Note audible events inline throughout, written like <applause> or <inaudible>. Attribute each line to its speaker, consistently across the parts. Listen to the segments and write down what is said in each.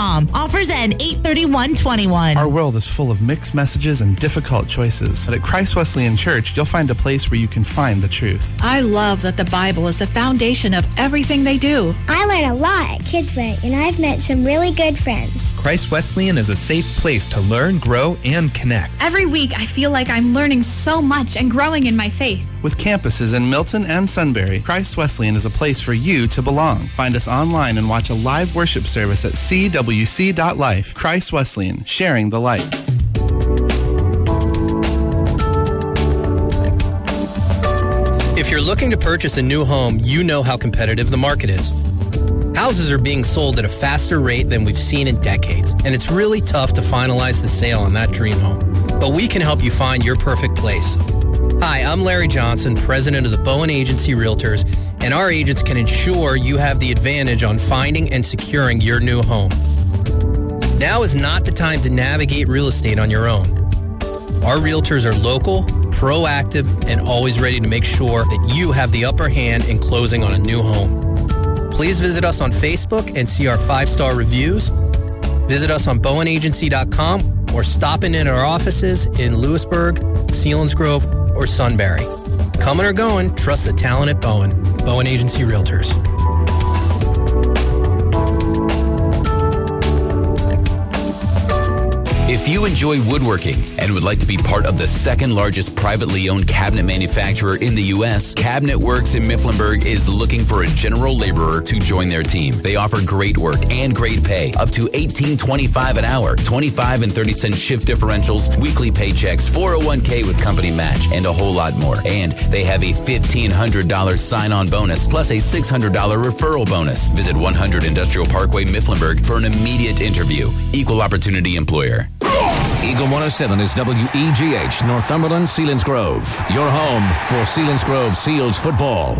Speaker 1: ChristWesleyan.com. Offers end 83121.
Speaker 2: Our world is full of mixed messages and difficult choices. But at Christ Wesleyan Church, you'll find a place where you can find the truth.
Speaker 3: I love that the Bible is the foundation of everything they do.
Speaker 4: I learn a lot at Kidsway, and I've met some really good friends.
Speaker 5: Christ Wesleyan is a safe place to learn, grow, and connect.
Speaker 6: Every week, I feel like I'm learning so much and growing in my faith.
Speaker 2: With campuses in Milton and Sunbury, Christ Wesleyan is a place for you to belong. Find us online and watch a live worship service at cwc.life. Christ Wesleyan, sharing the light.
Speaker 7: If you're looking to purchase a new home, you know how competitive the market is. Houses are being sold at a faster rate than we've seen in decades, and it's really tough to finalize the sale on that dream home. But we can help you find your perfect place. Hi, I'm Larry Johnson, president of the Bowen Agency Realtors, and our agents can ensure you have the advantage on finding and securing your new home. Now is not the time to navigate real estate on your own. Our realtors are local, proactive, and always ready to make sure that you have the upper hand in closing on a new home. Please visit us on Facebook and see our five-star reviews. Visit us on bowenagency.com or stopping in our offices in Lewisburg, Selinsgrove, or Sunbury. Coming or going, trust the talent at Bowen. Bowen Agency Realtors.
Speaker 8: If you enjoy woodworking and would like to be part of the second largest privately owned cabinet manufacturer in the U.S., Cabinet Works in Mifflinburg is looking for a general laborer to join their team. They offer great work and great pay, up to $18.25 an hour, 25 and 30 cent shift differentials, weekly paychecks, 401k with company match, and a whole lot more. And they have a $1,500 sign-on bonus plus a $600 referral bonus. Visit 100 Industrial Parkway, Mifflinburg for an immediate interview. Equal opportunity employer.
Speaker 9: Eagle 107 is WEGH, Northumberland, Selinsgrove. Your home for Selinsgrove Seals football.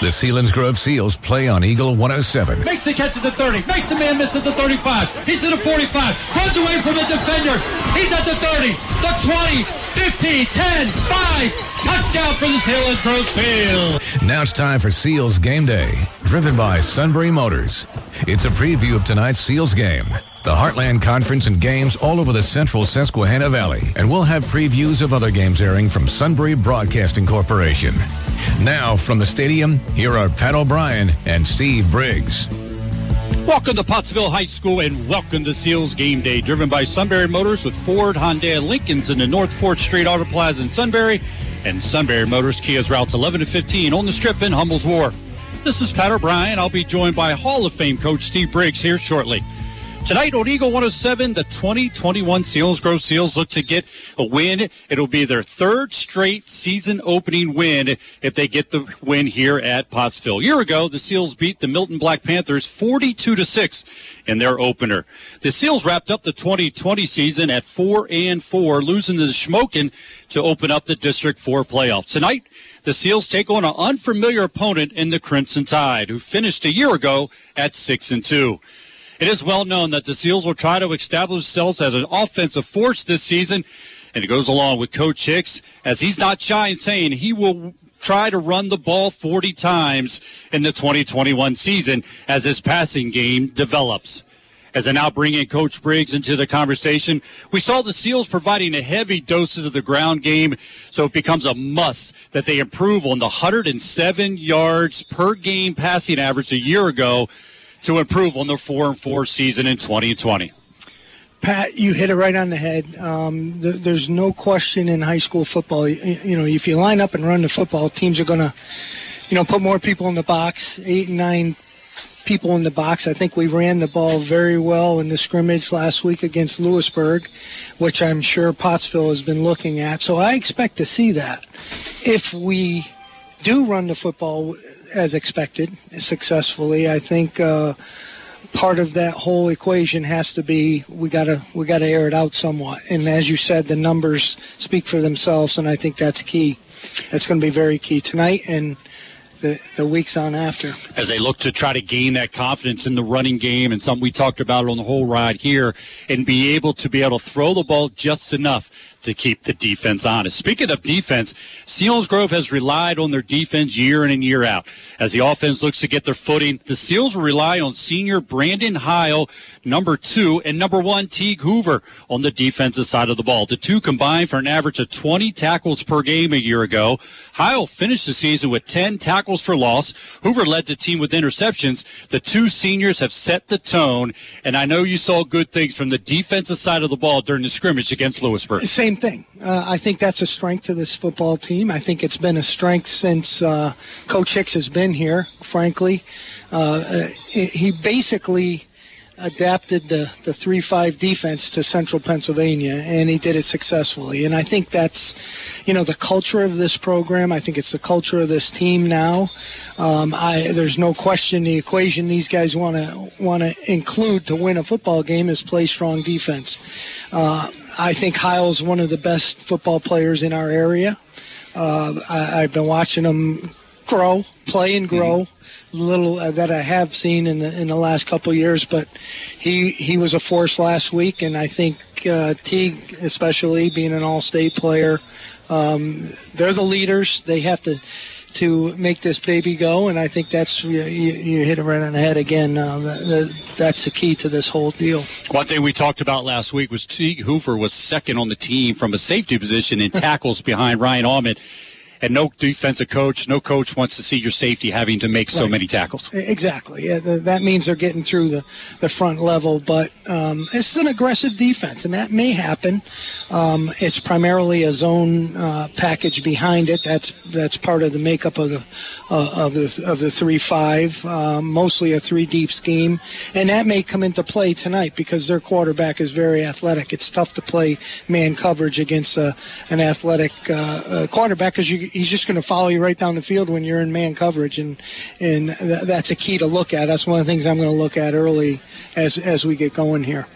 Speaker 9: The Selinsgrove Seals play on Eagle 107.
Speaker 10: Makes the catch at the 30. Makes the man miss at the 35. He's at the 45. Runs away from the defender. He's at the 30, the 20, 15, 10, 5. Touchdown for the Selinsgrove Seals.
Speaker 9: Now it's time for Seals Game Day, driven by Sunbury Motors. It's a preview of tonight's Seals game. The Heartland Conference and games all over the central Susquehanna Valley. And we'll have previews of other games airing from Sunbury Broadcasting Corporation. Now, from the stadium, here are Pat O'Brien and Steve Briggs.
Speaker 10: Welcome to Pottsville High School and welcome to Seals Game Day, driven by Sunbury Motors with Ford, Honda, and Lincolns in the North 4th Street Auto Plaza in Sunbury and Sunbury Motors Kia's routes 11 to 15 on the strip in Hummel's Wharf. This is Pat O'Brien. I'll be joined by Hall of Fame coach Steve Briggs here shortly. Tonight on Eagle 107, the 2021 Selinsgrove Seals look to get a win. It'll be their third straight season opening win if they get the win here at Pottsville. A year ago, the Seals beat the Milton Black Panthers 42 to 6 in their opener. The Seals wrapped up the 2020 season at 4 and 4, losing to the Shamokin to open up the District 4 playoffs. Tonight, the Seals take on an unfamiliar opponent in the Crimson Tide, who finished a year ago at 6 and 2. It is well known that the Seals will try to establish themselves as an offensive force this season, and it goes along with Coach Hicks, as he's not shy in saying he will try to run the ball 40 times in the 2021 season as his passing game develops. As I now bring in Coach Briggs into the conversation, we saw the Seals providing a heavy doses of the ground game, so it becomes a must that they improve on the 107 yards per game passing average a year ago to improve on their four and four season in 2020.
Speaker 11: Pat, you hit it right on the head. Um, th- there's no question in high school football. You, you, know, if you line up and run the football, teams are going to, you know, put more people in the box, eight and nine people in the box. I think we ran the ball very well in the scrimmage last week against Lewisburg, which I'm sure Pottsville has been looking at. So I expect to see that. If we do run the football as expected successfully. I think uh, part of that whole equation has to be we gotta we gotta air it out somewhat. And as you said, the numbers speak for themselves, and I think that's key. That's going to be very key tonight and. The, the weeks on after.
Speaker 10: As they look to try to gain that confidence in the running game and something we talked about on the whole ride here and be able to be able to throw the ball just enough to keep the defense honest. Speaking of defense, Selinsgrove has relied on their defense year in and year out. As the offense looks to get their footing, the Seals will rely on senior Brandon Heil, number two, and number one, Teague Hoover on the defensive side of the ball. The two combined for an average of 20 tackles per game a year ago. Heil finished the season with 10 tackles for loss. Hoover led the team with interceptions. The two seniors have set the tone, and I know you saw good things from the defensive side of the ball during the scrimmage against Lewisburg.
Speaker 11: Same thing. Uh, I think that's a strength of this football team. I think it's been a strength since uh, Coach Hicks has been here, frankly. Uh, he basically adapted the, the 3-5 defense to central Pennsylvania, and he did it successfully. And I think that's, you know, the culture of this program. I think it's the culture of this team now. Um, I, there's no question the equation these guys want to want to include to win a football game is play strong defense. Uh, I think Heil's one of the best football players in our area. Uh, I, have been watching him grow, play and grow. Mm-hmm little uh, that I have seen in the in the last couple years, but he he was a force last week, and I think uh, Teague, especially being an All-State player, um, they're the leaders. They have to to make this baby go, and I think that's you, you hit it right on the head again. Uh, that, that's the key to this whole deal.
Speaker 10: One thing we talked about last week was Teague Hoover was second on the team from a safety position in tackles <laughs> behind Ryan Allman and no defensive coach, no coach wants to see your safety having to make so many tackles.
Speaker 11: Exactly. Yeah, that means they're getting through the, the front level, but um, is an aggressive defense, and that may happen. Um, it's primarily a zone uh, package behind it. That's that's part of the makeup of the uh, of the of the three five, um, mostly a three deep scheme, and that may come into play tonight because their quarterback is very athletic. It's tough to play man coverage against a, an athletic uh, uh quarterback because you he's just going to follow you right down the field when you're in man coverage, and and th- that's a key to look at. That's one of the things I'm going to look at early as as we get going here.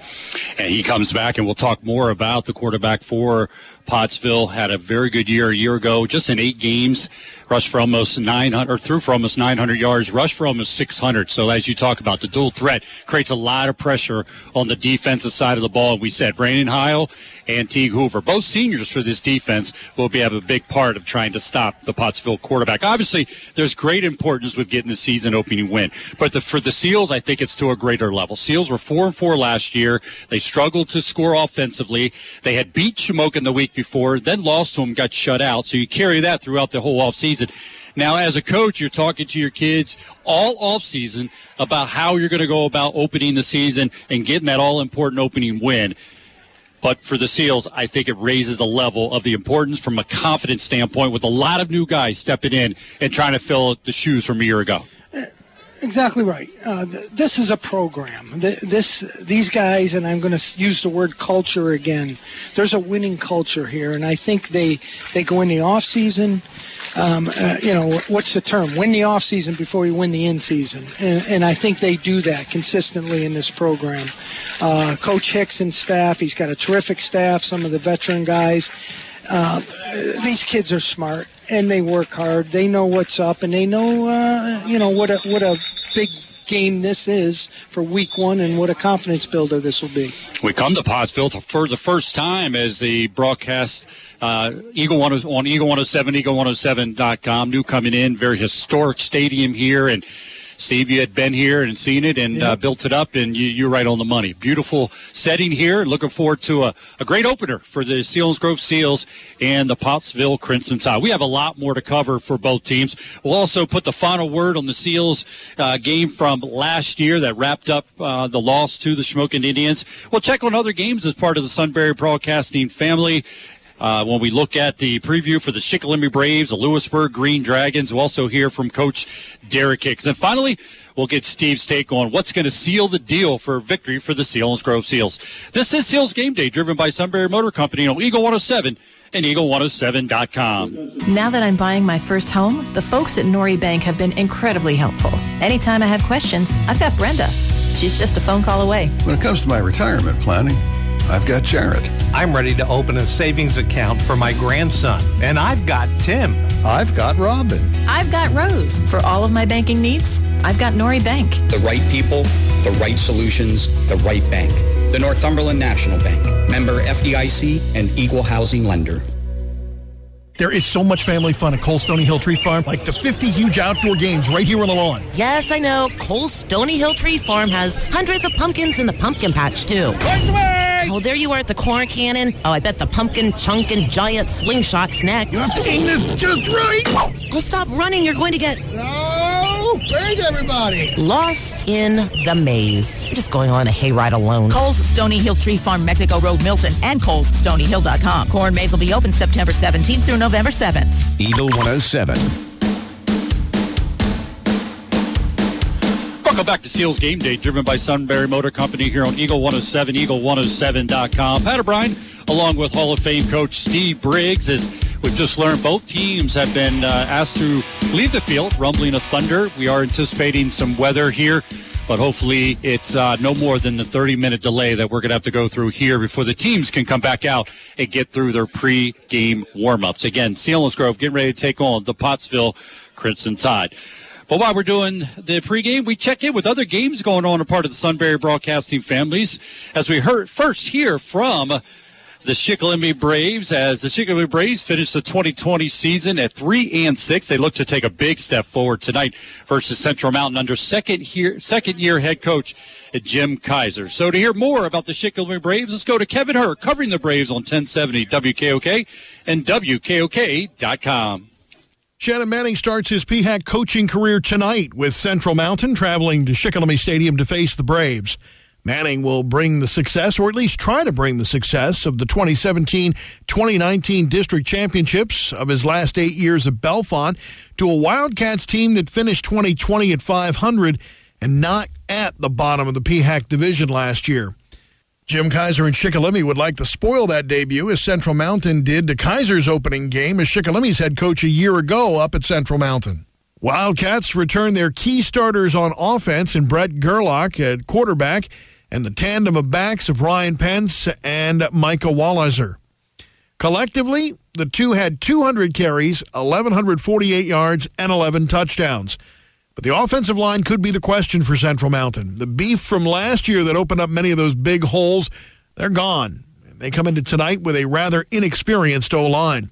Speaker 10: And he comes back, and we'll talk more about the quarterback for Pottsville. Had a very good year a year ago, just in eight games, rushed for almost 900, or threw for almost 900 yards, rushed for almost 600. So as you talk about, the dual threat creates a lot of pressure on the defensive side of the ball. We said Brandon Heil and Teague Hoover, both seniors for this defense, will be have a big part of trying to stop the Pottsville quarterback. Obviously, there's great importance with getting the season opening win, but the, for the Seals, I think it's to a greater level. Seals were four and four last year. They struggled to score offensively. They had beat Shamokin the week before, then lost to them, got shut out. So you carry that throughout the whole offseason. Now, as a coach, you're talking to your kids all off season about how you're going to go about opening the season and getting that all important opening win. But for the Seals, I think it raises a level of the importance from a confidence standpoint with a lot of new guys stepping in and trying to fill the shoes from a year ago.
Speaker 11: Exactly right. Uh, th- this is a program. Th- this, these guys, and I'm going to use the word culture again. There's a winning culture here, and I think they they go in the off season. Um, uh, you know, what's the term? Win the off season before you win the in season, and, and I think they do that consistently in this program. Uh, Coach Hicks and staff, he's got a terrific staff. Some of the veteran guys. Uh, these kids are smart and they work hard. They know what's up, and they know, uh, you know, what a what a big game this is for week one and what a confidence builder this will be.
Speaker 10: We come to Pottsville for the first time as the broadcast uh, Eagle 10, on Eagle 107, Eagle107.com. New coming in, very historic stadium here. And Steve, you had been here and seen it and uh, built it up, and you, you're right on the money. Beautiful setting here. Looking forward to a, a great opener for the Selinsgrove Seals and the Pottsville Crimson Tide. We have a lot more to cover for both teams. We'll also put the final word on the Seals uh, game from last year that wrapped up uh, the loss to the Shamokin Indians. We'll check on other games as part of the Sunbury Broadcasting family. Uh, when we look at the preview for the Shikellamy Braves, the Lewisburg Green Dragons, we'll also hear from Coach Derek Hicks. And finally, we'll get Steve's take on what's going to seal the deal for victory for the Selinsgrove Seals. This is Seals Game Day, driven by Sunbury Motor Company on Eagle 107 and Eagle107.com.
Speaker 3: Now that I'm buying my first home, the folks at Norry Bank have been incredibly helpful. Anytime I have questions, I've got Brenda. She's just a phone call away.
Speaker 12: When it comes to my retirement planning, I've got Jared.
Speaker 13: I'm ready to open a savings account for my grandson. And I've got Tim.
Speaker 14: I've got Robin.
Speaker 3: I've got Rose. For all of my banking needs, I've got Norry Bank.
Speaker 15: The right people, the right solutions, the right bank.
Speaker 14: The Northumberland National Bank, member FDIC and equal housing lender.
Speaker 15: There is so much family fun at Cole Stony Hill Tree Farm, like the 50 huge outdoor games right here on the lawn.
Speaker 16: Yes, I know. Cole Stony Hill Tree Farm has hundreds of pumpkins in the pumpkin patch, too. Oh, there you are at the corn cannon. Oh, I bet the pumpkin chunkin' giant slingshot's next.
Speaker 15: You have to aim this just right.
Speaker 16: Oh, stop running. You're going to get
Speaker 15: No! Break everybody!
Speaker 16: lost in the maze. I'm just going on a hayride alone.
Speaker 17: Cole's Stony Hill Tree Farm, Mexico Road, Milton, and Cole'sStonyHill.com. Corn maze will be open September 17th through November 7th.
Speaker 9: Eagle 107.
Speaker 10: Welcome back to Seals Game Day, driven by Sunbury Motor Company here on Eagle 107, eagle107.com. Pat O'Brien, along with Hall of Fame coach Steve Briggs, as we've just learned both teams have been uh, asked to leave the field, rumbling of thunder. We are anticipating some weather here, but hopefully it's uh, no more than the 30 minute delay that we're going to have to go through here before the teams can come back out and get through their pre game warm ups. Again, Selinsgrove getting ready to take on the Pottsville Crimson Tide. But while we're doing the pregame, we check in with other games going on a part of the Sunbury Broadcasting families. As we heard first here from the Shikellamy Braves, as the Shikellamy Braves finish the 2020 season at three and six, they look to take a big step forward tonight versus Central Mountain under second year second year head coach Jim Kaiser. So to hear more about the Shikellamy Braves, let's go to Kevin Hur covering the Braves on 1070 WKOK and WKOK.com.
Speaker 15: Shannon Manning starts his PHAC coaching career tonight with Central Mountain traveling to Shikellamy Stadium to face the Braves. Manning will bring the success, or at least try to bring the success, of the 2017 2019 district championships of his last eight years at Bellefonte to a Wildcats team that finished 2020 at 500 and not at the bottom of the PHAC division last year. Jim Kaiser and Shikellamy would like to spoil that debut as Central Mountain did to Kaiser's opening game as Shikellamy's head coach a year ago up at Central Mountain. Wildcats return their key starters on offense in Brett Gerlach at quarterback and the tandem of backs of Ryan Pence and Micah Walliser. Collectively, the two had 200 carries, 1,148 yards, and 11 touchdowns. But the offensive line could be the question for Central Mountain. The beef from last year that opened up many of those big holes, they're gone. They come into tonight with a rather inexperienced O line.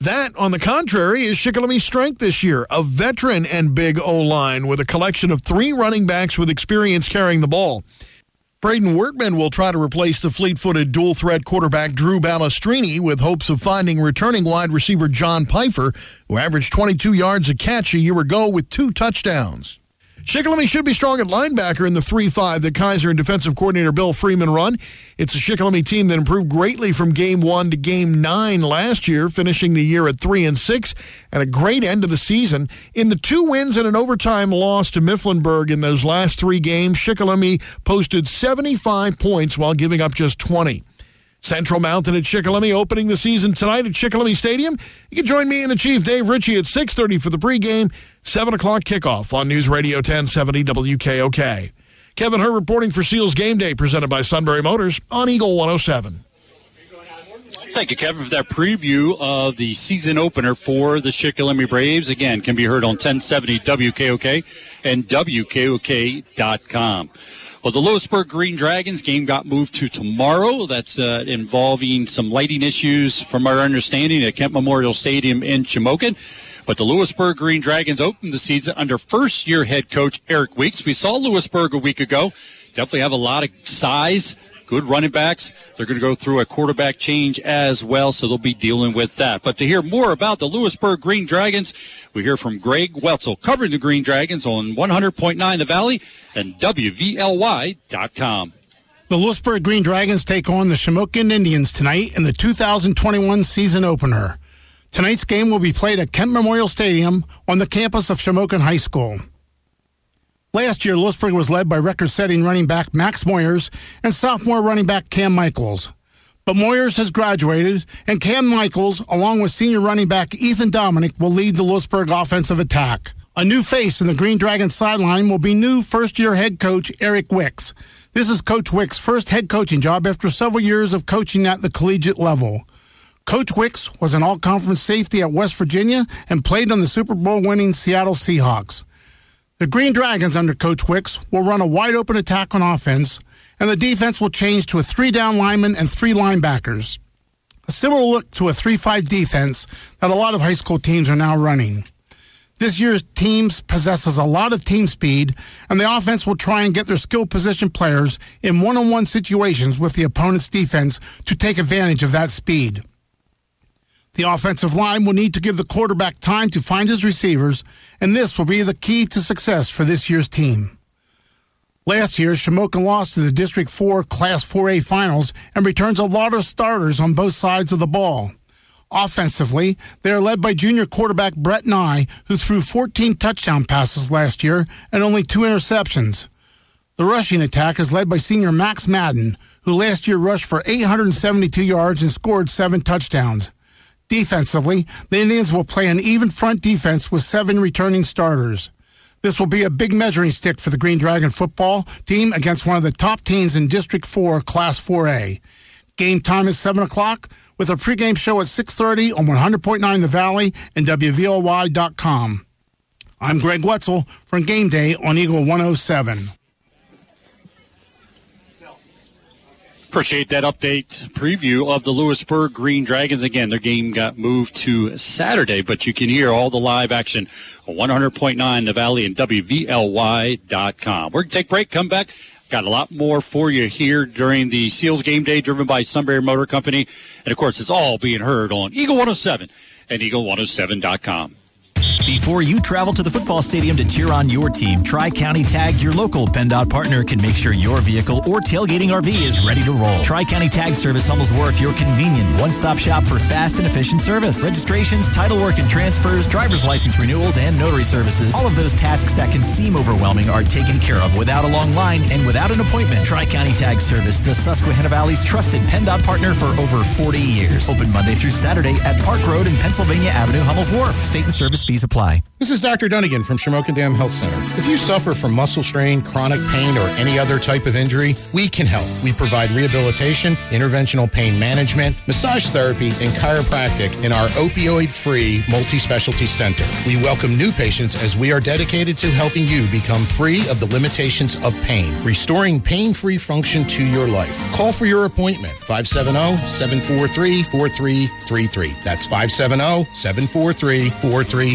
Speaker 15: That, on the contrary, is Shikellamy strength this year a veteran and big O line with a collection of three running backs with experience carrying the ball. Braden Workman will try to replace the fleet footed dual threat quarterback Drew Balestrini with hopes of finding returning wide receiver John Pfeiffer, who averaged 22 yards a catch a year ago with two touchdowns. Shikellamy should be strong at linebacker in the 3 5 that Kaiser and defensive coordinator Bill Freeman run. It's a Shikellamy team that improved greatly from game one to game nine last year, finishing the year at 3 and 6 and a great end of the season. In the two wins and an overtime loss to Mifflinburg in those last three games, Shikellamy posted 75 points while giving up just 20. Central Mountain at Shikellamy opening the season tonight at Shikellamy Stadium. You can join me and the Chief Dave Ritchie at 6.30 for the pregame, 7 o'clock kickoff on News Radio 1070 WKOK. Kevin Hur reporting for Seals Game Day presented by Sunbury Motors on Eagle 107.
Speaker 10: Thank you, Kevin, for that preview of the season opener for the Shikellamy Braves. Again, can be heard on 1070 WKOK and WKOK.com. Well, the Lewisburg Green Dragons game got moved to tomorrow. That's uh, involving some lighting issues, from our understanding, at Kemp Memorial Stadium in Shamokin. But the Lewisburg Green Dragons opened the season under first year head coach Eric Weeks. We saw Lewisburg a week ago. Definitely have a lot of size, good running backs. They're going to go through a quarterback change as well, so they'll be dealing with that. But to hear more about the Lewisburg Green Dragons, we hear from Greg Wetzel covering the Green Dragons on 100.9 The Valley and WVLY.com.
Speaker 18: The Lewisburg Green Dragons take on the Shamokin Indians tonight in the 2021 season opener. Tonight's game will be played at Kemp Memorial Stadium on the campus of Shamokin High School. Last year, Lewisburg was led by record setting running back Max Moyers and sophomore running back Cam Michaels. But Moyers has graduated, and Cam Michaels, along with senior running back Ethan Dominic, will lead the Lewisburg offensive attack. A new face in the Green Dragons sideline will be new first year head coach Eric Wicks. This is Coach Wicks' first head coaching job after several years of coaching at the collegiate level. Coach Wicks was an all conference safety at West Virginia and played on the Super Bowl winning Seattle Seahawks. The Green Dragons under Coach Wicks will run a wide open attack on offense, and the defense will change to a three down lineman and three linebackers. A similar look to a 3 5 defense that a lot of high school teams are now running. This year's teams possesses a lot of team speed, and the offense will try and get their skill position players in one on one situations with the opponent's defense to take advantage of that speed. The offensive line will need to give the quarterback time to find his receivers, and this will be the key to success for this year's team. Last year, Shamokin lost to the District 4 Class 4A finals and returns a lot of starters on both sides of the ball. Offensively, they are led by junior quarterback Brett Nye, who threw 14 touchdown passes last year and only two interceptions. The rushing attack is led by senior Max Madden, who last year rushed for 872 yards and scored seven touchdowns. Defensively, the Indians will play an even front defense with seven returning starters. This will be a big measuring stick for the Green Dragon football team against one of the top teams in District 4, Class 4A. Game time is 7 o'clock with a pregame show at 6.30 on 100.9 The Valley and WVLY.com. I'm Greg Wetzel from Game Day on Eagle 107.
Speaker 10: Appreciate that update preview of the Lewisburg Green Dragons. Again, their game got moved to Saturday, but you can hear all the live action on 100.9 The Valley and WVLY.com. We're going to take a break, come back. Got a lot more for you here during the Seals game day driven by Sunbury Motor Company. And of course, it's all being heard on Eagle 107 and Eagle107.com.
Speaker 19: Before you travel to the football stadium to cheer on your team, Tri County Tag, your local PennDOT partner, can make sure your vehicle or tailgating RV is ready to roll. Tri County Tag Service Hummels Wharf, your convenient one stop shop for fast and efficient service. Registrations, title work and transfers, driver's license renewals, and notary services. All of those tasks that can seem overwhelming are taken care of without a long line and without an appointment. Tri County Tag Service, the Susquehanna Valley's trusted PennDOT partner for over 40 years. Open Monday through Saturday at Park Road and Pennsylvania Avenue, Hummels Wharf. State and service fees apply.
Speaker 20: This is Dr. Dunnigan from Shamokin Dam Health Center. If you suffer from muscle strain, chronic pain, or any other type of injury, we can help. We provide rehabilitation, interventional pain management, massage therapy, and chiropractic in our opioid-free multi-specialty center. We welcome new patients as we are dedicated to helping you become free of the limitations of pain, restoring pain-free function to your life. Call for your appointment, 570-743-4333. That's 570-743-4333.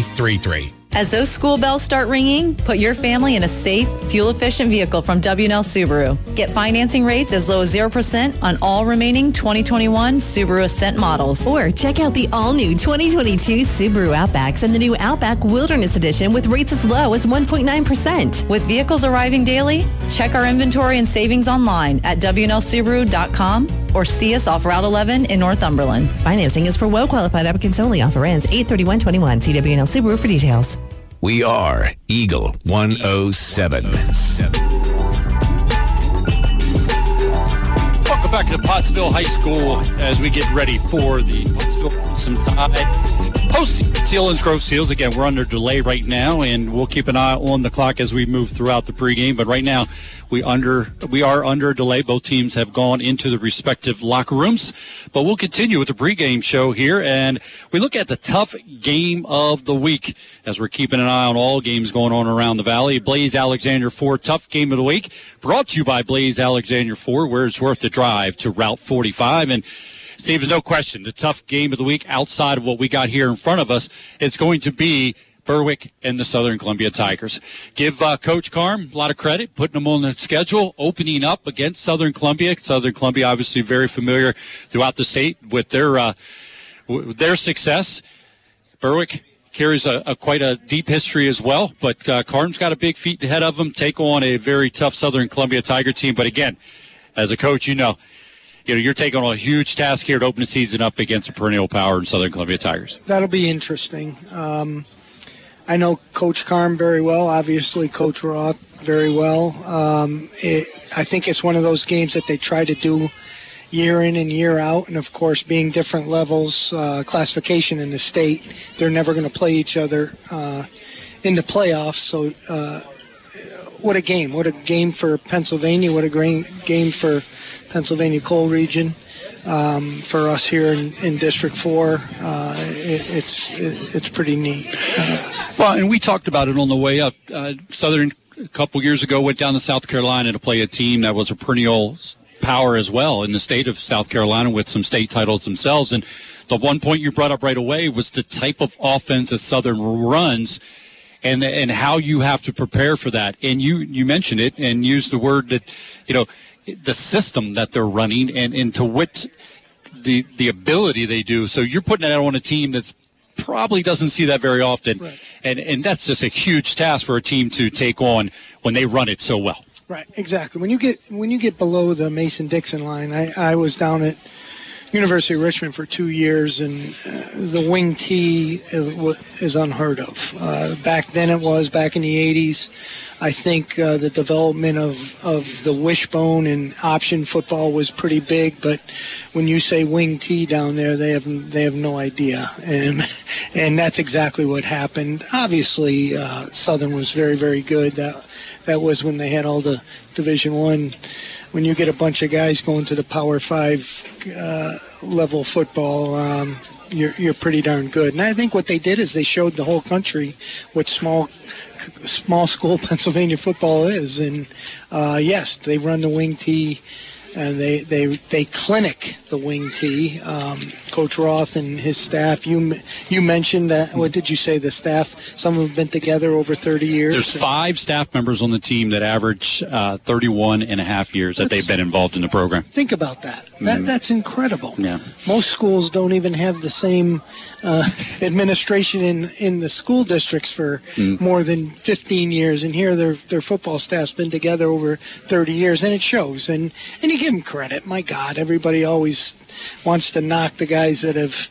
Speaker 21: As those school bells start ringing, put your family in a safe, fuel efficient vehicle from WNL Subaru. Get financing rates as low as 0% on all remaining 2021 Subaru Ascent models.
Speaker 22: Or check out the all new 2022 Subaru Outbacks and the new Outback Wilderness Edition with rates as low as 1.9%.
Speaker 21: With vehicles arriving daily, check our inventory and savings online at WNLSubaru.com or see us off Route 11 in Northumberland.
Speaker 22: Financing is for well qualified applicants only. Offer ends 83121. See WNL Subaru for details.
Speaker 9: We are Eagle 107.
Speaker 10: Welcome back to Pottsville High School as we get ready for the Pottsville Crimson Tide hosting Selinsgrove Seals. Again, we're under delay right now, and we'll keep an eye on the clock as we move throughout the pregame. But right now, we under we are under delay. Both teams have gone into the respective locker rooms, but we'll continue with the pregame show here, and we look at the tough game of the week as we're keeping an eye on all games going on around the valley. Blaze Alexander Ford tough game of the week, brought to you by Blaze Alexander Ford, where it's worth the drive to Route 45 and. Steve, there's no question the tough game of the week outside of what we got here in front of us is going to be Berwick and the Southern Columbia Tigers. Give uh, Coach Carm a lot of credit, putting them on the schedule, opening up against Southern Columbia. Southern Columbia, obviously, very familiar throughout the state with their uh, w- their success. Berwick carries a, a, quite a deep history as well, but uh, Carm's got a big feat ahead of them. Take on a very tough Southern Columbia Tiger team, but again, as a coach, you know you know, you're taking on a huge task here to open the season up against a perennial power in Southern Columbia Tigers.
Speaker 11: That'll be interesting. Um, I know Coach Carm very well, obviously Coach Roth very well. Um, it, I think it's one of those games that they try to do year in and year out, and of course, being different levels, uh, classification in the state, they're never going to play each other uh, in the playoffs. So, uh, what a game! What a game for Pennsylvania! What a great game for Pennsylvania coal region. Um, for us here in, in District Four, uh, it, it's it, it's pretty neat. Uh,
Speaker 10: well, and we talked about it on the way up. Uh, Southern a couple years ago went down to South Carolina to play a team that was a perennial power as well in the state of South Carolina with some state titles themselves. And the one point you brought up right away was the type of offense that Southern runs and and how you have to prepare for that. And you you mentioned it and used the word that you know the system that they're running and and to what the the ability they do. So you're putting that on a team that's probably doesn't see that very often,
Speaker 11: Right.
Speaker 10: and and that's just a huge task for a team to take on when they run it so well.
Speaker 11: Right, exactly. When you get when you get below the Mason Dixon line, I, I was down at University of Richmond for two years, and uh, the wing T is unheard of. Uh, back then, it was back in the '80s. I think uh, the development of, of the wishbone and option football was pretty big, but when you say wing T down there, they have they have no idea, and <laughs> and that's exactly what happened. Obviously, uh, Southern was very very good. That that was when they had all the Division One. When you get a bunch of guys going to the Power Five uh, level football, um, you're you're pretty darn good. And I think what they did is they showed the whole country what small small school <laughs> Pennsylvania football is. And uh, yes, they run the wing T. And they, they they clinic the wing T. Um, Coach Roth and his staff. You you mentioned that. What did you say? The staff. Some of them have been together over 30 years.
Speaker 10: There's five staff members on the team that average uh, 31 and a half years that they've been involved in the program.
Speaker 11: Think about that. That
Speaker 10: Mhm.
Speaker 11: that's incredible.
Speaker 10: Yeah.
Speaker 11: Most schools don't even have the same uh, administration in, in the school districts for
Speaker 10: Mm.
Speaker 11: more than 15 years, and here their their football staff's been together over 30 years, and it shows. And and you give them credit. My God, everybody always wants to knock the guys that have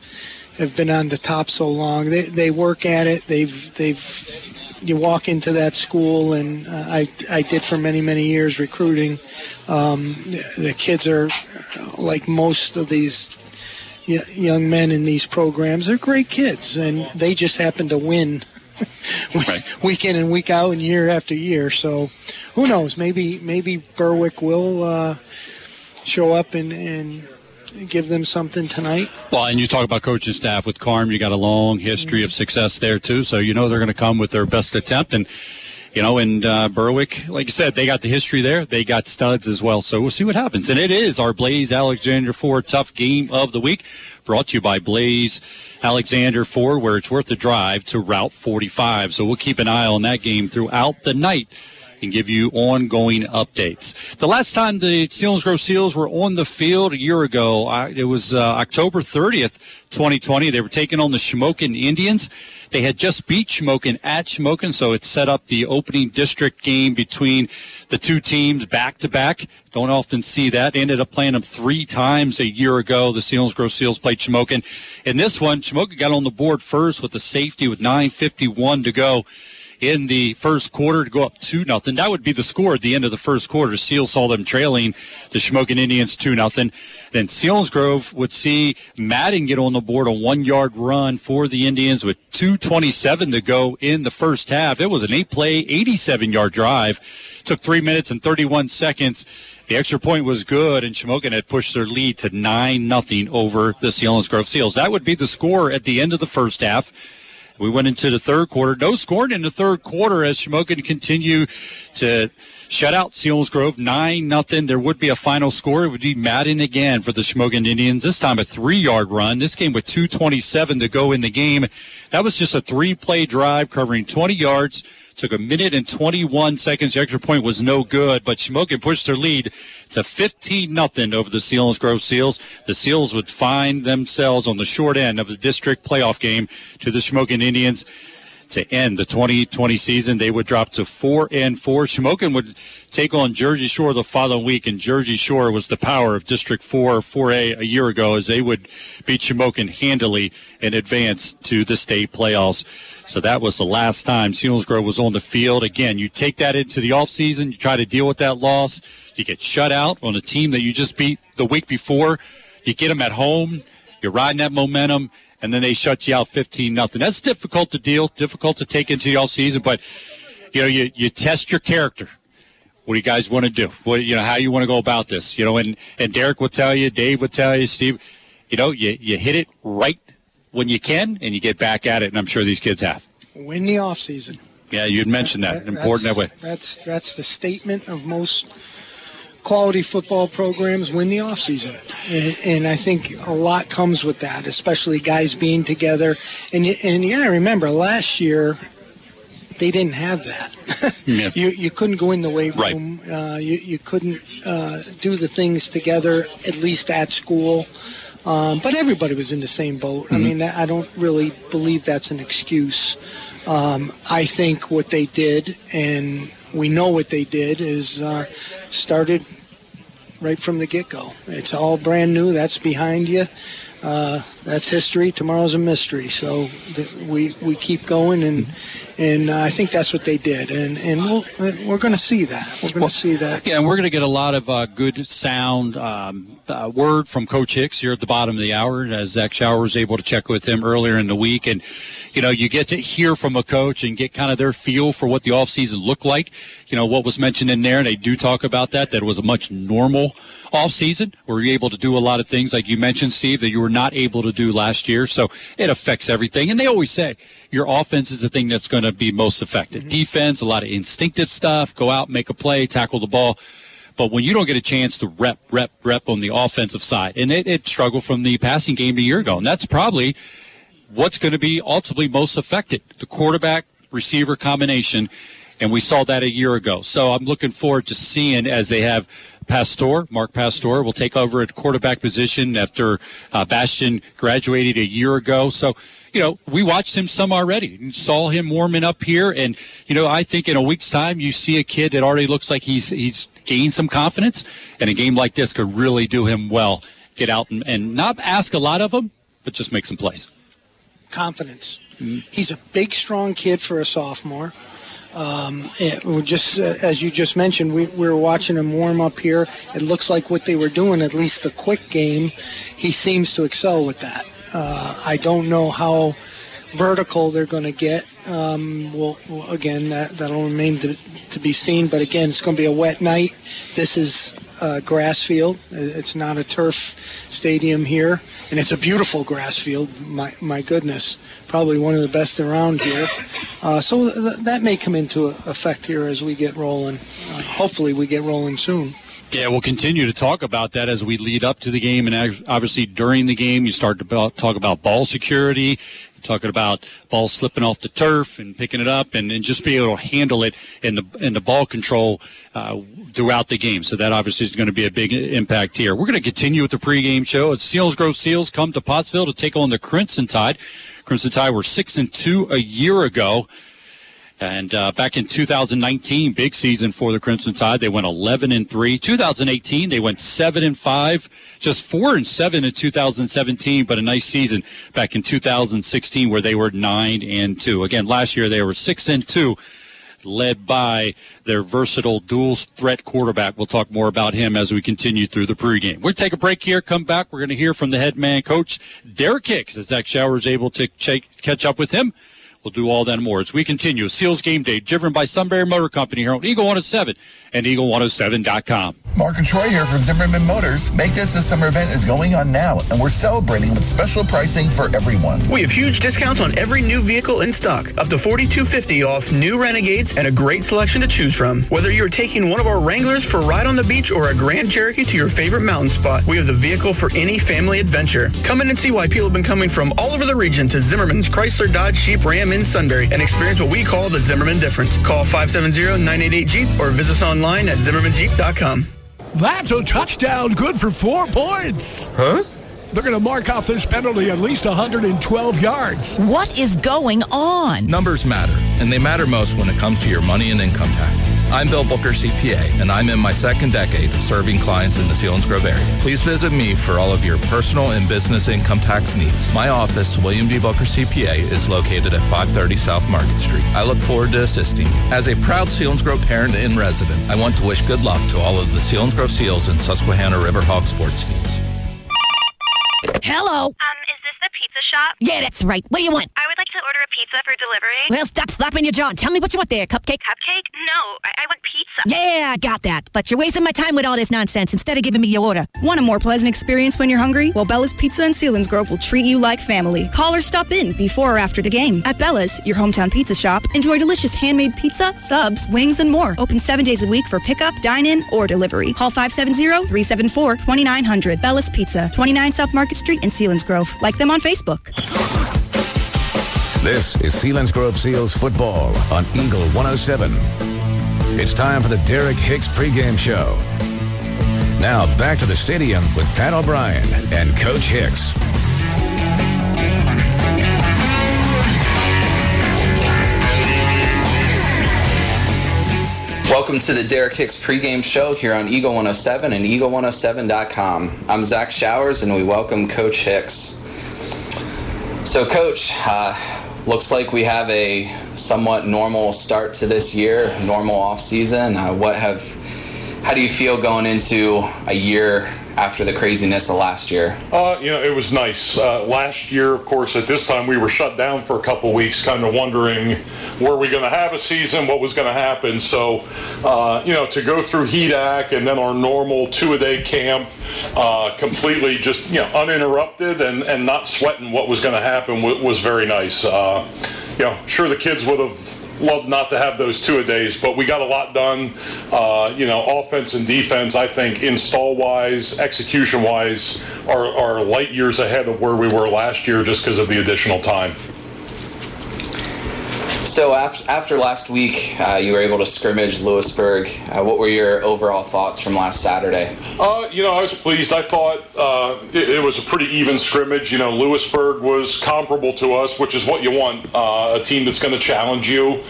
Speaker 11: have been on the top so long. They they work at it. They've they've you walk into that school, and uh, I I did for many many years recruiting. Um, the, the kids are like most of these young men in these programs. They're great kids, and they just happen to win. <laughs> week in and week out and year after year. So who knows? Maybe maybe Berwick will uh, show up and, and give them something tonight.
Speaker 10: Well, and you talk about coaching staff with Carm, you got a long history of success there too, so you know they're going to come with their best attempt. And you know, and uh, Berwick, like you said, they got the history there. They got studs as well. So we'll see what happens. And it is our Blaze Alexander Ford Tough Game of the Week, brought to you by Blaze Alexander Ford, where it's worth the drive to Route 45. So we'll keep an eye on that game throughout the night and give you ongoing updates. The last time the Selinsgrove Seals were on the field a year ago, I, it was uh, October 30th, 2020. They were taking on the Shamokin Indians. They had just beat Shamokin at Shamokin, so it set up the opening district game between the two teams back to back. Don't often see that. They ended up playing them three times a year ago. The Selinsgrove Seals played Shamokin. In this one, Shamokin got on the board first with the safety with 9.51 to go in the first quarter to go up two nothing. That would be the score at the end of the first quarter. Seals saw them trailing the Shamokin Indians two nothing. Then Seals Selinsgrove would see Madden get on the board a one yard run for the Indians with 227 to go in the first half. It was an eight play, 87 yard drive. Took three minutes and 31 seconds. The extra point was good, and Shamokin had pushed their lead to nine nothing over the Selinsgrove Seals. That would be the score at the end of the first half. We went into the third quarter. No scoring in the third quarter as Shamokin continue to shut out Grove nine nothing. There would be a final score. It would be Madden again for the Shamokin Indians. This time a three yard run. This game with two twenty seven to go in the game. That was just a three play drive covering twenty yards. Took a minute and 21 seconds. The extra point was no good, but Shamokin pushed their lead. to 15 nothing over the Selinsgrove Seals. The Seals would find themselves on the short end of the district playoff game to the Shamokin Indians to end the 2020 season. They would drop to four and four. Shamokin would take on Jersey Shore the following week, and Jersey Shore was the power of District 4, 4A a year ago as they would beat Shamokin handily and advance to the state playoffs. So that was the last time Selinsgrove was on the field. Again, you take that into the offseason, you try to deal with that loss. You get shut out on a team that you just beat the week before. You get them at home. You're riding that momentum and then they shut you out 15 nothing. That's difficult to deal, difficult to take into the offseason, but you know, you, you test your character. What do you guys want to do? What you know, how you want to go about this? You know, and, and Derek will tell you, Dave will tell you, Steve, you know, you, you hit it right when you can and you get back at it, and I'm sure these kids have.
Speaker 11: Win the off season.
Speaker 10: Yeah, you'd mentioned that. Important that way.
Speaker 11: That's that's the statement of most quality football programs win the offseason. And, and I think a lot comes with that, especially guys being together. And you, and you got to remember, last year they didn't have that. <laughs>
Speaker 10: Yeah.
Speaker 11: you you couldn't go in the weight
Speaker 10: Right.
Speaker 11: room. Uh, you you couldn't uh, do the things together, at least at school. Um, but everybody was in the same boat. I mean, I don't really believe that's an excuse. Um, I think what they did, and we know what they did, is uh, started right from the get-go. It's all brand new. That's behind you. Uh, that's history. Tomorrow's a mystery. So th- we we keep going, and and uh, I think that's what they did. And and we'll, we're going to see that. We're going to see that.
Speaker 10: Yeah, and we're going to get a lot of uh, good sound um, uh, word from Coach Hicks here at the bottom of the hour, as Zach Shower was able to check with him earlier in the week. And, you know, you get to hear from a coach and get kind of their feel for what the offseason looked like. You know, what was mentioned in there, and they do talk about that, that it was a much normal offseason where you're able to do a lot of things, like you mentioned, Steve, that you were not able to do last year. So it affects everything. And they always say your offense is the thing that's going to be most effective. Defense, a lot of instinctive stuff, go out, make a play, tackle the ball. But when you don't get a chance to rep, rep, rep on the offensive side, and it, it struggled from the passing game a year ago, and that's probably what's going to be ultimately most affected the quarterback receiver combination. And we saw that a year ago. So I'm looking forward to seeing as they have Pastor, Mark Pastor, will take over at quarterback position after uh, Bastion graduated a year ago. So, you know, we watched him some already and saw him warming up here. And, you know, I think in a week's time, you see a kid that already looks like he's, he's gained some confidence. And a game like this could really do him well. Get out and, and not ask a lot of him, but just make some plays.
Speaker 11: confidence. He's a big, strong kid for a sophomore. Um, just uh, as you just mentioned, we, we were watching him warm up here. It looks like what they were doing, at least the quick game. He seems to excel with that. Uh, I don't know how vertical they're going to get. Um, well, again, that that'll remain to, to be seen. But again, it's going to be a wet night. This is a grass field. It's not a turf stadium here, and it's a beautiful grass field. My my goodness, probably one of the best around here. Uh, so th- that may come into effect here as we get rolling. Uh, hopefully, we get rolling soon.
Speaker 10: Yeah, we'll continue to talk about that as we lead up to the game, and obviously during the game, you start to talk about ball security, talking about ball slipping off the turf and picking it up, and, and just be able to handle it in the in the ball control uh, throughout the game. So that obviously is going to be a big impact here. We're going to continue with the pregame show. As Selinsgrove Seals come to Pottsville to take on the Crimson Tide. Crimson Tide were six and two a year ago. And uh, back in 2019, big season for the Crimson Tide. They went 11 and three. 2018, they went seven and five. Just four and seven in 2017, but a nice season back in 2016 where they were nine and two. Again, last year they were six and two, led by their versatile dual threat quarterback. We'll talk more about him as we continue through the pregame. We'll take a break here. Come back. We're going to hear from the head man coach Derek Hicks as Zach Shower is able to ch- catch up with him. We'll do all that and more as we continue. Seals Game Day, driven by Sunbury Motor Company here on Eagle 107 and Eagle107.com.
Speaker 23: Mark and Troy here from Zimmerman Motors. Make this the summer event is going on now, and we're celebrating with special pricing for everyone.
Speaker 24: We have huge discounts on every new vehicle in stock, up to 4,250 off new Renegades and a great selection to choose from. Whether you're taking one of our Wranglers for a ride on the beach or a Grand Cherokee to your favorite mountain spot, we have the vehicle for any family adventure. Come in and see why people have been coming from all over the region to Zimmerman's Chrysler Dodge Jeep Ram in Sunbury and experience what we call the Zimmerman difference. Call 570-988-JEEP or visit us online at zimmermanjeep.com.
Speaker 25: That's a touchdown good for four points.
Speaker 24: Huh?
Speaker 25: They're going to mark off this penalty at least 112 yards.
Speaker 17: What is going on?
Speaker 26: Numbers matter, and they matter most when it comes to your money and income taxes. I'm Bill Booker CPA, and I'm in my second decade of serving clients in the Selinsgrove area. Please visit me for all of your personal and business income tax needs. My office, William D. Booker CPA, is located at 530 South Market Street. I look forward to assisting you. As a proud Selinsgrove parent and resident, I want to wish good luck to all of the Selinsgrove Seals and Susquehanna Riverhawk sports teams.
Speaker 17: Hello.
Speaker 27: Um, is this the pizza shop?
Speaker 17: Yeah, that's right. What do you want?
Speaker 27: I would like to order a pizza
Speaker 28: pizza for delivery?
Speaker 29: Well, stop flapping your jaw. Tell me what you want there, cupcake.
Speaker 28: Cupcake? No, I, I want pizza.
Speaker 29: Yeah, I got that. But you're wasting my time with all this nonsense instead of giving me your order.
Speaker 30: Want a more pleasant experience when you're hungry? Well, Bella's Pizza and in Selinsgrove will treat you like family. Call or stop in before or after the game. At Bella's, your hometown pizza shop, enjoy delicious handmade pizza, subs, wings, and more. Open seven days a week for pickup, dine-in, or delivery. Call 570-374-2900. Bella's Pizza, 29 South Market Street in Selinsgrove. Like them on Facebook.
Speaker 9: This is Selinsgrove Seals football on Eagle 107. It's time for the Derek Hicks pregame show. Now back to the stadium with Pat O'Brien and Coach Hicks.
Speaker 31: Welcome to the Derek Hicks pregame show here on Eagle 107 and Eagle107.com. I'm Zach Showers and we welcome Coach Hicks. So, Coach, uh, looks like we have a somewhat normal start to this year, normal off season. Uh, what have, how do you feel going into a year after the craziness of last year?
Speaker 27: Uh, you know, it was nice. Uh, last year, of course, at this time we were shut down for a couple weeks, kind of wondering were we going to have a season, what was going to happen. So, uh, you know, to go through HEDAC and then our normal two-a-day camp, uh, completely just you know uninterrupted and and not sweating what was going to happen was, was very nice. Uh, you know, sure the kids would have loved not to have those two a days, but we got a lot done. Uh, you know, offense and defense, I think, install wise, execution wise, are, are light years ahead of where we were last year just because of the additional time.
Speaker 31: So after, after last week, uh, you were able to scrimmage Lewisburg. Uh, what were your overall thoughts from last Saturday?
Speaker 27: Uh, you know, I was pleased. I thought uh, it, it, was a pretty even scrimmage. You know, Lewisburg was comparable to us, which is what you want. Uh, a team that's going to challenge you.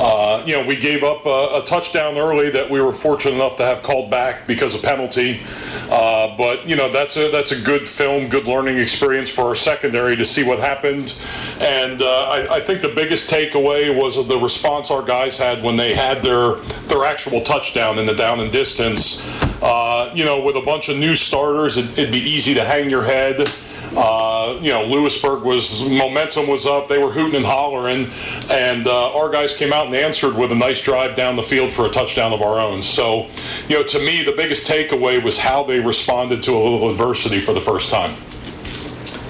Speaker 27: Uh, you know, we gave up a, a, touchdown early that we were fortunate enough to have called back because of penalty. but you know, that's a that's a good film, good learning experience for our secondary to see what happened. And I, I think the biggest takeaway was the response our guys had when they had their their actual touchdown in the down and distance. Uh, you know, with a bunch of new starters, it, would be easy to hang your head. Uh, you know, Lewisburg was momentum was up. They were hooting and hollering, and uh, our guys came out and answered with a nice drive down the field for a touchdown of our own. So, you know, to me, the biggest takeaway was how they responded to a little adversity for the first time.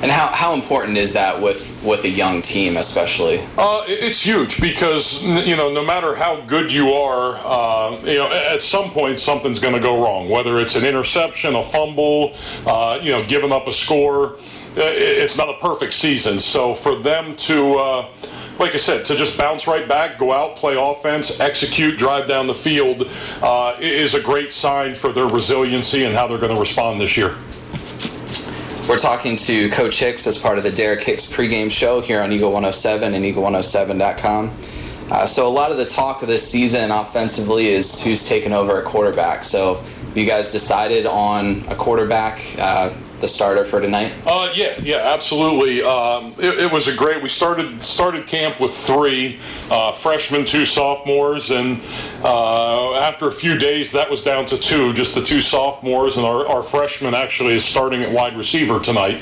Speaker 31: And how, how important is that with, with a young team, especially?
Speaker 27: Uh, it's huge because you know no matter how good you are, uh, you know at some point something's going to go wrong. Whether it's an interception, a fumble, uh, you know, giving up a score, it's not a perfect season. So for them to uh, like I said, to just bounce right back, go out, play offense, execute, drive down the field uh, is a great sign for their resiliency and how they're going to respond this year.
Speaker 31: We're talking to Coach Hicks as part of the Derek Hicks pregame show here on Eagle 107 and Eagle107.com. Uh, so, a lot of the talk of this season offensively is who's taken over a quarterback. So, you guys decided on a quarterback uh, the starter for tonight?
Speaker 27: Uh, yeah, yeah, absolutely. Um, it, it, was a great. We started started camp with three uh, freshmen, two sophomores, and uh, after a few days, that was down to two, just the two sophomores, and our, our freshman actually is starting at wide receiver tonight.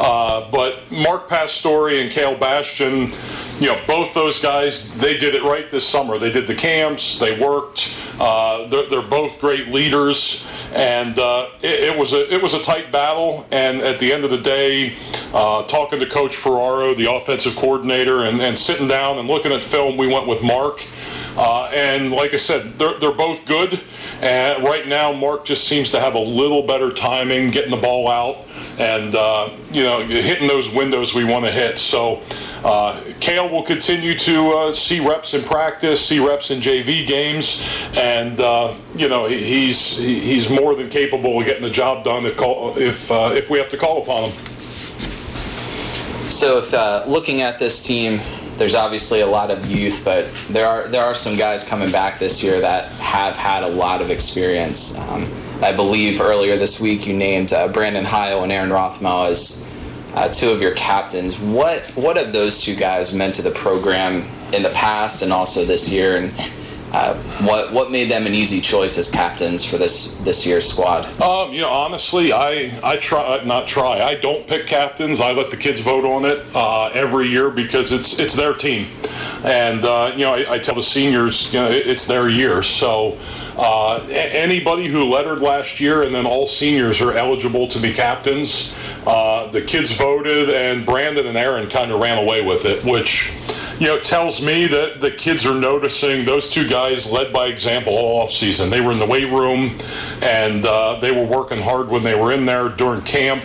Speaker 27: Uh, but Mark Pastore and Kale Bastion, you know, both those guys, they did it right this summer. They did the camps, they worked. Uh, they're, they're, both great leaders, and uh, it, it was a it was a tight battle. And at the end of the day, uh, talking to Coach Ferraro, the offensive coordinator, and, and, sitting down and looking at film, we went with Mark. Uh, and like I said, they're, they're both good. And right now, Mark just seems to have a little better timing, getting the ball out, and uh, you know, hitting those windows we want to hit. So, uh, Kale will continue to uh, see reps in practice, see reps in JV games, and uh, you know, he's he's more than capable of getting the job done if call, if uh, if we have to call upon him.
Speaker 31: So, if uh, looking at this team there's obviously a lot of youth, but there are there are some guys coming back this year that have had a lot of experience. Um, I believe earlier this week you named uh, Brandon Heil and Aaron Rothmel as uh, two of your captains. What what have those two guys meant to the program in the past and also this year? And Uh, what what made them an easy choice as captains for this this year's squad?
Speaker 27: Um, you know, honestly, I I try not try. I don't pick captains. I let the kids vote on it uh, every year because it's it's their team, and uh, you know I, I, tell the seniors, you know, it, it's their year. So uh, anybody who lettered last year and then all seniors are eligible to be captains. Uh, the kids voted, and Brandon and Aaron kind of ran away with it, which you know, tells me that the kids are noticing those two guys led by example all off season. They were in the weight room and uh, they were working hard when they were in there during camp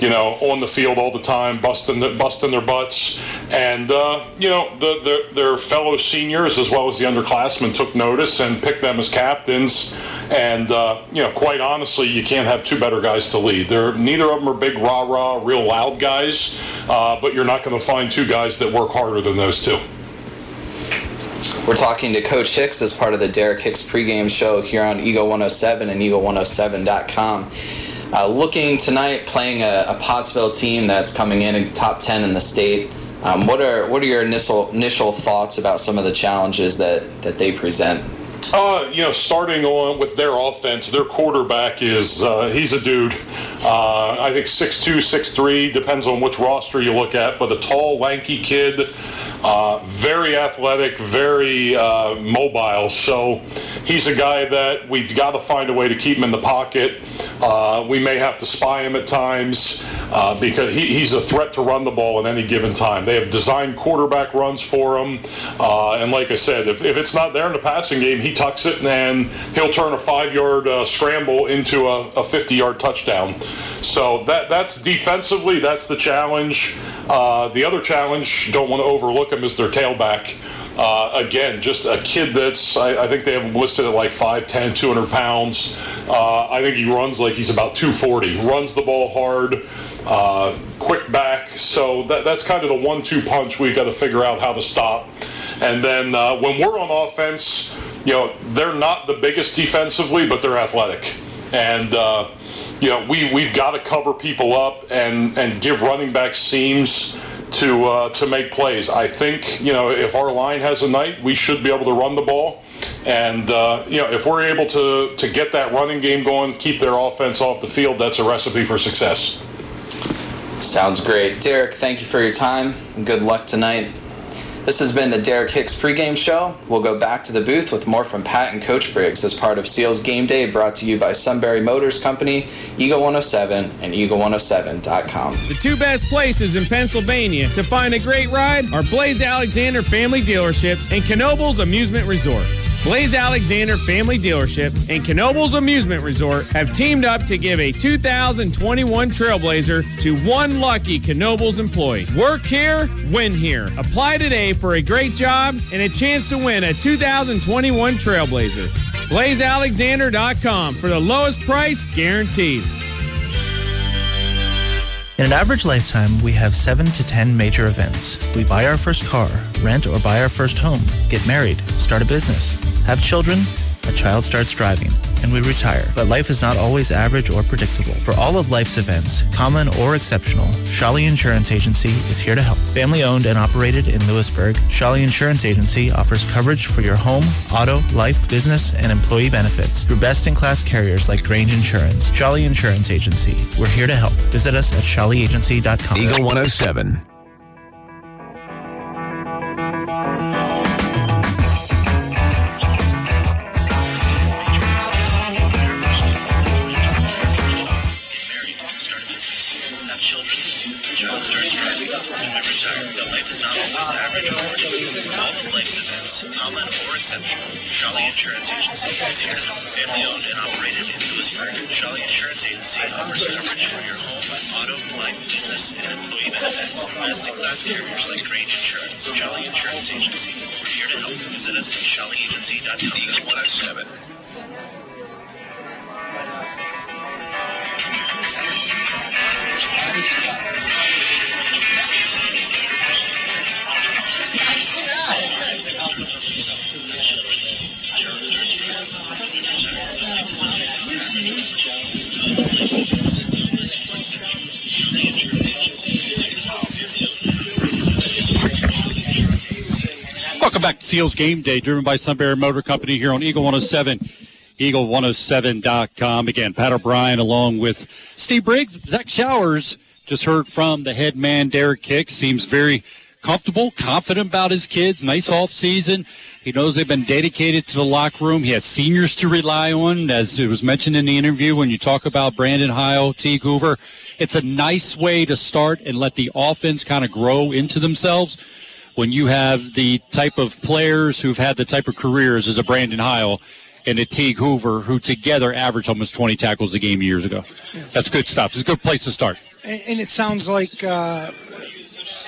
Speaker 27: you know, on the field all the time, busting the, busting their butts, and uh, you know, the, the, their fellow seniors as well as the underclassmen took notice and picked them as captains. And uh, you know, quite honestly, you can't have two better guys to lead. They're neither of them are big rah rah, real loud guys, uh, but you're not going to find two guys that work harder than those two.
Speaker 31: We're talking to Coach Hicks as part of the Derek Hicks pregame show here on Eagle 107 and Eagle107.com. Uh, looking tonight, playing a, a, Pottsville team that's coming in in top 10 in the state. Um, what are what are your initial initial thoughts about some of the challenges that, that they present?
Speaker 27: Uh, you know, starting on with their offense, their quarterback is uh, he's a dude. Uh, I think 6'2", 6'3", depends on which roster you look at, but a tall, lanky kid, uh, very athletic, very uh, mobile. So he's a guy that we've got to find a way to keep him in the pocket. Uh, we may have to spy him at times because he, he's a threat to run the ball at any given time. They have designed quarterback runs for him. And like I said, if, if it's not there in the passing game, he tucks it and he'll turn a five yard uh, scramble into a 50 yard touchdown. So that that's defensively, that's the challenge. Uh, the other challenge, don't want to overlook him, is their tailback. Uh, again, just a kid that's, I, I, think they have him listed at like 5'10, 200 pounds. Uh, I think he runs like he's about 240. Runs the ball hard, uh, quick back. So that, that's kind of the one two punch we've got to figure out how to stop. And then uh, when we're on offense, you know, they're not the biggest defensively, but they're athletic. And, uh, you know, we, we've got to cover people up and, and give running back seams to uh, to make plays. I think you know if our line has a night, we should be able to run the ball, and uh, you know if we're able to to get that running game going, keep their offense off the field, that's a recipe for success.
Speaker 31: Sounds great, Derek. Thank you for your time. Good luck tonight. This has been the Derek Hicks pregame show. We'll go back to the booth with more from Pat and Coach Briggs as part of Seals Game Day brought to you by Sunbury Motors Company, Eagle 107, and Eagle107.com.
Speaker 32: The two best places in Pennsylvania to find a great ride are Blaze Alexander Family Dealerships and Knoebels Amusement Resort. Blaise Alexander Family Dealerships and Knoebels Amusement Resort have teamed up to give a 2021 Trailblazer to one lucky Knoebels employee. Work here, win here. Apply today for a great job and a chance to win a 2021 Trailblazer. BlazeAlexander.com for the lowest price guaranteed.
Speaker 33: In an average lifetime, we have 7 to 10 major events. We buy our first car, rent or buy our first home, get married, start a business, have children, a child starts driving, and we retire. But life is not always average or predictable. For all of life's events, common or exceptional, Shali Insurance Agency is here to help. Family owned and operated in Lewisburg, Shali Insurance Agency offers coverage for your home, auto, life, business, and employee benefits through best-in-class carriers like Grange Insurance. Shali Insurance Agency. We're here to help. Visit us at shaliagency.com.
Speaker 9: Eagle 107.
Speaker 34: Shali Insurance Agency is here. Family owned and operated in Lewisburg, Shali Insurance Agency offers coverage for your home, auto, life, business, and employee benefits. Domestic class carriers like Grange Insurance. Shali Insurance Agency. We're here to help. Visit us at shaliagency.com. Eagle 107.
Speaker 10: Welcome back to Seals Game Day, driven by Sunbury Motor Company here on Eagle 107, eagle107.com. Again, Pat O'Brien along with Steve Briggs, Zach Showers. Just heard from the head man, Derek Hicks. Seems very comfortable, confident about his kids. Nice off season. He knows they've been dedicated to the locker room. He has seniors to rely on, as it was mentioned in the interview when you talk about Brandon Heil, Teague Hoover. It's a nice way to start and let the offense kind of grow into themselves when you have the type of players who've had the type of careers as a Brandon Heil and a Teague Hoover, who together averaged almost 20 tackles a game years ago. That's good stuff. It's a good place to start.
Speaker 11: And, and it sounds like uh,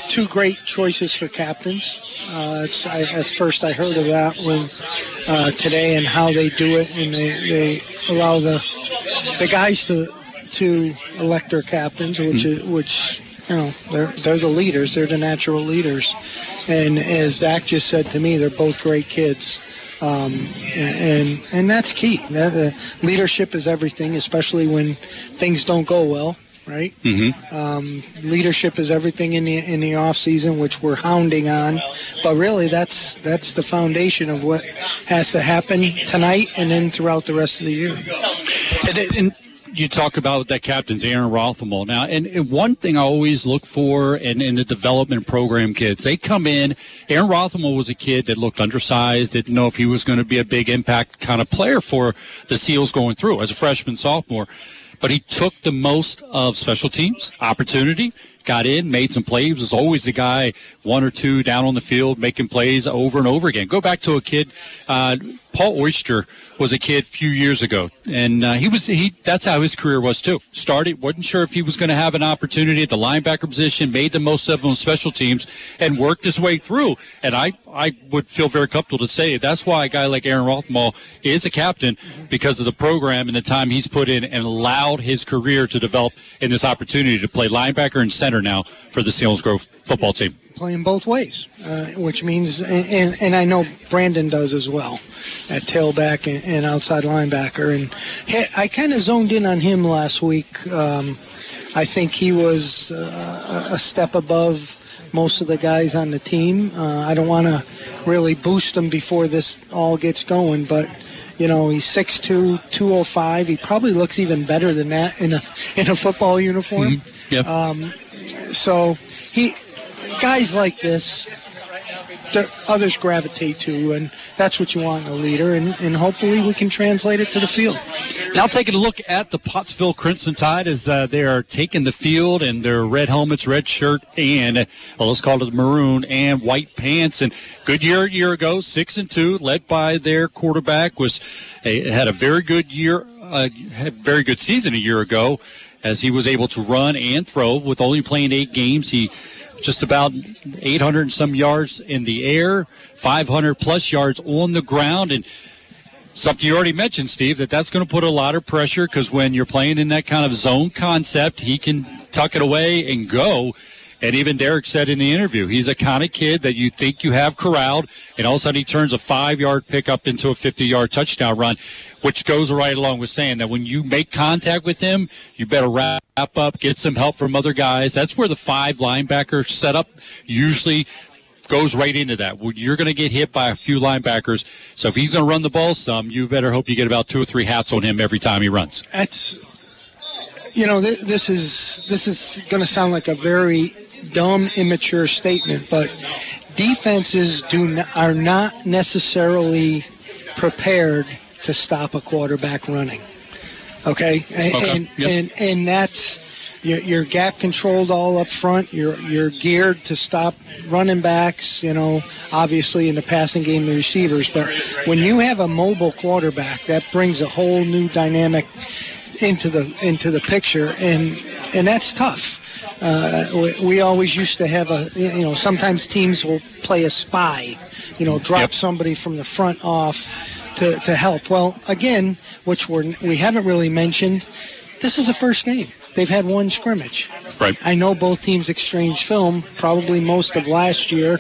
Speaker 11: two great choices for captains. Uh, it's, I, at first, I heard of that when uh, today and how they do it, and they, they allow the the guys to to elect their captains, which is, which you know they're they're the leaders, they're the natural leaders, and as Zach just said to me, they're both great kids. Um, and and that's key. That, uh, leadership is everything, especially when things don't go well right?
Speaker 10: Mm-hmm.
Speaker 11: Um, leadership is everything in the in the off season, which we're hounding on. But really, that's that's the foundation of what has to happen tonight and then throughout the rest of the year.
Speaker 10: And, and you talk about that captain's Aaron Rothamel now, and, and one thing I always look for in, in the development program kids, they come in. Aaron Rothamel was a kid that looked undersized, didn't know if he was going to be a big impact kind of player for the Seals going through as a freshman, sophomore but he took the most of special teams opportunity got in, made some plays, was always the guy one or two down on the field making plays over and over again. Go back to a kid, uh, Paul Oyster was a kid a few years ago, and uh, he was he. That's how his career was too. Started, wasn't sure if he was going to have an opportunity at the linebacker position, made the most of it on special teams, and worked his way through. And I I would feel very comfortable to say that's why a guy like Aaron Rothmall is a captain because of the program and the time he's put in and allowed his career to develop in this opportunity to play linebacker and center now for the Selinsgrove football team.
Speaker 11: Playing both ways, uh, which means, and, and, and I know Brandon does as well, at tailback and, and outside linebacker. And he, I kind of zoned in on him last week. Um, I think he was uh, a step above most of the guys on the team. Uh, I don't want to really boost him before this all gets going, but you know he's 6'2", 205. He probably looks even better than that in a in a football uniform.
Speaker 10: Mm-hmm. Yep.
Speaker 11: Um, so he guys like this that others gravitate to, and that's what you want in a leader, and, and hopefully we can translate it to the field.
Speaker 10: Now taking a look at the Pottsville Crimson Tide as uh, they are taking the field in their red helmets, red shirt, and well, let's call it maroon and white pants. And good year a year ago, six and two, led by their quarterback was a, had a very good year, uh, had very good season a year ago, as he was able to run and throw with only playing eight games. He just about 800 and some yards in the air, 500 plus yards on the ground, and something you already mentioned, Steve, that that's going to put a lot of pressure because when you're playing in that kind of zone concept, he can tuck it away and go. And even Derek said in the interview, he's a kind of kid that you think you have corralled, and all of a sudden he turns a five yard pickup into a 50 yard touchdown run, which goes right along with saying that when you make contact with him, you better wrap up, get some help from other guys. That's where the five linebacker setup usually goes right into that. You're going to get hit by a few linebackers. So if he's going to run the ball some, you better hope you get about two or three hats on him every time he runs.
Speaker 11: That's you know this is this is going to sound like a very dumb, immature statement, but defenses do n- are not necessarily prepared to stop a quarterback running. Okay, and
Speaker 10: Okay,
Speaker 11: and,
Speaker 10: yep.
Speaker 11: and and that's you're, you're gap controlled all up front. You're you're geared to stop running backs. You know, obviously in the passing game, the receivers. But when you have a mobile quarterback, that brings a whole new dynamic into the into the picture, and and that's tough. Uh, we, we always used to have a you know sometimes teams will play a spy, you know, drop somebody from the front off to, to help. Well, again, which we're, we haven't really mentioned, this is the first game. They've had one scrimmage.
Speaker 10: Right.
Speaker 11: I know both teams exchanged film, probably most of last year,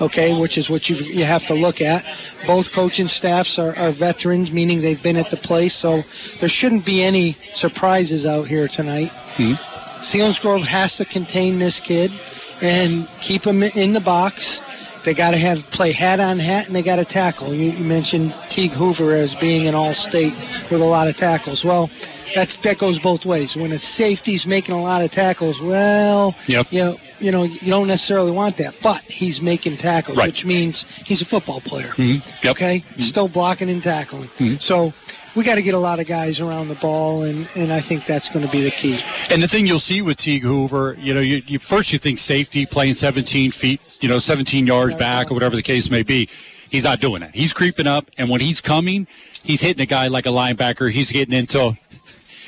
Speaker 11: okay, which is what you you have to look at. Both coaching staffs are, are veterans, meaning they've been at the place, so there shouldn't be any surprises out here tonight. Hmm. Selinsgrove has to contain this kid and keep him in the box They got to have play hat on hat, and they got to tackle. You, you mentioned Teague Hoover as being an all-state with a lot of tackles. Well, that that goes both ways. When a safety's making a lot of tackles, well,
Speaker 10: Yep.
Speaker 11: you know, you know, you don't necessarily want that, but he's making tackles,
Speaker 10: Right.
Speaker 11: which means he's a football player.
Speaker 10: Mhm. Yep.
Speaker 11: Okay, still blocking and tackling.
Speaker 10: Mhm.
Speaker 11: So we got to get a lot of guys around the ball, and and I think that's going to be the key.
Speaker 10: And the thing you'll see with Teague Hoover, you know, you, you first you think safety playing 17 feet, you know, 17 yards back or whatever the case may be. He's not doing that. He's creeping up, and when he's coming, he's hitting a guy like a linebacker. He's getting into,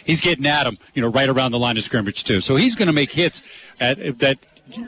Speaker 10: he's getting at him, you know, right around the line of scrimmage too. So he's going to make hits at, that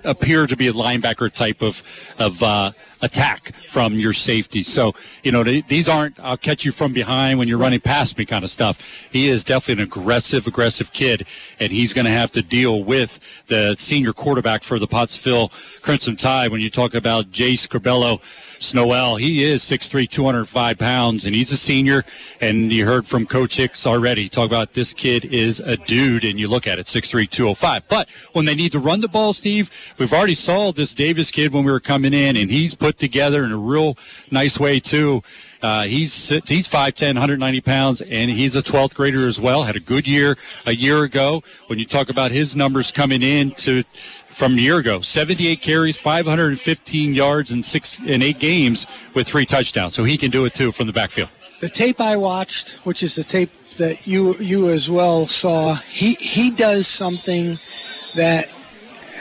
Speaker 10: appear to be a linebacker type of of uh, attack from your safety. So you know these aren't I'll catch you from behind when you're running past me kind of stuff. He is definitely an aggressive, aggressive kid, and he's going to have to deal with the senior quarterback for the Pottsville Crimson Tide. When you talk about Jace Corbello. Snowell, he is 6'3", 205 pounds, and he's a senior. And you heard from Coach Hicks already talk about this kid is a dude, and you look at it, 6'3", 205. But when they need to run the ball, Steve, we've already saw this Davis kid when we were coming in, and he's put together in a real nice way, too. Uh, he's he's 5'10", 190 pounds, and he's a 12th grader as well. Had a good year a year ago. When you talk about his numbers coming in to from a year ago, 78 carries, 515 yards, and six in eight games with three touchdowns. So he can do it too from the backfield.
Speaker 11: the tape I watched, which is the tape that you you as well saw, he he does something that,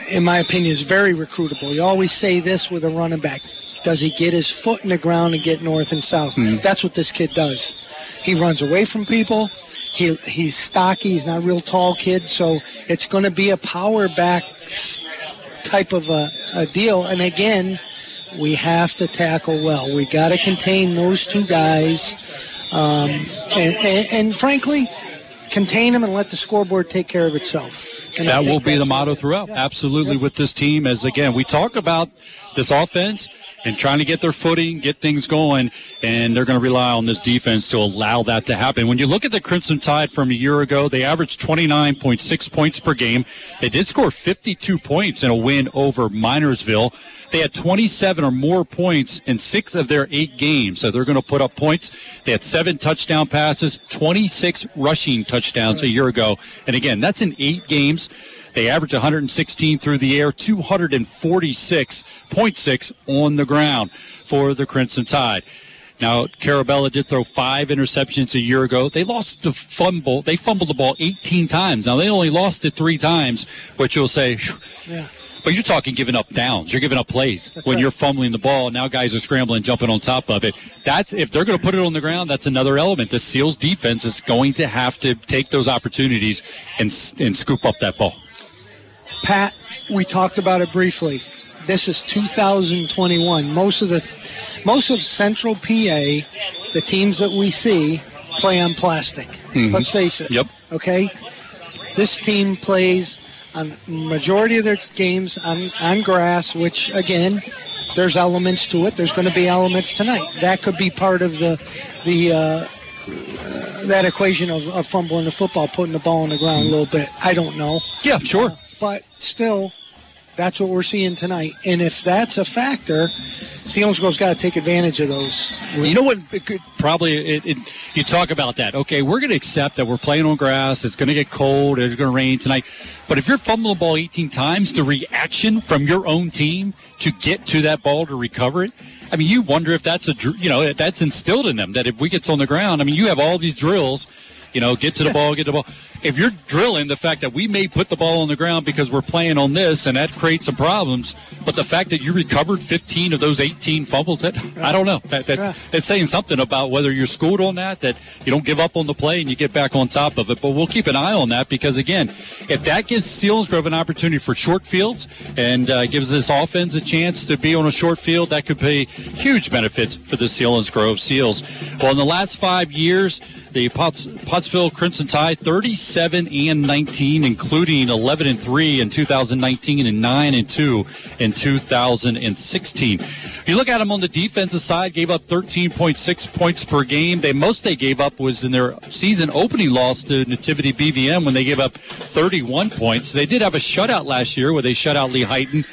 Speaker 11: in my opinion, is very recruitable. You always say this with a running back: Does he get his foot in the ground and get north and south? That's what this kid does. He runs away from people. He he's stocky. He's not a real tall kid, so it's going to be a power back type of a, a deal. And again, we have to tackle well. We got to contain those two guys, um, and, and, and frankly, contain them and let the scoreboard take care of itself. And
Speaker 10: that will be the motto throughout. Absolutely, with this team, as again we talk about this offense and trying to get their footing, get things going, and they're going to rely on this defense to allow that to happen. When you look at the Crimson Tide from a year ago, they averaged 29.6 points per game. They did score 52 points in a win over Minersville. They had 27 or more points in six of their eight games, so they're going to put up points. They had seven touchdown passes, 26 rushing touchdowns a year ago. And again, that's in eight games. They average 116 through the air, 246.6 on the ground for the Crimson Tide. Now, Carabella did throw five interceptions a year ago. They lost the fumble. They fumbled the ball 18 times. Now, they only lost it three times, which you'll say,
Speaker 11: Yeah.
Speaker 10: but you're talking giving up downs. You're giving up plays when you're fumbling the ball. Now guys are scrambling, jumping on top of it. That's if they're going to put it on the ground. That's another element. The Seals defense is going to have to take those opportunities and and scoop up that ball.
Speaker 11: Pat, we talked about it briefly. This is 2021. Most of the most of Central PA, the teams that we see play on plastic.
Speaker 10: Mhm.
Speaker 11: Let's face it.
Speaker 10: Yep.
Speaker 11: Okay. This team plays on majority of their games on on grass, which again, there's elements to it. There's going to be elements tonight. That could be part of the the. Uh, uh, that equation of, of fumbling the football, putting the ball on the ground a little bit. I don't know.
Speaker 10: Yeah, sure.
Speaker 11: But still, that's what we're seeing tonight. And if that's a factor, Selinsgrove's got to take advantage of those.
Speaker 10: You know what? It could, probably it, it, you talk about that. Okay, we're going to accept that we're playing on grass. It's going to get cold. It's going to rain tonight. But if you're fumbling the ball 18 times, the reaction from your own team to get to that ball to recover it. I mean, you wonder if that's a you know that's instilled in them that if we get on the ground, I mean, you have all these drills. You know, get to the ball, get the ball. If you're drilling the fact that we may put the ball on the ground because we're playing on this and that creates some problems, but the fact that you recovered 15 of those 18 fumbles, that I don't know. That, that it's saying something about whether you're schooled on that, that you don't give up on the play and you get back on top of it. But we'll keep an eye on that because again, if that gives Selinsgrove an opportunity for short fields and uh, gives this offense a chance to be on a short field, that could be huge benefits for the Selinsgrove Seals. Well, in the last five years, the Potts, Pottsville Crimson Tide 37 and 19, including 11 and 3 in 2019 and 9 and 2 in 2016. If you look at them on the defensive side, gave up 13.6 points per game. They most they gave up was in their season opening loss to Nativity BVM when they gave up 31 points. They did have a shutout last year where they shut out Lehighton.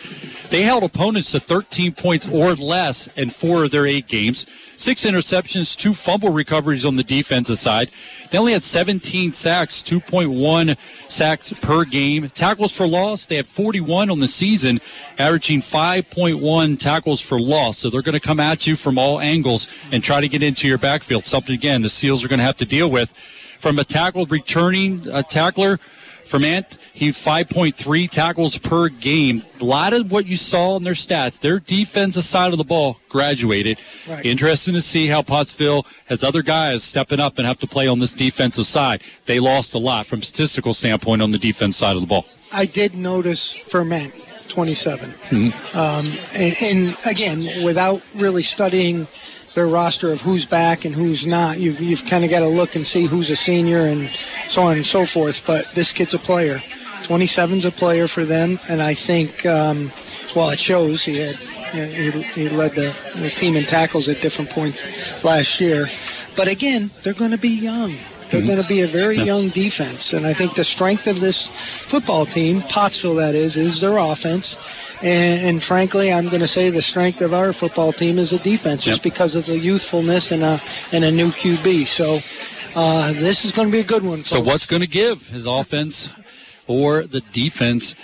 Speaker 10: They held opponents to 13 points or less in four of their eight games. Six interceptions, two fumble recoveries on the defensive side. They only had 17 sacks, 2.1 sacks per game. Tackles for loss, they had 41 on the season, averaging 5.1 tackles for loss. So they're going to come at you from all angles and try to get into your backfield. Something, again, the Seals are going to have to deal with. From a tackle returning uh, tackler, from he 5.3 tackles per game. A lot of what you saw in their stats, their defensive side of the ball graduated.
Speaker 11: Right.
Speaker 10: Interesting to see how Pottsville has other guys stepping up and have to play on this defensive side. They lost a lot from statistical standpoint on the defense side of the ball.
Speaker 11: I did notice Ferment, 27.
Speaker 10: Mhm.
Speaker 11: Um, and, and again, without really studying their roster of who's back and who's not, you've, you've kind of got to look and see who's a senior and so on and so forth. But this kid's a player. 27's a player for them, and I think, um, well, it shows. He had he, he led the, the team in tackles at different points last year. But again, they're going to be young. They're
Speaker 10: Mhm.
Speaker 11: going to be a very young defense, and I think the strength of this football team, Pottsville, that is, is their offense. And, and frankly, I'm going to say the strength of our football team is the defense, just because of the youthfulness and a and a new QB. So uh, this is going to be a good one.
Speaker 10: So what's going to give his offense or the defense?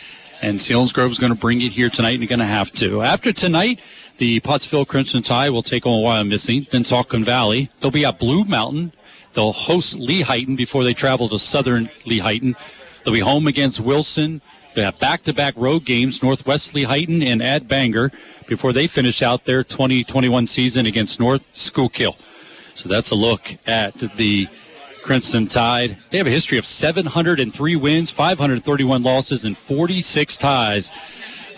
Speaker 10: And Seals Selinsgrove is going to bring it here tonight, and going to have to. After tonight, the Pottsville Crimson Tide will take on Wild Missing, then Saucon Valley. They'll be at Blue Mountain. They'll host Lehighton before they travel to Southern Lehigh. They'll be home against Wilson. They back-to-back road games, Northwestern Lehigh and at Bangor, before they finish out their 2021 season against North Schuylkill. So that's a look at the Crimson Tide. They have a history of 703 wins, 531 losses, and 46 ties.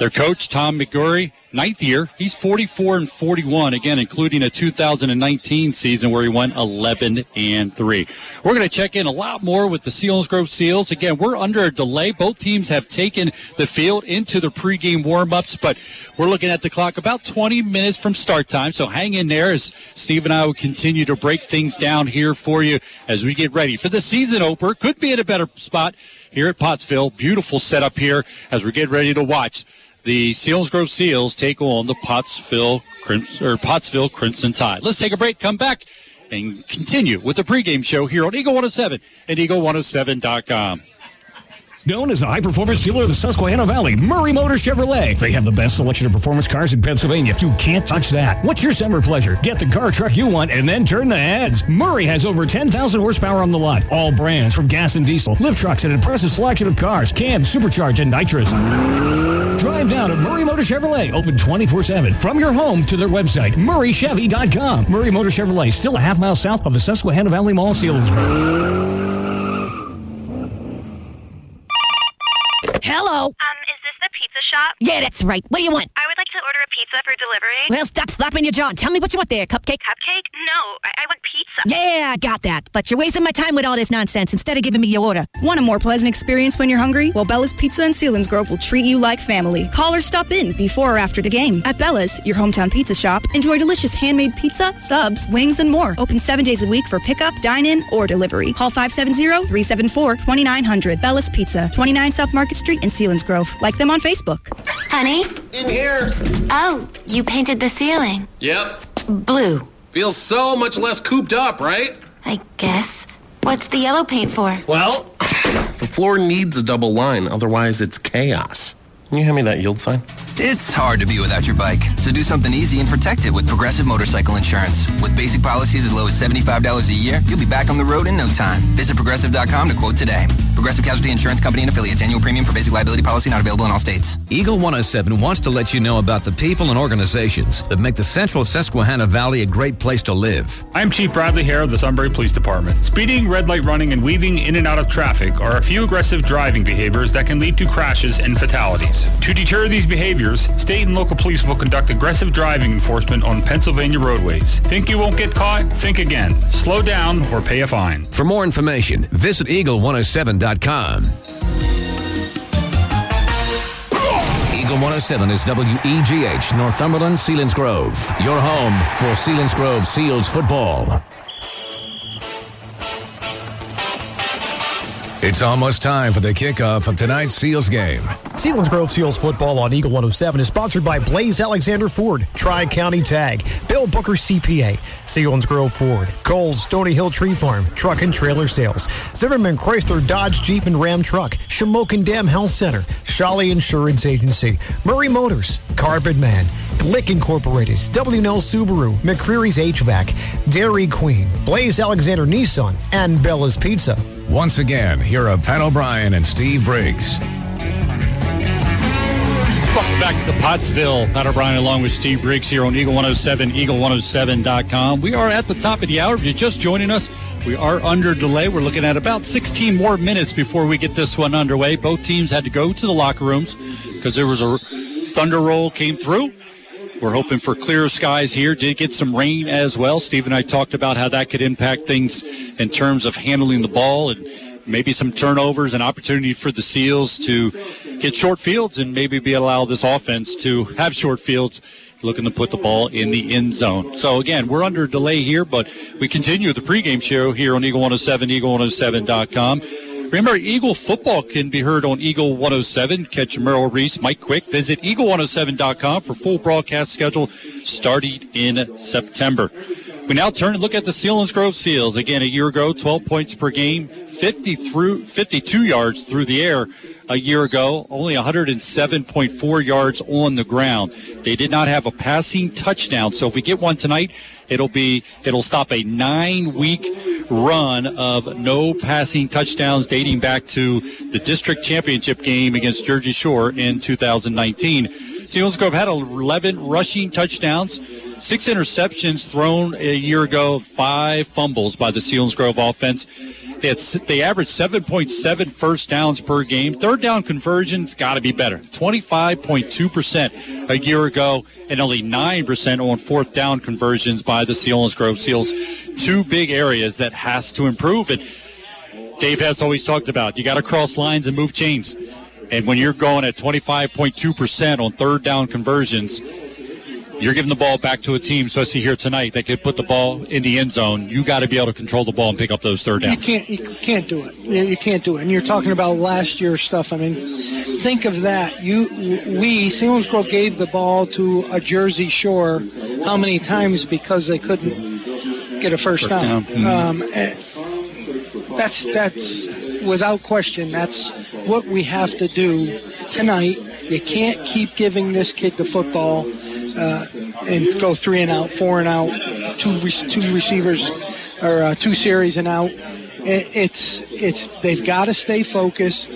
Speaker 10: Their coach, Tom McGurry, ninth year, he's 44 and 41, again, including a 2019 season where he went 11 and 3. We're going to check in a lot more with the Selinsgrove Seals. Again, we're under a delay. Both teams have taken the field into the pregame warm-ups, but we're looking at the clock about 20 minutes from start time. So hang in there as Steve and I will continue to break things down here for you as we get ready for the season opener. Could be in a better spot here at Pottsville. Beautiful setup here as we get ready to watch the Selinsgrove Seals take on the Pottsville Crimson, or Pottsville Crimson Tide. Let's take a break, come back, and continue with the pregame show here on Eagle 107 and Eagle107.com.
Speaker 25: Known as a high performance dealer of the Susquehanna Valley, Murray Motor Chevrolet. They have the best selection of performance cars in Pennsylvania. You can't touch that. What's your summer pleasure? Get the car truck you want and then turn the heads. Murray has over 10,000 horsepower on the lot. All brands from gas and diesel, lift trucks, and an impressive selection of cars, cams, supercharged, and nitrous. Drive down to Murray Motor Chevrolet, open 24 7 from your home to their website, murraychevy.com. Murray Motor Chevrolet, still a half mile south of the Susquehanna Valley Mall, Selinsgrove.
Speaker 29: Hello.
Speaker 28: Um, is this the pizza shop?
Speaker 29: Yeah, that's right. What do you want?
Speaker 28: I would like to order a pizza for delivery.
Speaker 29: Well, stop flopping your jaw and tell me what you want there, cupcake.
Speaker 28: Cupcake? No, I, I want pizza.
Speaker 29: Yeah, I got that. But you're wasting my time with all this nonsense instead of giving me your order.
Speaker 30: Want a more pleasant experience when you're hungry? Well, Bella's Pizza and Selinsgrove will treat you like family. Call or stop in before or after the game. At Bella's, your hometown pizza shop, enjoy delicious handmade pizza, subs, wings, and more. Open seven days a week for pickup, dine-in, or delivery. Call 570-374-2900. Bella's Pizza, 29 South Market Street in Selinsgrove. Like them on Facebook.
Speaker 35: Honey?
Speaker 36: In here.
Speaker 35: Oh, you painted the ceiling.
Speaker 36: Yep.
Speaker 35: Blue,
Speaker 36: Feels so much less cooped up, right?
Speaker 35: I guess. What's the yellow paint for?
Speaker 36: Well, the floor needs a double line, otherwise it's chaos. Can you hand me that yield sign?
Speaker 37: It's hard to be without your bike, so do something easy and protect it with Progressive Motorcycle Insurance. With basic policies as low as $75 a year, you'll be back on the road in no time. Visit progressive.com to quote today. Progressive Casualty Insurance Company and affiliates. Annual premium for basic liability policy not available in all states.
Speaker 9: Eagle 107 wants to let you know about the people and organizations that make the central Susquehanna Valley a great place to live.
Speaker 38: I'm Chief Bradley Hare of the Sunbury Police Department. Speeding, red light running, and weaving in and out of traffic are a few aggressive driving behaviors that can lead to crashes and fatalities. To deter these behaviors, state and local police will conduct aggressive driving enforcement on Pennsylvania roadways. Think you won't get caught? Think again. Slow down or pay a fine.
Speaker 9: For more information, visit oh eagle107.com. Eagle 107 is WEGH, Northumberland, Selinsgrove. Your home for Selinsgrove Seals football. It's almost time for the kickoff of tonight's Seals game.
Speaker 39: Selinsgrove Seals football on Eagle 107 is sponsored by Blaze Alexander Ford, Tri County Tag, Bill Booker CPA, Selinsgrove Ford, Coles Stony Hill Tree Farm, Truck and Trailer Sales, Zimmerman Chrysler Dodge Jeep and Ram Truck, Shamokin Dam Health Center, Shali Insurance Agency, Murray Motors, Carpet Man, Glick Incorporated, WNL Subaru, McCreary's HVAC, Dairy Queen, Blaze Alexander Nissan, and Bella's Pizza.
Speaker 9: Once again, here are Pat O'Brien and Steve Briggs.
Speaker 10: Welcome back to Pottsville. Pat O'Brien along with Steve Briggs here on Eagle 107, eagle107.com. We are at the top of the hour. If you're just joining us, we are under delay. We're looking at about 16 more minutes before we get this one underway. Both teams had to go to the locker rooms because there was a thunder roll came through. We're hoping for clear skies here. Did get some rain as well. Steve and I talked about how that could impact things in terms of handling the ball and maybe some turnovers and opportunity for the Seals to get short fields and maybe be allow this offense to have short fields looking to put the ball in the end zone. So again, we're under delay here, but we continue the pregame show here on Eagle 107, eagle107.com. Remember, Eagle football can be heard on Eagle 107. Catch Merrill Reese, Mike Quick. Visit eagle107.com for full broadcast schedule starting in September. We now turn and look at the Selinsgrove Seals. Again, a year ago, 12 points per game, 50 through 52 yards through the air a year ago, only 107.4 yards on the ground. They did not have a passing touchdown. So if we get one tonight, it'll be it'll stop a nine week run of no passing touchdowns dating back to the district championship game against Jersey Shore in 2019. Selinsgrove had 11 rushing touchdowns, six interceptions thrown a year ago, five fumbles by the Selinsgrove offense. It's they average 7.7 first downs per game. Third down conversions got to be better. 25.2% a year ago and only 9% on fourth down conversions by the Selinsgrove Seals. Two big areas that has to improve. And Dave has always talked about you got to cross lines and move chains. And when you're going at 25.2% on third down conversions, you're giving the ball back to a team, especially here tonight, that could put the ball in the end zone. You got to be able to control the ball and pick up those third downs.
Speaker 11: You can't. You can't do it. You you can't do it. And you're talking about last year's stuff. I mean, think of that. You, we, Selinsgrove gave the ball to a Jersey Shore. How many times because they couldn't get a first,
Speaker 10: First
Speaker 11: down?
Speaker 10: down. Mhm.
Speaker 11: Um, eh, that's that's without question. That's what we have to do tonight. You can't keep giving this kid the football uh, and go three and out, four and out, two re- two receivers or uh, two series and out. It, it's it's they've got to stay focused.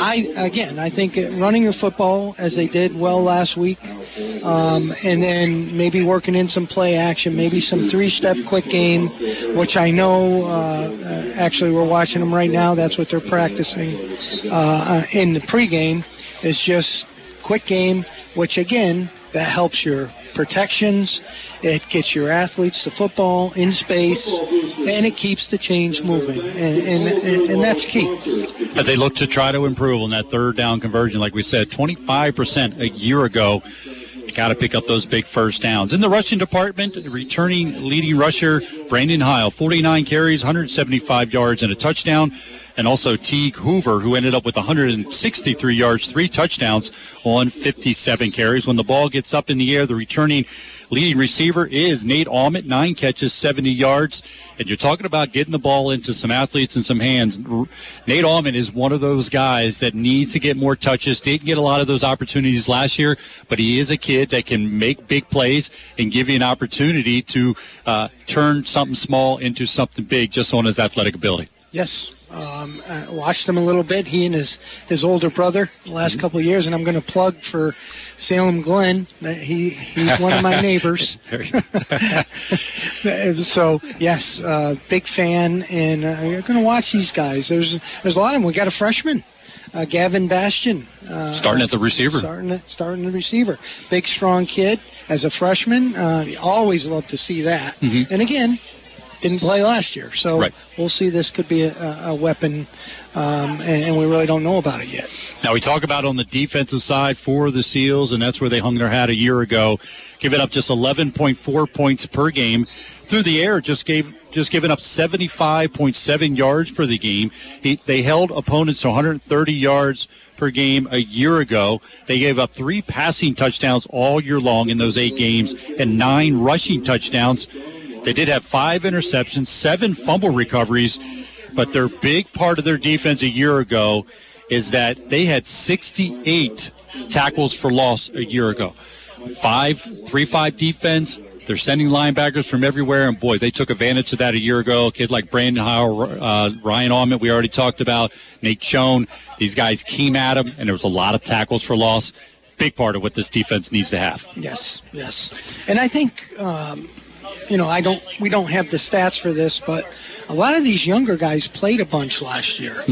Speaker 11: I again, I think running the football as they did well last week, um, and then maybe working in some play action, maybe some three-step quick game, which I know. Uh, uh, actually, we're watching them right now. That's what they're practicing uh, uh, in the pregame. Is just quick game, which again that helps your protections. It gets your athletes to football in space, and it keeps the chains moving, and and, and that's key.
Speaker 10: as they look to try to improve on that third down conversion. Like we said, 25% a year ago. Got to pick up those big first downs. In the rushing department, returning leading rusher Brandon Heil, 49 carries, 175 yards, and a touchdown. And also Teague Hoover, who ended up with 163 yards, three touchdowns on 57 carries. When the ball gets up in the air, the returning leading receiver is Nate Almond, nine catches, 70 yards. And you're talking about getting the ball into some athletes and some hands. Nate Almond is one of those guys that needs to get more touches. Didn't get a lot of those opportunities last year, but he is a kid that can make big plays and give you an opportunity to uh, turn something small into something big just on his athletic ability.
Speaker 11: Yes. Um, I watched him a little bit. He and his, his older brother the last couple of years, and I'm going to plug for Salem Glen. that He he's one of my neighbors. <laughs> <laughs> so yes, uh, big fan, and uh, I'm going to watch these guys. There's there's a lot of them. We got a freshman, uh, Gavin Bastion, uh,
Speaker 10: Starting at the receiver.
Speaker 11: Starting at, starting the receiver. Big strong kid as a freshman. Uh, always love to see that.
Speaker 10: Mhm.
Speaker 11: And again, didn't play last year. So
Speaker 10: Right.
Speaker 11: we'll see. This could be a, a weapon, um, and, and we really don't know about it yet.
Speaker 10: Now we talk about on the defensive side for the Seals, and that's where they hung their hat a year ago, giving up just 11.4 points per game through the air. Just gave just giving up 75.7 yards per the game. He, they held opponents to 130 yards per game a year ago. They gave up three passing touchdowns all year long in those eight games and nine rushing touchdowns. They did have five interceptions, seven fumble recoveries, but their big part of their defense a year ago is that they had 68 tackles for loss a year ago. Five, three, five defense. They're sending linebackers from everywhere, and boy, they took advantage of that a year ago. A kid like Brandon Howell, uh, Ryan Almond, we already talked about, Nate Schoen. These guys came at him, and there was a lot of tackles for loss. Big part of what this defense needs to have.
Speaker 11: Yes, yes. And I think, um, you know, I don't. We don't have the stats for this, but a lot of these younger guys played a bunch last year.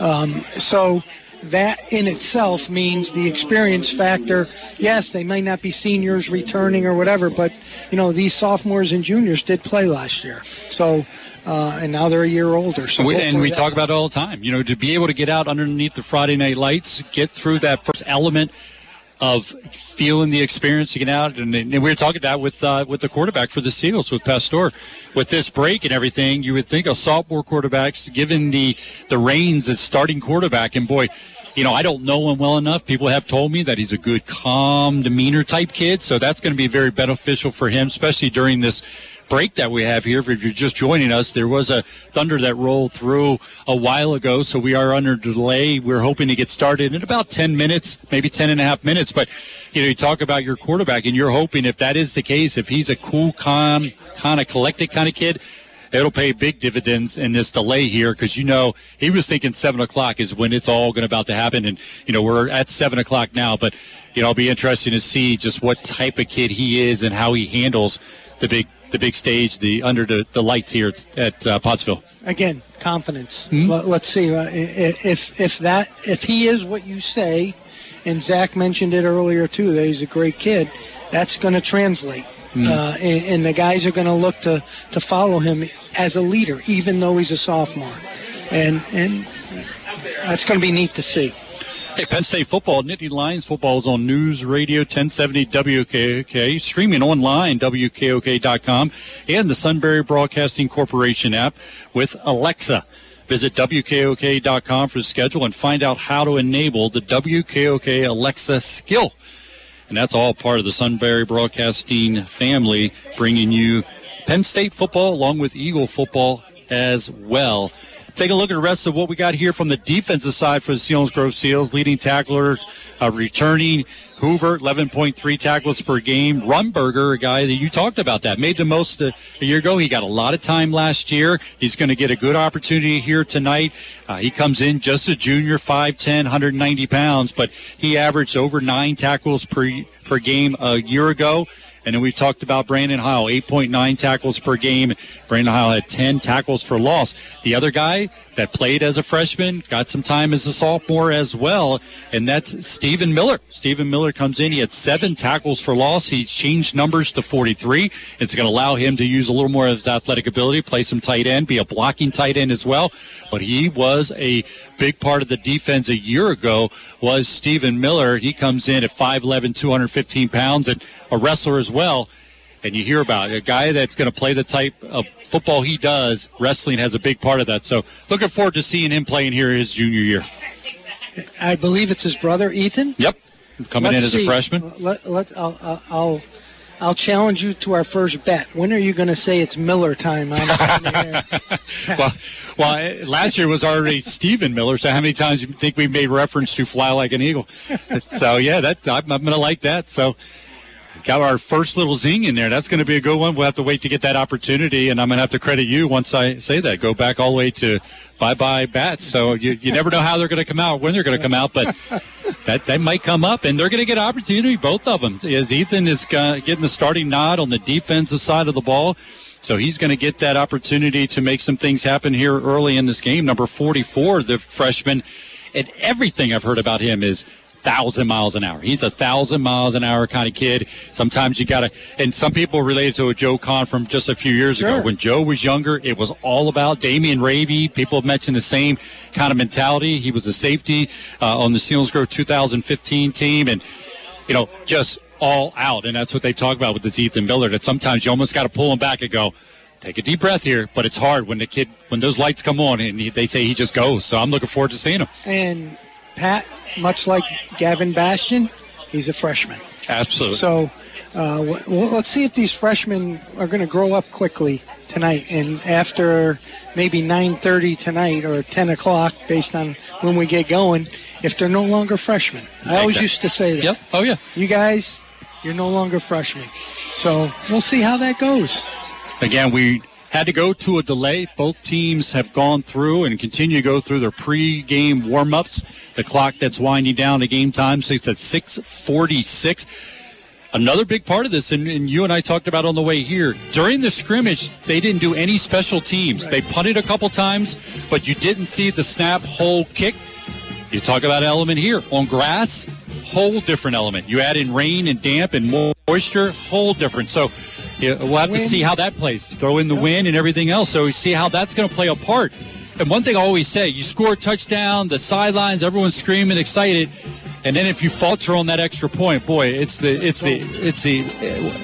Speaker 11: Um, so that in itself means the experience factor. Yes, they may not be seniors returning or whatever, but you know these sophomores and juniors did play last year. So uh, and now they're a year older. So
Speaker 10: And we, and we talk about it all the time. You know, to be able to get out underneath the Friday night lights, get through that first element of feeling the experience to get out, and, and we were talking about with uh, with the quarterback for the Seals with Pastor, with this break and everything. You would think a sophomore quarterback's given the the reins as starting quarterback, and boy. You know, I don't know him well enough. People have told me that he's a good, calm demeanor type kid. So that's going to be very beneficial for him, especially during this break that we have here. If you're just joining us, there was a thunder that rolled through a while ago, so we are under delay. We're hoping to get started in about 10 minutes, maybe 10 and a half minutes. But, you know, you talk about your quarterback, and you're hoping if that is the case, if he's a cool, calm, kind of collected kind of kid, it'll pay big dividends in this delay here because you know he was thinking seven o'clock is when it's all going about to happen and you know we're at seven o'clock now but you know it'll be interesting to see just what type of kid he is and how he handles the big the big stage the under the, the lights here at, uh, pottsville
Speaker 11: again confidence.
Speaker 10: Hmm?
Speaker 11: Let, let's see uh, if if that if he is what you say, and Zach mentioned it earlier too that he's a great kid. That's going to translate.
Speaker 10: Hmm.
Speaker 11: Uh, and, and the guys are going to look to to follow him as a leader, even though he's a sophomore, and and that's going to be neat to see.
Speaker 10: Penn State football, Nittany Lions football is on News Radio 1070 WKOK, streaming online, WKOK.com, and the Sunbury Broadcasting Corporation app with Alexa. Visit WKOK.com for the schedule and find out how to enable the WKOK Alexa skill. And that's all part of the Sunbury Broadcasting family, bringing you Penn State football along with Eagle football as well. Take a look at the rest of what we got here from the defensive side for the Selinsgrove Seals. Leading tacklers, uh, returning Hoover, 11.3 tackles per game. Rumberger, a guy that you talked about that, made the most a, a year ago. He got a lot of time last year. He's going to get a good opportunity here tonight. Uh, he comes in just a junior, 5'10", 190 pounds, but he averaged over nine tackles per per game a year ago. And then we've talked about Brandon Howell, 8.9 tackles per game. Brandon Howell had 10 tackles for loss. The other guy that played as a freshman got some time as a sophomore as well, and that's Stephen Miller. Stephen Miller comes in. He had seven tackles for loss. He changed numbers to 43. It's going to allow him to use a little more of his athletic ability, play some tight end, be a blocking tight end as well. But he was a big part of the defense a year ago was Stephen Miller. He comes in at 5'11", 215 pounds, and a wrestler as well. And you hear about it, a guy that's going to play the type of football he does. Wrestling has a big part of that. So looking forward to seeing him playing here his junior year.
Speaker 11: I believe it's his brother Ethan.
Speaker 10: Yep, coming in
Speaker 11: Let's
Speaker 10: as a freshman.
Speaker 11: Let, let, I'll, I'll- I'll I'll challenge you to our first bet. When are you going to say it's Miller time? on- on the air?
Speaker 10: well, well, last year was already Stephen Miller. So how many times do you think we made reference to "Fly Like an Eagle"? so yeah, that I'm, I'm going to like that. So got our first little zing in there. That's going to be a good one. We'll have to wait to get that opportunity, and I'm going to have to credit you once I say that. Go back all the way to bye bye bats. So you, you never know how they're going to come out, when they're going to come out, but <laughs> that that might come up, and they're going to get opportunity. Both of them, as Ethan is uh, getting the starting nod on the defensive side of the ball. So he's going to get that opportunity to make some things happen here early in this game. Number 44, the freshman, and everything I've heard about him is thousand miles an hour. He's a thousand miles an hour kind of kid. Sometimes you gotta, and some people related to a Joe Con from just a few years ago. When Joe was younger, it was all about Damian Ravy. People have mentioned the same kind of mentality. He was a safety uh, on the Selinsgrove 2015 team, and you know, just all out. And that's what they talk about with this Ethan Miller. That sometimes you almost got to pull him back and go. Take a deep breath here, but it's hard when the kid when those lights come on and he, they say he just goes. So I'm looking forward to seeing him.
Speaker 11: And Pat, much like Gavin Bastion, he's a freshman.
Speaker 10: Absolutely.
Speaker 11: So uh, w- well, let's see if these freshmen are going to grow up quickly tonight. And after maybe 9:30 tonight or 10 o'clock, based on when we get going, if they're no longer freshmen, I always
Speaker 10: Exactly.
Speaker 11: used to say that.
Speaker 10: Yep. Oh yeah.
Speaker 11: You guys, you're no longer freshmen. So we'll see how that goes.
Speaker 10: Again, we had to go to a delay. Both teams have gone through and continue to go through their pre-game warm-ups. The clock that's winding down to game time sits at 6:46. Another big part of this, and, and you and I talked about on the way here, during the scrimmage, they didn't do any special teams. They punted a couple times, but you didn't see the snap, hole, kick. You talk about element here on grass, whole different element. You add in rain and damp and moisture, whole different. So yeah, we'll have to see how that plays. Throw in the wind and everything else. So we see how that's going to play a part. And one thing I always say, you score a touchdown, the sidelines, everyone's screaming, excited. And then if you falter on that extra point, boy, it's the it's the it's the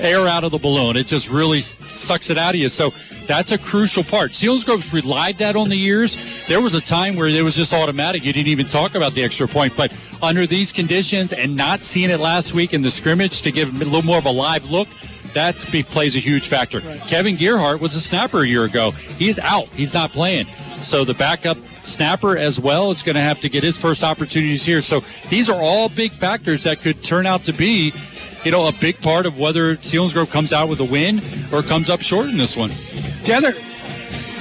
Speaker 10: air out of the balloon. It just really sucks it out of you. So that's a crucial part. Selinsgrove's relied that on the years. There was a time where it was just automatic. You didn't even talk about the extra point. But under these conditions and not seeing it last week in the scrimmage to give a little more of a live look, that plays a huge factor. Kevin Gearhart was a snapper a year ago. He's out. He's not playing. So the backup snapper as well is going to have to get his first opportunities here. So these are all big factors that could turn out to be, you know, a big part of whether Selinsgrove comes out with a win or comes up short in this one.
Speaker 11: The other,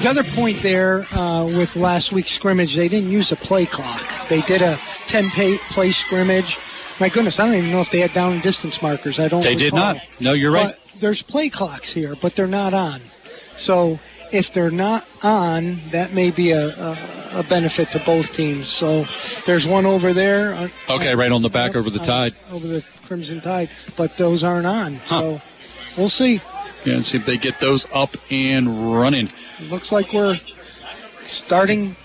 Speaker 11: the other point there uh, with last week's scrimmage, they didn't use a play clock. They did a 10 pay, play scrimmage. My goodness, I don't even know if they had down and distance markers. I don't.
Speaker 10: They did not. No, you're right.
Speaker 11: But there's play clocks here, but they're not on. So if they're not on, that may be a, a, a benefit to both teams. So there's one over there. uh,
Speaker 10: Okay, right on the back over the
Speaker 11: uh,
Speaker 10: tide.
Speaker 11: Over the Crimson Tide, but those aren't on. So we'll see.
Speaker 10: Yeah, and see if they get those up and running.
Speaker 11: Looks like we're starting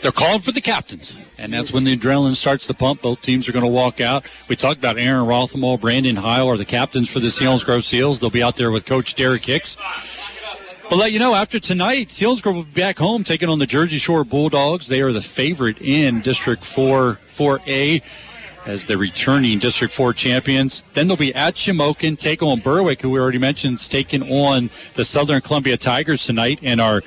Speaker 10: They're calling for the captains, and that's when the adrenaline starts to pump. Both teams are going to walk out. We talked about Aaron Rothenwald, Brandon Heil are the captains for the Selinsgrove Seals. They'll be out there with Coach Derek Hicks. But let you know, after tonight, Selinsgrove will be back home taking on the Jersey Shore Bulldogs. They are the favorite in District 4 4A as the returning District 4 champions. Then they'll be at Shamokin, take on Berwick, who we already mentioned, is taking on the Southern Columbia Tigers tonight in our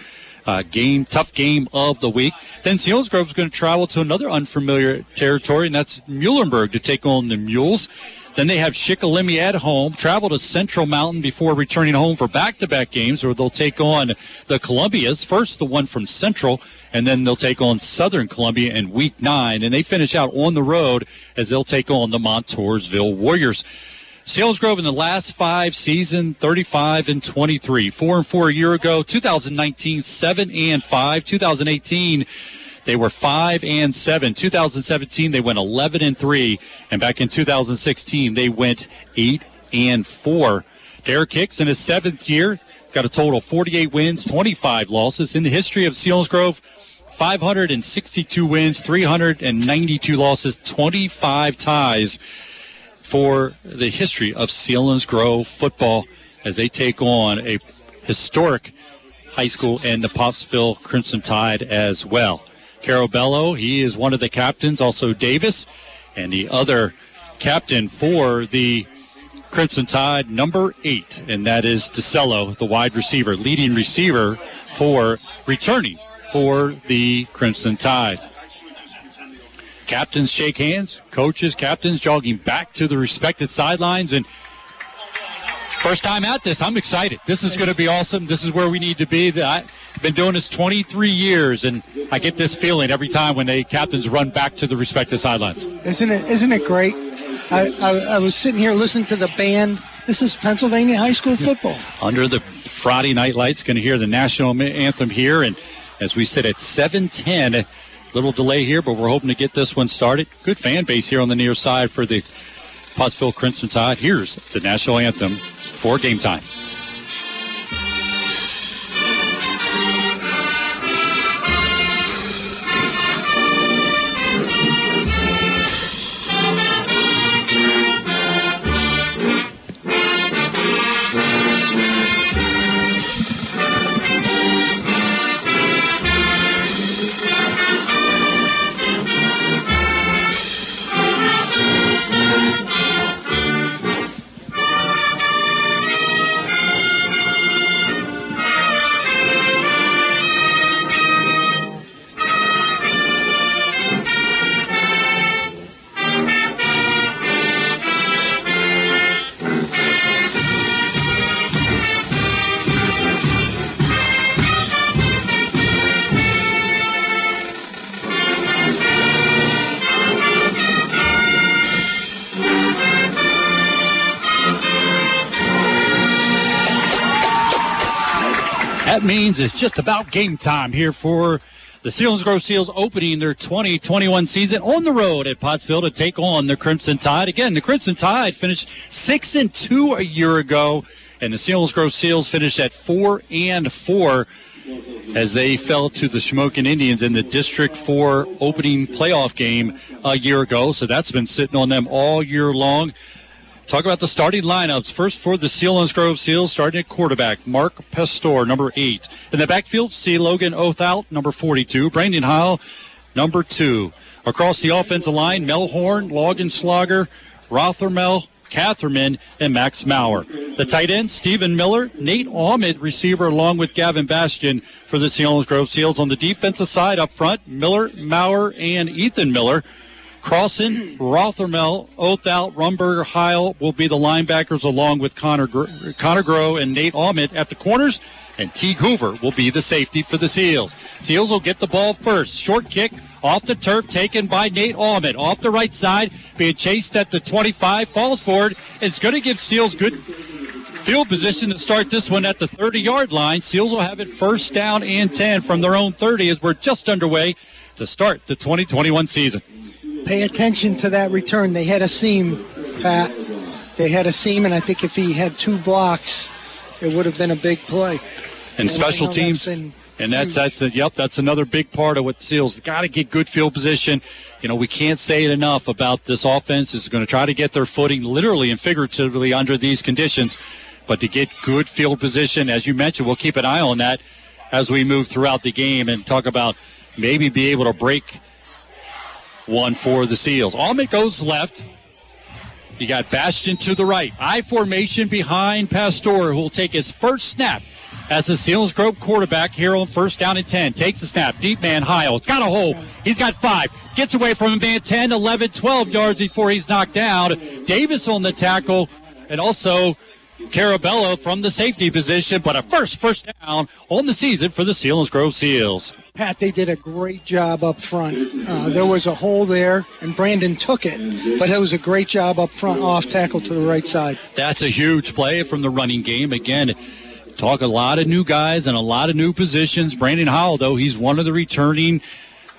Speaker 10: uh, game, tough game of the week. Then Selinsgrove is going to travel to another unfamiliar territory, and that's Muhlenberg to take on the Mules. Then they have Shikellamy at home, travel to Central Mountain before returning home for back-to-back games, where they'll take on the Columbias. First, the one from Central, and then they'll take on Southern Columbia in Week Nine, and they finish out on the road as they'll take on the Montoursville Warriors. Selinsgrove in the last five season, 35 and 23, four and four a year ago. 2019, seven and five. 2018, they were five and seven. 2017, they went 11 and three, and back in 2016, they went eight and four. Derek Hicks in his seventh year got a total of 48 wins, 25 losses in the history of Selinsgrove. 562 wins, 392 losses, 25 ties for the history of Selinsgrove football as they take on a historic high school and the Pottsville Crimson Tide as well. Carabello, he is one of the captains, also Davis, and the other captain for the Crimson Tide, number eight, and that is DeCello, the wide receiver, leading receiver for returning for the Crimson Tide. Captains shake hands, coaches, captains jogging back to the respected sidelines, and first time at this, I'm excited. This is going to be awesome. This is where we need to be. I've been doing this 23 years, and I get this feeling every time when the captains run back to the respected sidelines.
Speaker 11: Isn't it? Isn't it great? I, I, I was sitting here listening to the band. This is Pennsylvania high school football.
Speaker 10: under the Friday night lights. Going to hear the national anthem here, and as we sit at 7:10, Little delay here, but we're hoping to get this one started. Good fan base here on the near side for the Pottsville Crimson Tide. Here's the national anthem for game time. Means it's just about game time here for the Selinsgrove Seals opening their 2021 season on the road at Pottsville to take on the Crimson Tide. Again, the Crimson Tide finished six and two a year ago, and the Selinsgrove Seals finished at four and four as they fell to the Shamokin Indians in the District 4 opening playoff game a year ago. So that's been sitting on them all year long. Talk about the starting lineups. First for the Selinsgrove Seals, starting at quarterback, Mark Pastor, number eight. In the backfield, see Logan Othout, number 42. Brandon Heil, number two. Across the offensive line, Mel Horn, Logan Slogger, Rothermel, Catherman, and Max Maurer. The tight end, Stephen Miller, Nate Ahmed, receiver, along with Gavin Bastion for the Selinsgrove Seals. On the defensive side, up front, Miller, Maurer, and Ethan Miller. Crossan, Rothermel, Othout, Rumberger, Heil will be the linebackers along with Connor, Gr- Connor Groh and Nate Ahmed at the corners. And Teague Hoover will be the safety for the Seals. Seals will get the ball first. Short kick off the turf taken by Nate Ahmed. Off the right side, being chased at the 25, falls forward. It's going to give Seals good field position to start this one at the 30 yard line. Seals will have it first down and 10 from their own 30 as we're just underway to start the 2021 season.
Speaker 11: Pay attention to that return. They had a seam, Pat. They had a seam, and I think if he had two blocks, it would have been a big play.
Speaker 10: And special teams. And that's that's a, yep, that's another big part of what the Seals got to get good field position. You know, we can't say it enough about this offense is going to try to get their footing literally and figuratively under these conditions, but to get good field position, as you mentioned, we'll keep an eye on that as we move throughout the game and talk about maybe be able to break one for the Seals. Ahmed goes left. You got Bastion to the right. I formation behind Pastor, who will take his first snap as the Selinsgrove quarterback here on first down and 10. Takes the snap. Deep man, Heil. It's got a hole. He's got five. Gets away from him, man, 10, 11, 12 yards before he's knocked down. Davis on the tackle, and also Carabello from the safety position, but a first first down on the season for the Selinsgrove Seals.
Speaker 11: Pat, they did a great job up front. Uh, there was a hole there, and Brandon took it, but it was a great job up front, off tackle to the right side.
Speaker 10: That's a huge play from the running game. Again, talk a lot of new guys and a lot of new positions. Brandon Howell, though, he's one of the returning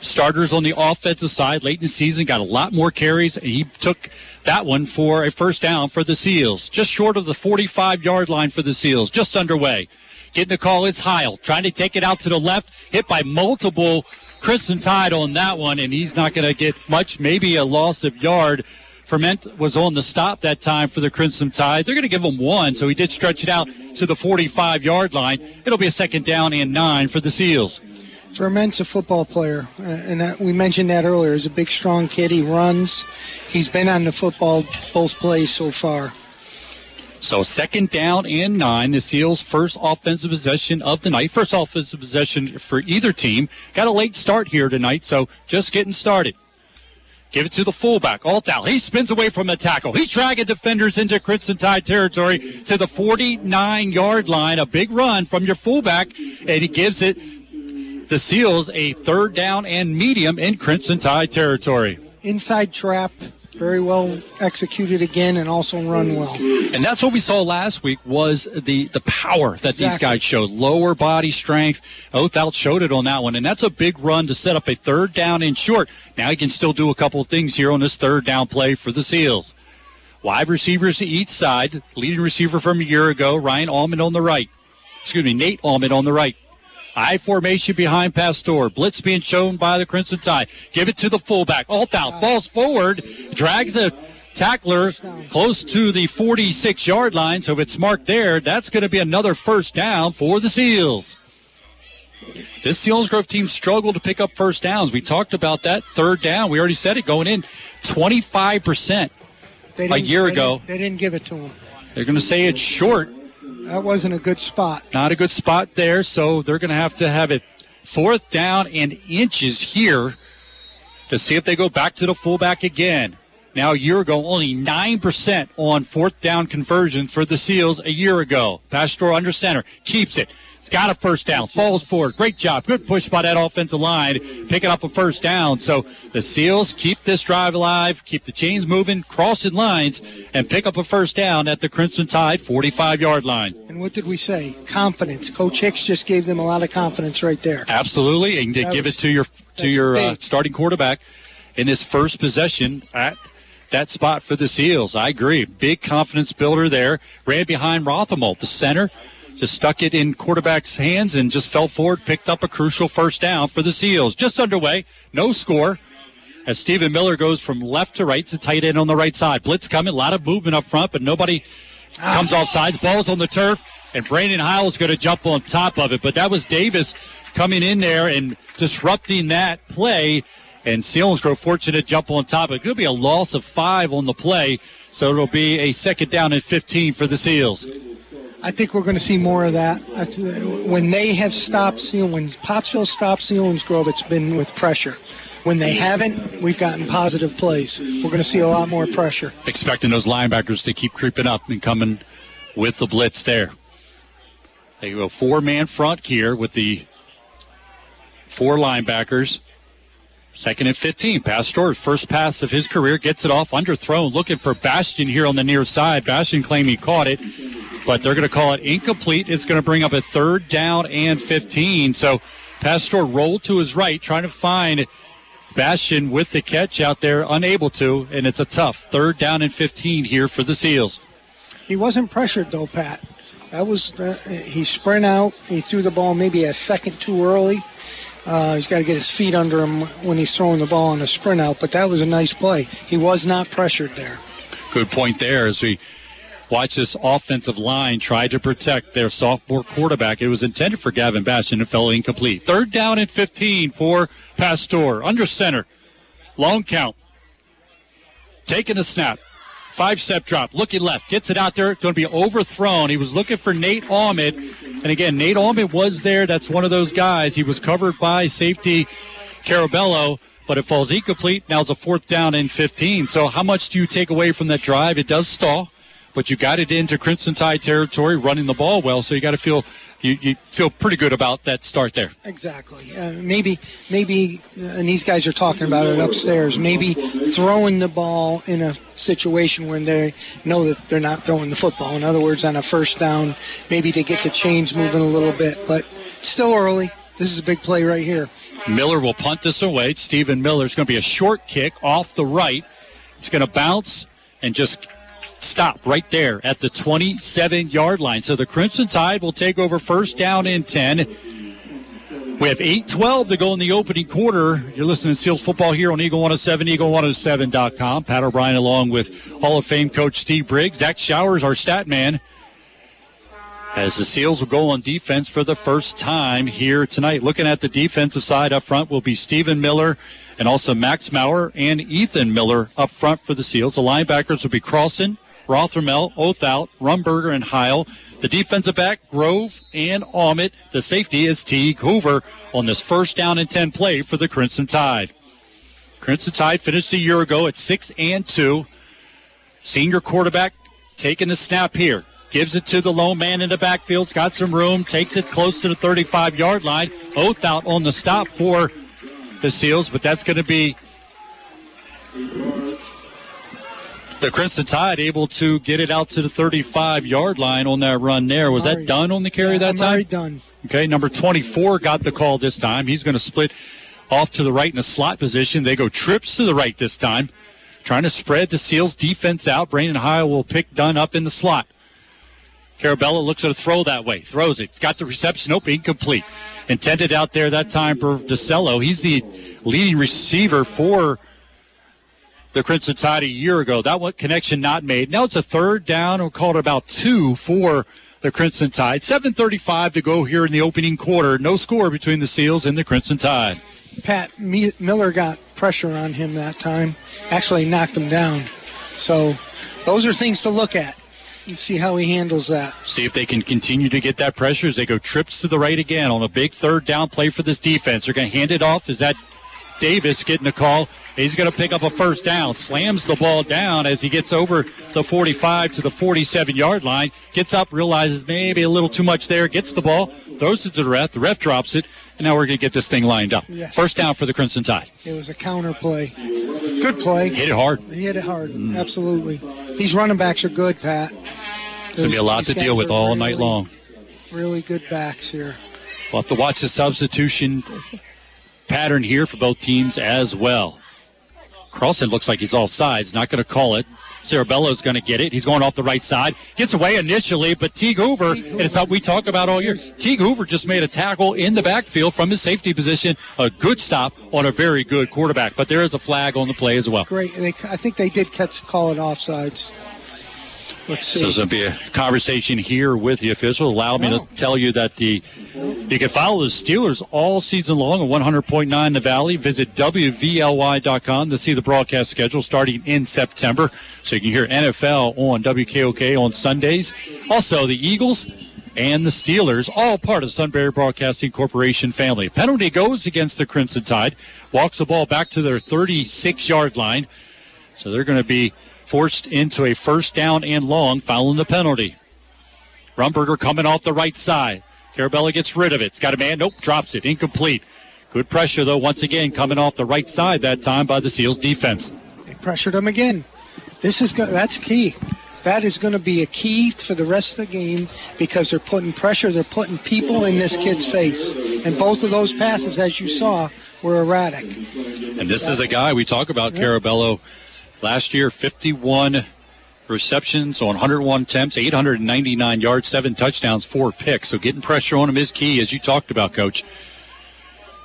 Speaker 10: starters on the offensive side late in the season, got a lot more carries. and He took that one for a first down for the Seals, just short of the 45 yard line for the Seals, just underway. Getting a call, it's Heil trying to take it out to the left, hit by multiple Crimson Tide on that one, and he's not going to get much, maybe a loss of yard. Ferment was on the stop that time for the Crimson Tide. They're going to give him one, so he did stretch it out to the 45 yard line. It'll be a second down and nine for the Seals.
Speaker 11: Ferment's a football player, uh, and that, we mentioned that earlier. He's a big, strong kid. He runs. He's been on the football both plays so far.
Speaker 10: So second down and nine. The Seals' first offensive possession of the night. First offensive possession for either team. Got a late start here tonight, so just getting started. Give it to the fullback, Othout. He spins away from the tackle. He's dragging defenders into Crimson Tide territory to the 49 yard line. A big run from your fullback, and he gives it the Seals a third down and medium in Crimson Tide territory.
Speaker 11: Inside trap. very well executed again, and also run well.
Speaker 10: And that's what we saw last week was the the power that these guys showed. Lower body strength. Oath showed it on that one. And that's a big run to set up a third down and short. Now he can still do a couple of things here on this third down play for the Seals. Wide receivers to each side. Leading receiver from a year ago, Ryan Almond on the right. Excuse me, Nate Almond on the right. I formation behind Pastor. Blitz being shown by the Crimson Tide. Give it to the fullback. Othout falls forward, drags the tackler close to the 46 yard line. So if it's marked there, that's going to be another first down for the Seals. This Selinsgrove team struggled to pick up first downs. We talked about that third down. We already said it going in 25% a year
Speaker 11: they
Speaker 10: ago.
Speaker 11: didn't- they didn't give it to them.
Speaker 10: They're going to say it's short.
Speaker 11: That wasn't a good spot.
Speaker 10: Not a good spot there, so they're going to have to have it fourth down and inches here to see if they go back to the fullback again. Now, a year ago, only 9% on fourth down conversion for the Seals a year ago. Pastor under center, keeps it. It's got a first down, falls forward. Great job. Good push by that offensive line, picking up a first down. So the Seals keep this drive alive, keep the chains moving, crossing lines, and pick up a first down at the Crimson Tide 45 yard line.
Speaker 11: And what did we say? Confidence. Coach Hicks just gave them a lot of confidence right there.
Speaker 10: Absolutely, and
Speaker 11: That
Speaker 10: give
Speaker 11: was-
Speaker 10: it to your to your uh, starting quarterback in his first possession at that spot for the Seals. I agree. Big confidence builder there. Ran behind Rothermel, the center. Just stuck it in quarterback's hands and just fell forward, picked up a crucial first down for the Seals. Just underway, no score. As Stephen Miller goes from left to right, to tight end on the right side. Blitz coming, a lot of movement up front, but nobody comes off sides. Ball's on the turf, and Brandon Howell's going to jump on top of it. But that was Davis coming in there and disrupting that play. And Selinsgrove fortunate to jump on top. It could be a loss of five on the play, so it'll be a second down and 15 for the Seals.
Speaker 11: I think we're going to see more of that. When they have stopped Seal, when Pottsville stopped Selinsgrove, it's been with pressure. When they haven't, we've gotten positive plays. We're going to see a lot more pressure.
Speaker 10: expecting those linebackers to keep creeping up and coming with the blitz there. They go four man front here with the four linebackers. Second and 15. Pastor, first pass of his career, gets it off, underthrown, looking for Bastion here on the near side. Bastion claim he caught it, but they're going to call it incomplete. It's going to bring up a third down and 15. So Pastor rolled to his right, trying to find Bastion with the catch out there, unable to, and it's a tough third down and 15 here for the Seals.
Speaker 11: He wasn't pressured though, Pat. That was uh, he sprint out. He threw the ball maybe a second too early. Uh, he's got to get his feet under him when he's throwing the ball on a sprint out. But that was a nice play. He was not pressured there.
Speaker 10: Good point there as we watch this offensive line try to protect their sophomore quarterback. It was intended for Gavin Bastion and fell incomplete. Third down and 15 for Pastor. Under center. Long count. Taking a snap. Five step drop. Looking left. Gets it out there. Going to be overthrown. He was looking for Nate Ahmed. And again, Nate Ahmed was there. That's one of those guys. He was covered by safety Carabello, but it falls incomplete. Now it's a fourth down and 15. So how much do you take away from that drive? It does stall, but you got it into Crimson Tide territory, running the ball well. So you got to feel you, you feel pretty good about that start there.
Speaker 11: Exactly. Uh, maybe, maybe, uh, and these guys are talking about it upstairs. Maybe throwing the ball in a situation where they know that they're not throwing the football. In other words, on a first down, maybe to get the chains moving a little bit. But still early. This is a big play right here.
Speaker 10: Miller will punt this away. Stephen Miller. It's going to be a short kick off the right. It's going to bounce and just stop right there at the 27 yard line. So the Crimson Tide will take over first down and 10. We have 8-12 to go in the opening quarter. You're listening to Seals football here on Eagle 107, Eagle107.com. Pat O'Brien along with Hall of Fame coach Steve Briggs. Zach Showers, our stat man. As the Seals will go on defense for the first time here tonight. Looking at the defensive side up front will be Stephen Miller and also Max Maurer and Ethan Miller up front for the Seals. The linebackers will be Crossan, Rothermel, Othout, Rumberger, and Heil. The defensive back, Grove and Ahmed. The safety is Teague Hoover on this first down and 10 play for the Crimson Tide. Crimson Tide finished a year ago at 6 and 2. Senior quarterback taking the snap here. Gives it to the lone man in the backfield. It's got some room. Takes it close to the 35 yard line. Othout on the stop for the Seals, but that's going to be The Crimson Tide able to get it out to the 35 yard line on that run there. Was that done on the carry that time?
Speaker 11: Done.
Speaker 10: Okay, number 24 got the call this time. He's going to split off to the right in a slot position. They go trips to the right this time, trying to spread the Seals defense out. Brandon Heil will pick Dunn up in the slot. Carabello looks at a throw that way, throws it. Got the reception open, incomplete. Intended out there that time for DeCello. He's the leading receiver for the Crimson Tide a year ago. That one connection not made. Now it's a third down. We'll call it about two for the Crimson Tide. 7.35 to go here in the opening quarter. No score between the Seals and the Crimson Tide.
Speaker 11: Pat Mi- Miller got pressure on him that time, actually knocked him down. So those are things to look at and see how he handles that.
Speaker 10: See if they can continue to get that pressure as they go trips to the right again on a big third down play for this defense. They're going to hand it off. Is that Davis getting a call? He's going to pick up a first down, slams the ball down as he gets over the 45 to the 47 yard line, gets up, realizes maybe a little too much there, gets the ball, throws it to the ref. The ref drops it, and now we're going to get this thing lined up.
Speaker 11: Yes.
Speaker 10: First down for the Crimson Tide.
Speaker 11: It was a counter play. Good play.
Speaker 10: Hit it hard.
Speaker 11: He hit it hard. Mm. Absolutely. These running backs are good, Pat.
Speaker 10: It's going to be a lot to deal with all
Speaker 11: really,
Speaker 10: night long.
Speaker 11: Really good backs here.
Speaker 10: We'll have to watch the substitution pattern here for both teams as well. Carlson looks like he's off sides, not going to call it. Carabello's going to get it. He's going off the right side. Gets away initially, but Teague Hoover, and it's something we talk about all year. Teague Hoover just made a tackle in the backfield from his safety position. A good stop on a very good quarterback. But there is a flag on the play as well.
Speaker 11: Great. They, I think they did catch call it offsides. Let's see.
Speaker 10: So there's going to be a conversation here with the officials. Allow me to oh. tell you that the you can follow the Steelers all season long at 100.9 The Valley. Visit WVLY.com to see the broadcast schedule starting in September. So you can hear NFL on WKOK on Sundays. Also, the Eagles and the Steelers, all part of Sunbury Broadcasting Corporation family. Penalty goes against the Crimson Tide. Walks the ball back to their 36 yard line. So they're going to be forced into a first down and long, following the penalty. Rumberger coming off the right side. Carabello gets rid of it. It's got a man. Nope, drops it. Incomplete. Good pressure, though, once again, coming off the right side that time by the Seals defense.
Speaker 11: They pressured him again. This is go- that's key. That is going to be a key for the rest of the game because they're putting pressure. They're putting people in this kid's face, and both of those passes, as you saw, were erratic.
Speaker 10: And this is a guy we talk about, Carabello. Last year, 51 receptions on 101 attempts, 899 yards, seven touchdowns, four picks. So getting pressure on him is key, as you talked about, Coach.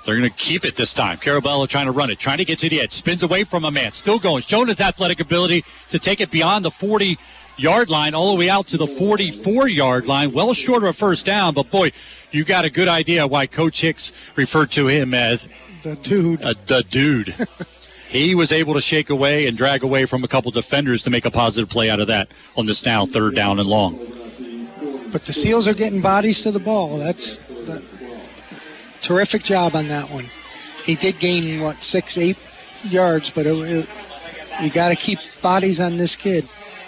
Speaker 10: They're going to keep it this time. Carabello trying to run it, trying to get to the edge, spins away from a man, still going, showing his athletic ability to take it beyond the 40 yard line, all the way out to the 44 yard line. Well short of a first down, but boy, you got a good idea why Coach Hicks referred to him as
Speaker 11: the dude.
Speaker 10: Uh, the dude. <laughs> he was able to shake away and drag away from a couple defenders to make a positive play out of that on this now third down and long.
Speaker 11: But the Seals are getting bodies to the ball. That's that, terrific job on that one. He did gain what six, eight yards, but it, it, you got to keep bodies on this kid.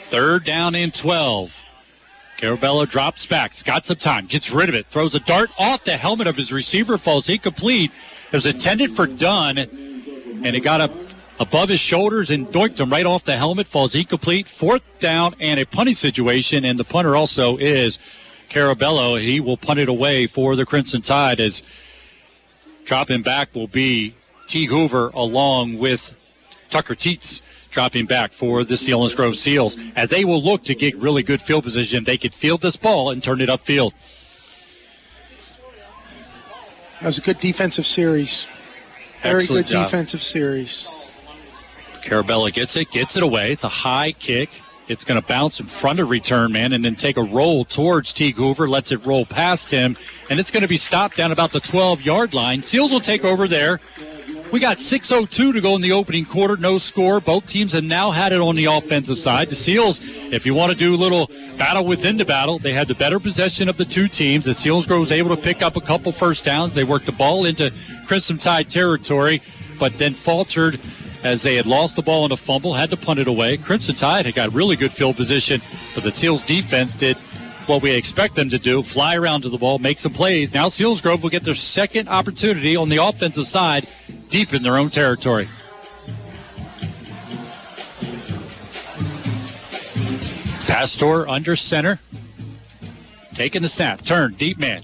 Speaker 10: Third down and 12. Carabello drops back. He's got some time. Gets rid of it. Throws a dart off the helmet of his receiver. Falls incomplete. It was intended for Dunn, and it got up above his shoulders and doinked him right off the helmet. Falls incomplete. Fourth down and a punting situation. And the punter also is Carabello. He will punt it away for the Crimson Tide as dropping back will be Teague Hoover along with Tucker Teets dropping back for the Selinsgrove Seals as they will look to get really good field position. They could field this ball and turn it upfield.
Speaker 11: That was a good defensive series. Very
Speaker 10: Excellent
Speaker 11: good
Speaker 10: job.
Speaker 11: defensive series.
Speaker 10: Carabello gets it, gets it away. It's a high kick. It's going to bounce in front of return man and then take a roll towards Teague Hoover, lets it roll past him, and it's going to be stopped down about the 12 yard line. Seals will take over there. We got 6.02 to go in the opening quarter, no score. Both teams have now had it on the offensive side. The Seals, if you want to do a little battle within the battle, they had the better possession of the two teams. The Seals was able to pick up a couple first downs. They worked the ball into Crimson Tide territory, but then faltered as they had lost the ball in a fumble, had to punt it away. Crimson Tide had got really good field position, but the Seals defense did what we expect them to do fly around to the ball, make some plays. Now, Selinsgrove will get their second opportunity on the offensive side deep in their own territory. Pastor under center. Taking the snap. Turn. Deep man.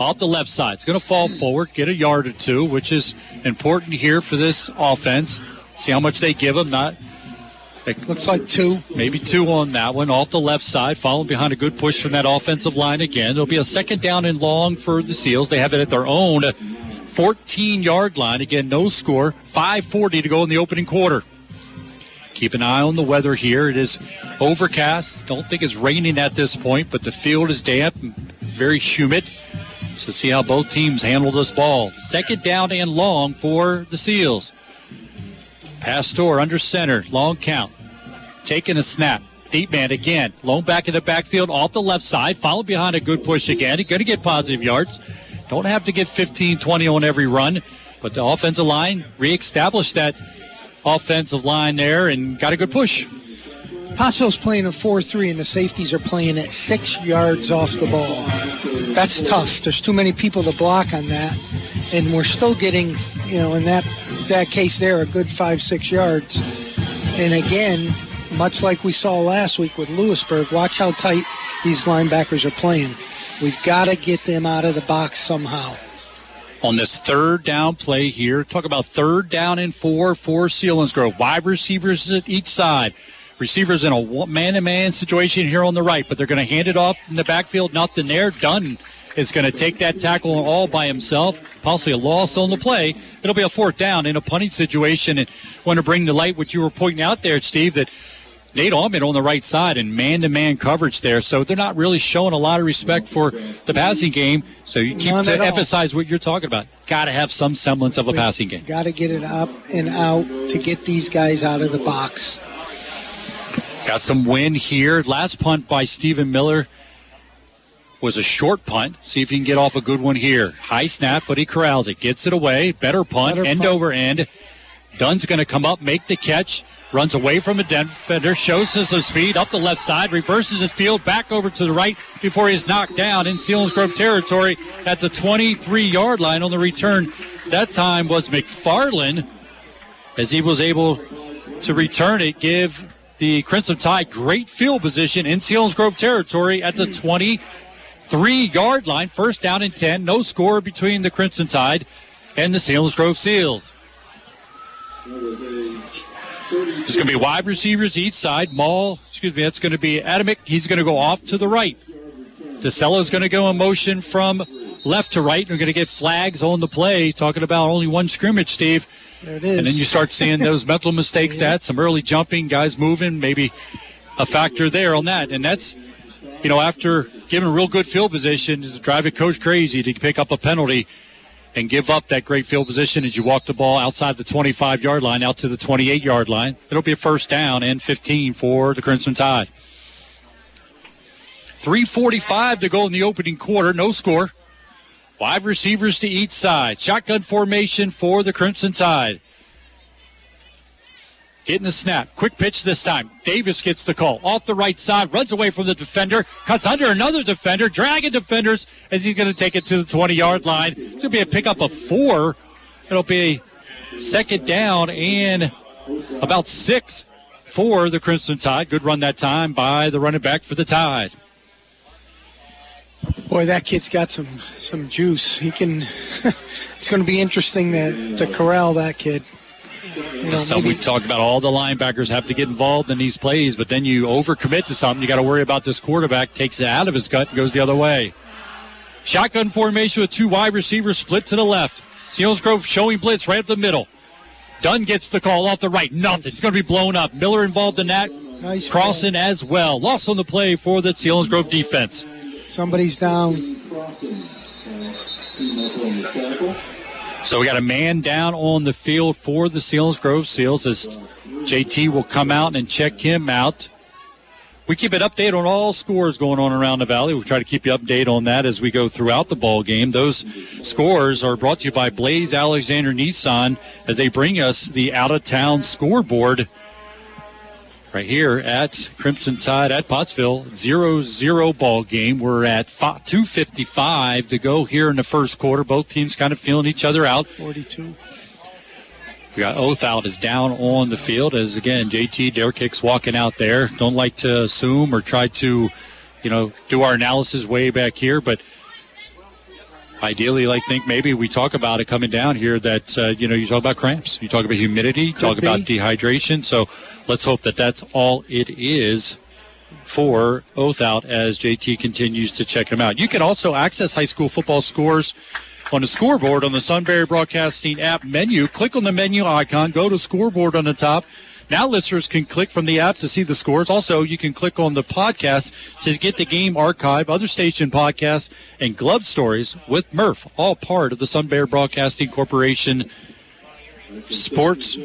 Speaker 10: Off the left side. It's going to fall forward, get a yard or two, which is important here for this offense. See how much they give him. Not
Speaker 11: Looks like two.
Speaker 10: Maybe two on that one. Off the left side, following behind a good push from that offensive line again. It'll be a second down and long for the Seals. They have it at their own 14 yard line. Again, no score. 5.40 to go in the opening quarter. Keep an eye on the weather here. It is overcast. Don't think it's raining at this point, but the field is damp and very humid. So see how both teams handle this ball. Second down and long for the Seals. Pastor under center, long count. Taking a snap. Deep man again. Lone back in the backfield off the left side. Followed behind a good push again. Going to get positive yards. Don't have to get 15, 20 on every run. But the offensive line reestablished that offensive line there and got a good push.
Speaker 11: Pottsville's playing a 4-3 and the safeties are playing at six yards off the ball. That's tough. There's too many people to block on that. And we're still getting, you know, in that that case there, a good five, six yards. And again, much like we saw last week with Lewisburg, watch how tight these linebackers are playing. We've got to get them out of the box somehow.
Speaker 10: On this third down play here, talk about third down and four four for Selinsgrove. Wide receivers at each side. Receivers in a man to man situation here on the right, but they're going to hand it off in the backfield. Nothing there. Dunn is going to take that tackle all by himself. Possibly a loss on the play. It'll be a fourth down in a punting situation. And want to bring to light what you were pointing out there, Steve, that Nate Allman on the right side and man to man coverage there. So they're not really showing a lot of respect for the passing game. So you keep
Speaker 11: None
Speaker 10: to emphasize what you're talking about. Got to have some semblance of a passing game.
Speaker 11: Got to get it up and out to get these guys out of the box.
Speaker 10: Got some wind here. Last punt by Stephen Miller was a short punt. See if he can get off a good one here. High snap, but he corrals it. Gets it away. Better punt,
Speaker 11: Better
Speaker 10: end
Speaker 11: punt.
Speaker 10: over end. Dunn's going to come up, make the catch. Runs away from a defender, shows some speed up the left side, reverses his field back over to the right before he's knocked down in Selinsgrove territory at the 23 yard line on the return. That time was McFarland as he was able to return it, give the Crimson Tide great field position in Selinsgrove territory at the 23 yard line. First down and 10. No score between the Crimson Tide and the Selinsgrove Seals. It's going to be wide receivers each side. Maul, excuse me, that's going to be Adamic. He's going to go off to the right. DeCello's going to go in motion from left to right. We're going to get flags on the play. Talking about only one scrimmage, Steve.
Speaker 11: There it is.
Speaker 10: And then you start seeing those mental mistakes <laughs> that some early jumping, guys moving, maybe a factor there on that. And that's, you know, after giving a real good field position, is driving coach crazy to pick up a penalty and give up that great field position as you walk the ball outside the 25 yard line out to the 28 yard line. It'll be a first down and 15 for the Crimson Tide. 345 to go in the opening quarter. No score. Five receivers to each side. Shotgun formation for the Crimson Tide. Getting the snap. Quick pitch this time. Davis gets the call. Off the right side. Runs away from the defender. Cuts under another defender. Dragging defenders as he's going to take it to the 20 yard line. It's going to be a pickup of four. It'll be second down and about six for the Crimson Tide. Good run that time by the running back for the Tide.
Speaker 11: Boy, that kid's got some some juice. He can. <laughs> it's going to be interesting to, to corral that kid. You know,
Speaker 10: Some we talk about all the linebackers have to get involved in these plays, but then you overcommit to something. You got to worry about this quarterback takes it out of his gut and goes the other way. Shotgun formation with two wide receivers split to the left. Selinsgrove showing blitz right up the middle. Dunn gets the call off the right. Nothing. It's going to be blown up. Miller involved in that.
Speaker 11: Nice
Speaker 10: Crossing as well. Loss on the play for the Selinsgrove defense.
Speaker 11: somebody's down.
Speaker 10: So we got a man down on the field for the Selinsgrove Seals as JT will come out and check him out. We keep an update on all scores going on around the valley. We try to keep you updated on that as we go throughout the ball game. Those scores are brought to you by Blaze Alexander Nissan as they bring us the out of town scoreboard right here at Crimson Tide at Pottsville. 0-0 ball game. We're at 2.55 to go here in the first quarter. Both teams kind of feeling each other out.
Speaker 11: 42.
Speaker 10: We got Othout is down on the field as again JT Dare kicks walking out there. Don't like to assume or try to, you know, do our analysis way back here, but ideally, I think maybe we talk about it coming down here that, uh, you know, you talk about cramps, you talk about humidity, you talk
Speaker 11: Could
Speaker 10: about dehydration. So let's hope that that's all it is for Othout as JT continues to check him out. You can also access high school football scores on the scoreboard on the Sunbury Broadcasting app menu. Click on the menu icon, go to scoreboard on the top. Now listeners can click from the app to see the scores. Also, you can click on the podcast to get the game archive, other station podcasts, and glove stories with Murph, all part of the Sunbury Broadcasting Corporation sports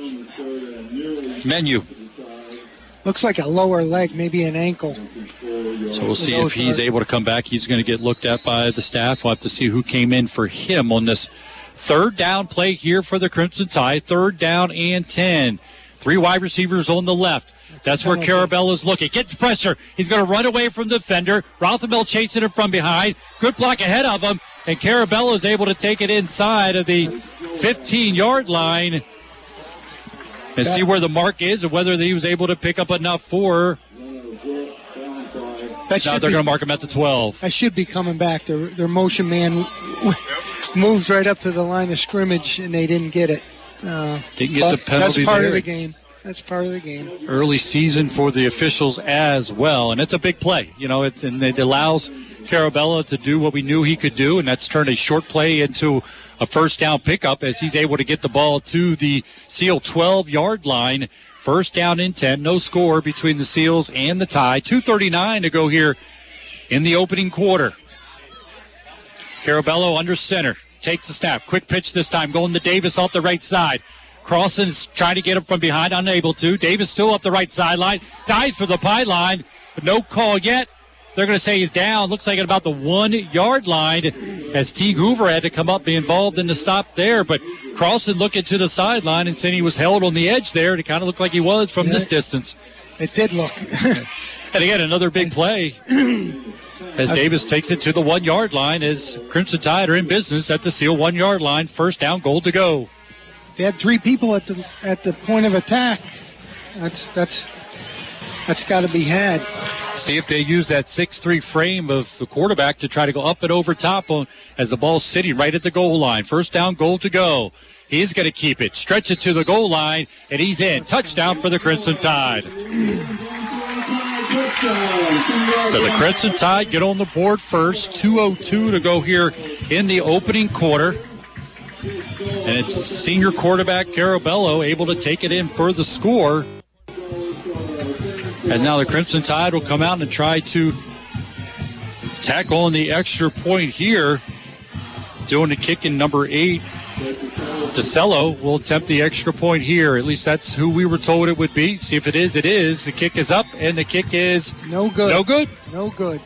Speaker 10: menu.
Speaker 11: Looks like a lower leg, maybe an ankle.
Speaker 10: So we'll see if he's able to come back. He's going to get looked at by the staff. We'll have to see who came in for him on this third down play here for the Crimson Tide. Third down and 10. Three wide receivers on the left. That's where Carabello's looking. Gets pressure. He's going to run away from the defender. Rothermel chasing him from behind. Good block ahead of him. And Carabello is able to take it inside of the 15 yard line and see where the mark is and whether he was able to pick up enough for.
Speaker 11: That
Speaker 10: now they're going to mark him at the 12.
Speaker 11: I should be coming back. Their, their motion man <laughs> moved right up to the line of scrimmage, and they didn't get it. Uh,
Speaker 10: Didn't get the penalty
Speaker 11: That's part
Speaker 10: there.
Speaker 11: of the game. That's part of the game.
Speaker 10: early season for the officials as well. And it's a big play, you know, it, and it allows Carabello to do what we knew he could do, and that's turn a short play into a first down pickup as he's able to get the ball to the Seal 12 yard line. First down in 10, no score between the Seals and the tie. 2.39 to go here in the opening quarter. Carabello under center. Takes the snap. Quick pitch this time. Going to Davis off the right side. Crossan's trying to get him from behind, unable to. Davis still up the right sideline. Dives for the pylon, but no call yet. They're going to say he's down. Looks like at about the one yard line as Teague Hoover had to come up, be involved in the stop there. But Crossan looking to the sideline and saying he was held on the edge there. It kind of looked like he was from this distance.
Speaker 11: It did look. <laughs>
Speaker 10: And again, another big play <clears throat> as Davis takes it to the one yard line as Crimson Tide are in business at the Seal one yard line. First down, goal to go.
Speaker 11: They had three people at the at the point of attack. That's that's that's got to be had.
Speaker 10: See if they use that 6-3 frame of the quarterback to try to go up and over top on, as the ball's sitting right at the goal line. First down, goal to go. He's going to keep it, stretch it to the goal line, and he's in. Touchdown for the Crimson Tide. So the Crimson Tide get on the board first. 2.02 to go here in the opening quarter. And it's senior quarterback Carabello able to take it in for the score. And now the Crimson Tide will come out and try to tack on the extra point here. Doing the kick in number eight. DeCello will attempt the extra point here. At least that's who we were told it would be. See if it is. It is. The kick is up, and the kick is
Speaker 11: no good.
Speaker 10: No good.
Speaker 11: No good.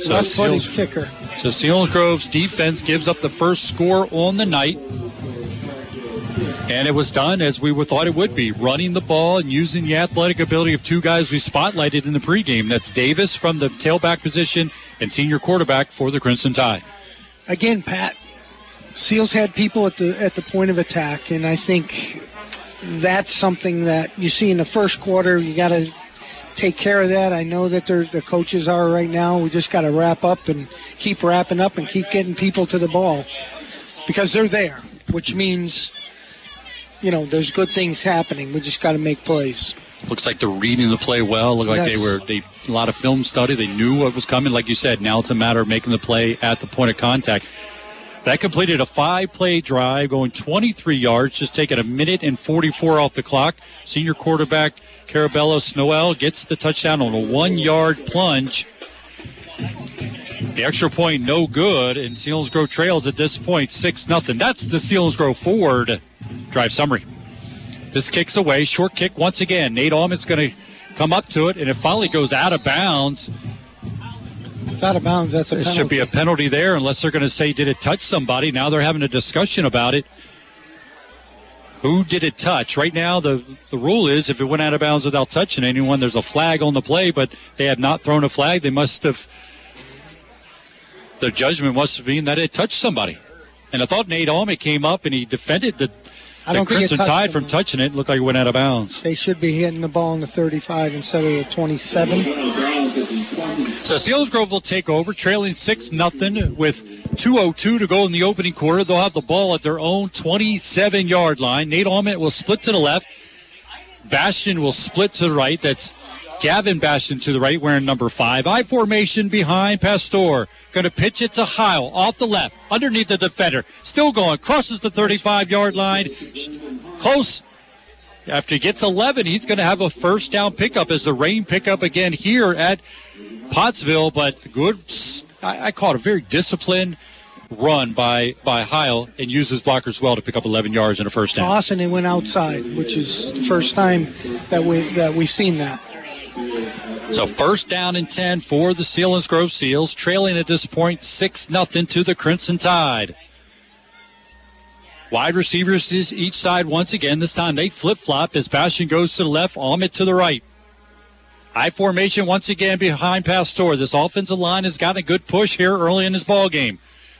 Speaker 10: So Seals-
Speaker 11: kicker.
Speaker 10: So Selinsgrove's defense gives up the first score on the night. And it was done as we thought it would be, running the ball and using the athletic ability of two guys we spotlighted in the pregame. That's Davis from the tailback position and senior quarterback for the Crimson Tide.
Speaker 11: Again, Pat. Seals had people at the at the point of attack, and I think that's something that you see in the first quarter. You got to take care of that. I know that they're, the coaches are right now. We just got to wrap up and keep wrapping up and keep getting people to the ball because they're there, which means you know there's good things happening. We just got to make plays.
Speaker 10: Looks like they're reading the play well. Look like they were they a lot of film study. They knew what was coming. Like you said, now it's a matter of making the play at the point of contact. That completed a five-play drive, going 23 yards, just taking a minute and 44 off the clock. Senior quarterback Carabello Snowell gets the touchdown on a one-yard plunge. The extra point, no good, and Selinsgrove trails at this point, six nothing. That's the Selinsgrove forward drive summary. This kicks away, short kick once again. Nate Allman's going to come up to it, and it finally goes out of bounds.
Speaker 11: It's out of bounds. That's a
Speaker 10: There should be a penalty there unless they're going to say, did it touch somebody? Now they're having a discussion about it. Who did it touch? Right now, the, the rule is if it went out of bounds without touching anyone, there's a flag on the play, but they have not thrown a flag. They must have, their judgment must have been that it touched somebody. And I thought Nate Allman came up and he defended the
Speaker 11: I don't
Speaker 10: the Crimson Tide from touching it looked like it went out of bounds.
Speaker 11: They should be hitting the ball in the 35 instead of the 27.
Speaker 10: So Selinsgrove will take over, trailing six nothing with 2:02 to go in the opening quarter. They'll have the ball at their own 27 yard line. Nate Almond will split to the left. Bastion will split to the right. That's Gavin Bastion to the right, wearing number five. I formation behind Pastor. Going to pitch it to Heil off the left, underneath the defender. Still going, crosses the 35 yard line. Close. After he gets 11, he's going to have a first down pickup as the rain pickup again here at Pottsville. But good, I, I call it a very disciplined run by by Heil and used his blockers well to pick up 11 yards in a first down.
Speaker 11: Toss and it went outside, which is the first time that we that we've seen that.
Speaker 10: So first down and 10 for the Selinsgrove Seals, trailing at this point 6 nothing to the Crimson Tide. Wide receivers each side once again. This time they flip flop as Bastion goes to the left, Ahmed to the right. High formation once again behind Pastor. This offensive line has gotten a good push here early in this ball game.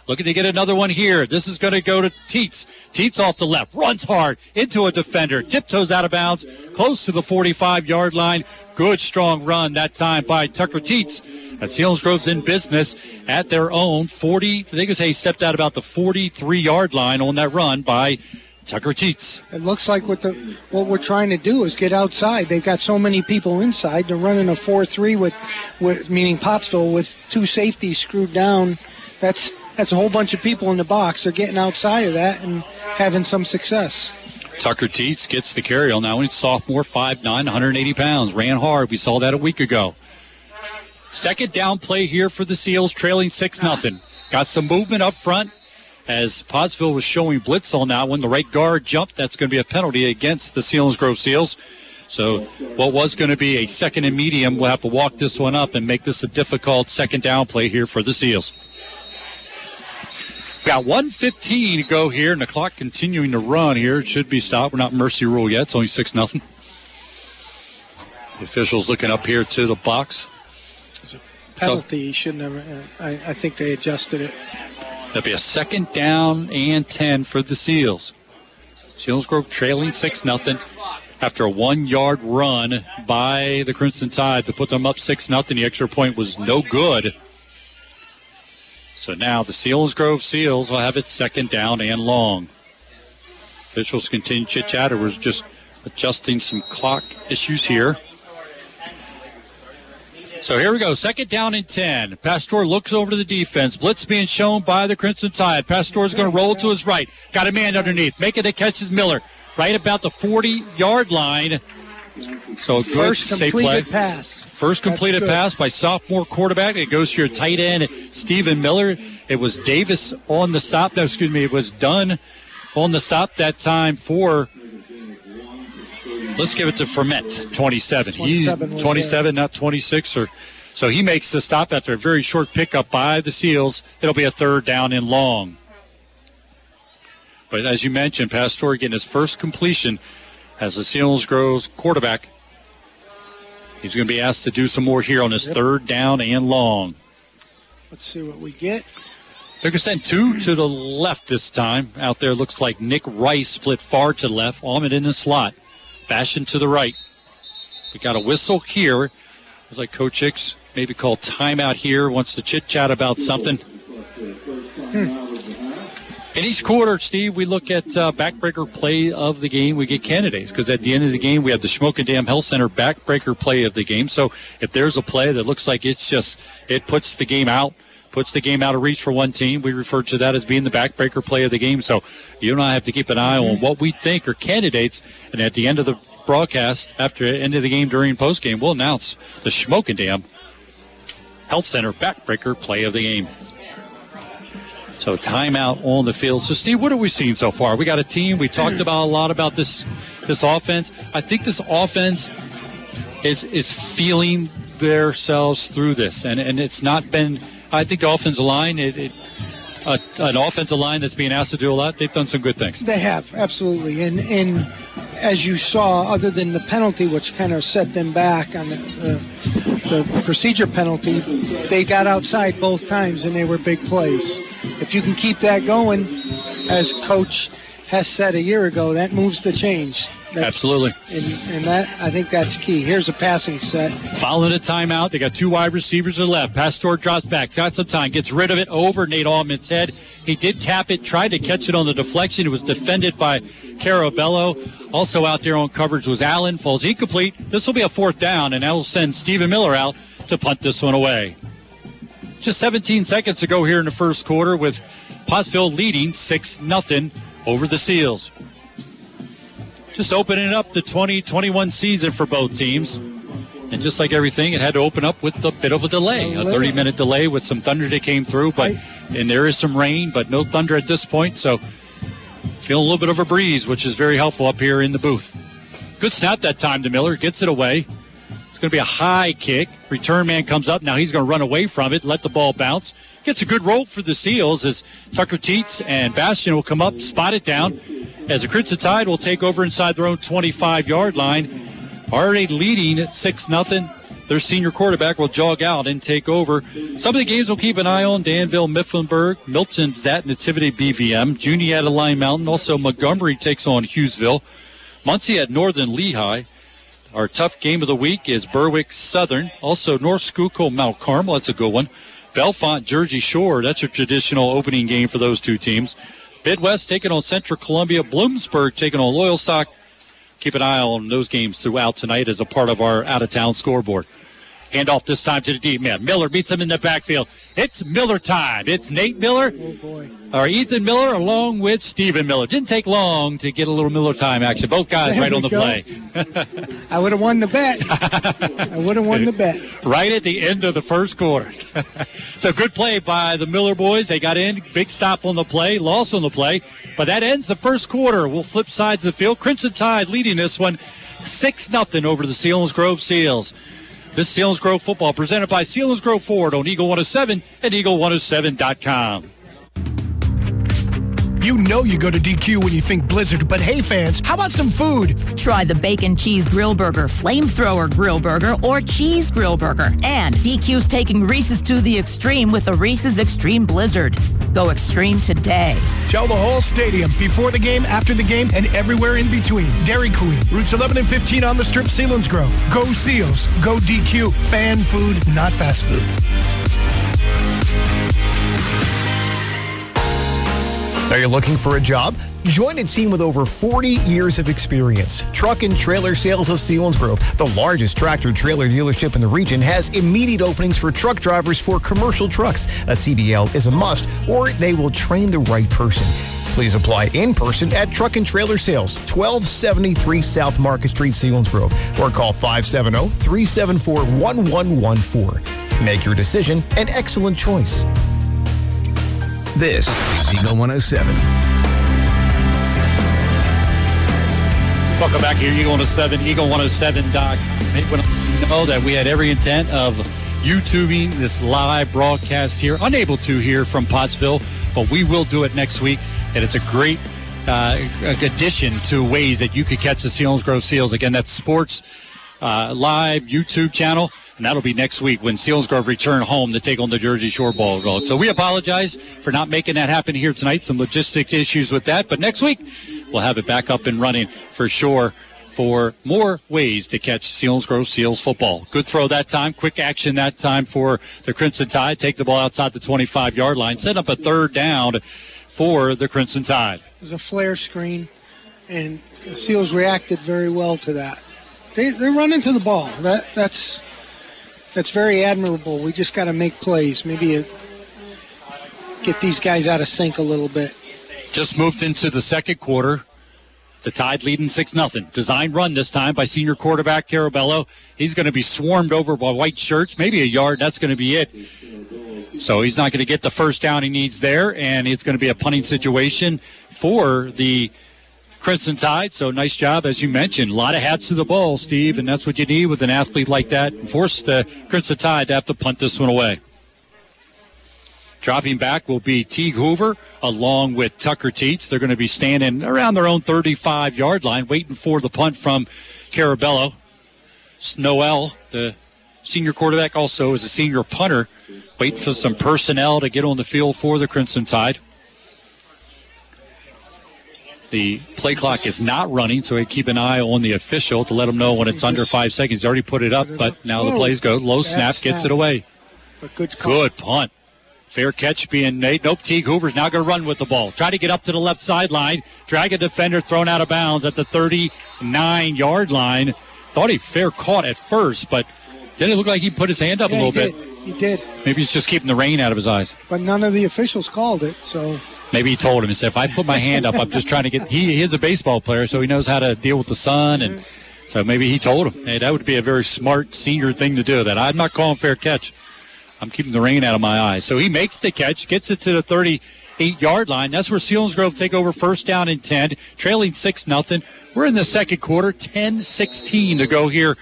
Speaker 10: Looking to get another one here. This is going to go to Teets. Teets off the left, runs hard into a defender, tiptoes out of bounds, close to the 45 yard line. Good strong run that time by Tucker Teets. As Selinsgrove's in business at their own 40. I think he stepped out about the 43 yard line on that run by Tucker Teets.
Speaker 11: It looks like what the what we're trying to do is get outside. They've got so many people inside. They're running a four-three with, with meaning Pottsville with two safeties screwed down. That's that's a whole bunch of people in the box. They're getting outside of that and having some success.
Speaker 10: Tucker Teets gets the carry one. He's sophomore, 5'9, 180 pounds. Ran hard. We saw that a week ago. Second down play here for the Seals, trailing 6 0. Got some movement up front as Pottsville was showing blitz on that one. The right guard jumped. That's going to be a penalty against the Selinsgrove Seals. So, what was going to be a second and medium, we'll have to walk this one up and make this a difficult second down play here for the Seals. Got 115 to go here, and the clock continuing to run here. It should be stopped. We're not mercy rule yet. It's only 6 nothing. The officials looking up here to the box.
Speaker 11: Penalty he shouldn't have. uh, I, I think they adjusted it.
Speaker 10: That'll be a second down and 10 for the Seals. Selinsgrove trailing 6 nothing after a one yard run by the Crimson Tide to put them up 6 nothing. The extra point was no good. So now the Selinsgrove Seals will have it second down and long. Officials continue chit chat. We're just adjusting some clock issues here. So here we go. Second down and 10. Pastor looks over to the defense. Blitz being shown by the Crimson Tide. Pastor's going to roll to his right. Got a man underneath. Making the catch is Miller. Right about the 40 yard line. So a good
Speaker 11: First
Speaker 10: safe play.
Speaker 11: completed pass.
Speaker 10: First completed pass by sophomore quarterback. It goes to your tight end, Stephen Miller. It was Davis on the stop. No, excuse me. It was done on the stop that time for. Let's give it to Ferment, 27. He's
Speaker 11: 27 was
Speaker 10: 27, not 26. Or so he makes the stop after a very short pickup by the Seals. It'll be a third down and long. But as you mentioned, Pastor getting his first completion as the Selinsgrove's quarterback. He's going to be asked to do some more here on his
Speaker 11: Yep.
Speaker 10: third down and long.
Speaker 11: Let's see what we get.
Speaker 10: They're going to send two to the left this time. Out there looks like Nick Rice split far to the left. Almond in the slot. Bastion to the right. We got a whistle here. Looks like Coach Hicks maybe called timeout here. Wants to chit chat about something. In each quarter, Steve, we look at uh, backbreaker play of the game. We get candidates because at the end of the game, we have the Shamokin Dam Health Center backbreaker play of the game. So if there's a play that looks like it's just, it puts the game out, puts the game out of reach for one team, we refer to that as being the backbreaker play of the game. So you and I have to keep an eye on mm-hmm. what we think are candidates. And at the end of the broadcast, after the end of the game during postgame, we'll announce the Shamokin Dam Health Center backbreaker play of the game. So timeout on the field. So Steve, what have we seen so far? We got a team. We talked mm-hmm. about a lot about this this offense. I think this offense is is feeling themselves through this, and and it's not been. I think the offensive line, it, it a, an offensive line that's being asked to do a lot. They've done some good things.
Speaker 11: They have absolutely, and and as you saw, other than the penalty, which kind of set them back on the, the the procedure penalty, they got outside both times, and they were big plays. If you can keep that going, as Coach Hess said a year ago, that moves the change. That's-
Speaker 10: Absolutely.
Speaker 11: And, and that I think that's key. Here's a passing set.
Speaker 10: Following a timeout, they got two wide receivers to the left. Pastor drops back, got some time, gets rid of it over Nate Allman's head. He did tap it, tried to catch it on the deflection. It was defended by Carabello. Also out there on coverage was Allen. Falls incomplete. This will be a fourth down, and that'll send Stephen Miller out to punt this one away. Just 17 seconds to go here in the first quarter with Pottsville leading 6 0 over the Seals. Just opening up the 2021 season for both teams. And just like everything, it had to open up with a bit of a delay, a 30 minute delay with some thunder that came through. But and there is some rain, but no thunder at this point. So feeling a little bit of a breeze, which is very helpful up here in the booth. Good snap that time to Miller, gets it away. Going to be a high kick. Return man comes up. Now he's going to run away from it, let the ball bounce. Gets a good roll for the Seals as Tucker Teets and Bastion will come up, spot it down. As the Crimson Tide will take over inside their own 25 yard line. Already leading at 6 0. Their senior quarterback will jog out and take over. Some of the games we'll keep an eye on Danville, Mifflinburg, Milton, Zat, Nativity, BVM, Juniata at Line Mountain. Also, Montgomery takes on Hughesville. Muncy at Northern Lehigh. Our tough game of the week is Berwick Southern. Also, North Schuylkill, Mount Carmel. That's a good one. Bellefonte, Jersey Shore. That's a traditional opening game for those two teams. Midd-West taking on Central Columbia. Bloomsburg taking on Loyalsock. Keep an eye on those games throughout tonight as a part of our out of town scoreboard. Hand off this time to the deep man. Miller beats him in the backfield. It's Miller time. It's Nate Miller. Oh, Or Ethan Miller along with Stephen Miller. Didn't take long to get a little Miller time action. Both guys
Speaker 11: There
Speaker 10: right on the
Speaker 11: go.
Speaker 10: play.
Speaker 11: I would have won the bet. I would have won the bet. <laughs>
Speaker 10: right at the end of the first quarter. <laughs> so good play by the Miller boys. They got in, big stop on the play, loss on the play, but that ends the first quarter. We'll flip sides of the field. Crimson Tide leading this one 6 0 over the Selinsgrove Seals. This Selinsgrove football presented by Selinsgrove Ford on Eagle 107 and Eagle107.com.
Speaker 40: You know you go to DQ when you think Blizzard, but hey fans, how about some food?
Speaker 17: Try the bacon cheese grill burger, flamethrower grill burger, or cheese grill burger. And DQ's taking Reese's to the extreme with the Reese's Extreme Blizzard. Go extreme today.
Speaker 40: Tell the whole stadium before the game, after the game, and everywhere in between. Dairy Queen, routes 11 and 15 on the strip, Selinsgrove. Go Seals. Go DQ. Fan food, not fast food.
Speaker 39: Are you looking for a job? Join a team with over 40 years of experience. Truck and Trailer Sales of Selinsgrove, the largest tractor trailer dealership in the region, has immediate openings for truck drivers for commercial trucks. A CDL is a must, or they will train the right person. Please apply in person at Truck and Trailer Sales, 1273 South Market Street, Selinsgrove, or call 570 374 1114. Make your decision an excellent choice.
Speaker 9: This is Eagle 107.
Speaker 10: Welcome back here, Eagle 107, Eagle107.com. Hey, when know that we had every intent of YouTubing this live broadcast here, unable to here from Pottsville, but we will do it next week. And it's a great uh, addition to ways that you could catch the Selinsgrove Seals. Again, that's sports uh, live YouTube channel. And that'll be next week when Selinsgrove return home to take on the Jersey Shore Ball Gold. So we apologize for not making that happen here tonight. Some logistic issues with that. But next week, we'll have it back up and running for sure for more ways to catch Selinsgrove Seals football. Good throw that time. Quick action that time for the Crimson Tide. Take the ball outside the 25 yard line. Set up a third down for the Crimson Tide.
Speaker 11: It was a flare screen, and the Seals reacted very well to that. They, they run into the ball. That that's that's very admirable. We just got to make plays. Maybe get these guys out of sync a little bit.
Speaker 10: Just moved into the second quarter. The Tide leading 6 0. Design run this time by senior quarterback Carabello. He's going to be swarmed over by white shirts, maybe a yard. That's going to be it. So he's not going to get the first down he needs there, and it's going to be a punting situation for the Crimson Tide. So nice job, as you mentioned. A lot of hats to the ball, Steve, and that's what you need with an athlete like that. Force the Crimson Tide to have to punt this one away. Dropping back will be Teague Hoover along with Tucker Teets. They're going to be standing around their own 35 yard line, waiting for the punt from Carabello. Snowell, the senior quarterback, also is a senior punter, waiting for some personnel to get on the field for the Crimson Tide. The play clock is not running, so we keep an eye on the official to let him know when it's under five seconds. He's already put it up, but now the plays go. Low snap gets it away.
Speaker 11: Good.
Speaker 10: Good punt. Fair catch being made. Nope, Teague Hoover's now going to run with the ball. Try to get up to the left sideline. Drag a defender thrown out of bounds at the 39 yard line. Thought he fair caught at first, but didn't it look like he put his hand up
Speaker 11: Yeah,
Speaker 10: a little
Speaker 11: he
Speaker 10: bit?
Speaker 11: He did,
Speaker 10: Maybe he's just keeping the rain out of his eyes.
Speaker 11: but none of the officials called it. So
Speaker 10: Maybe he told him, he said, if I put my hand up, I'm just trying to get. He, is a baseball player, so he knows how to deal with the sun. And mm-hmm. so maybe he told him, hey, that would be a very smart senior thing to do. That I'm not calling fair catch. I'm keeping the rain out of my eyes. So he makes the catch, gets it to the 38 yard line. That's where Selinsgrove take over first down and 10, trailing 6 nothing. We're in the second quarter, 10 16 to go here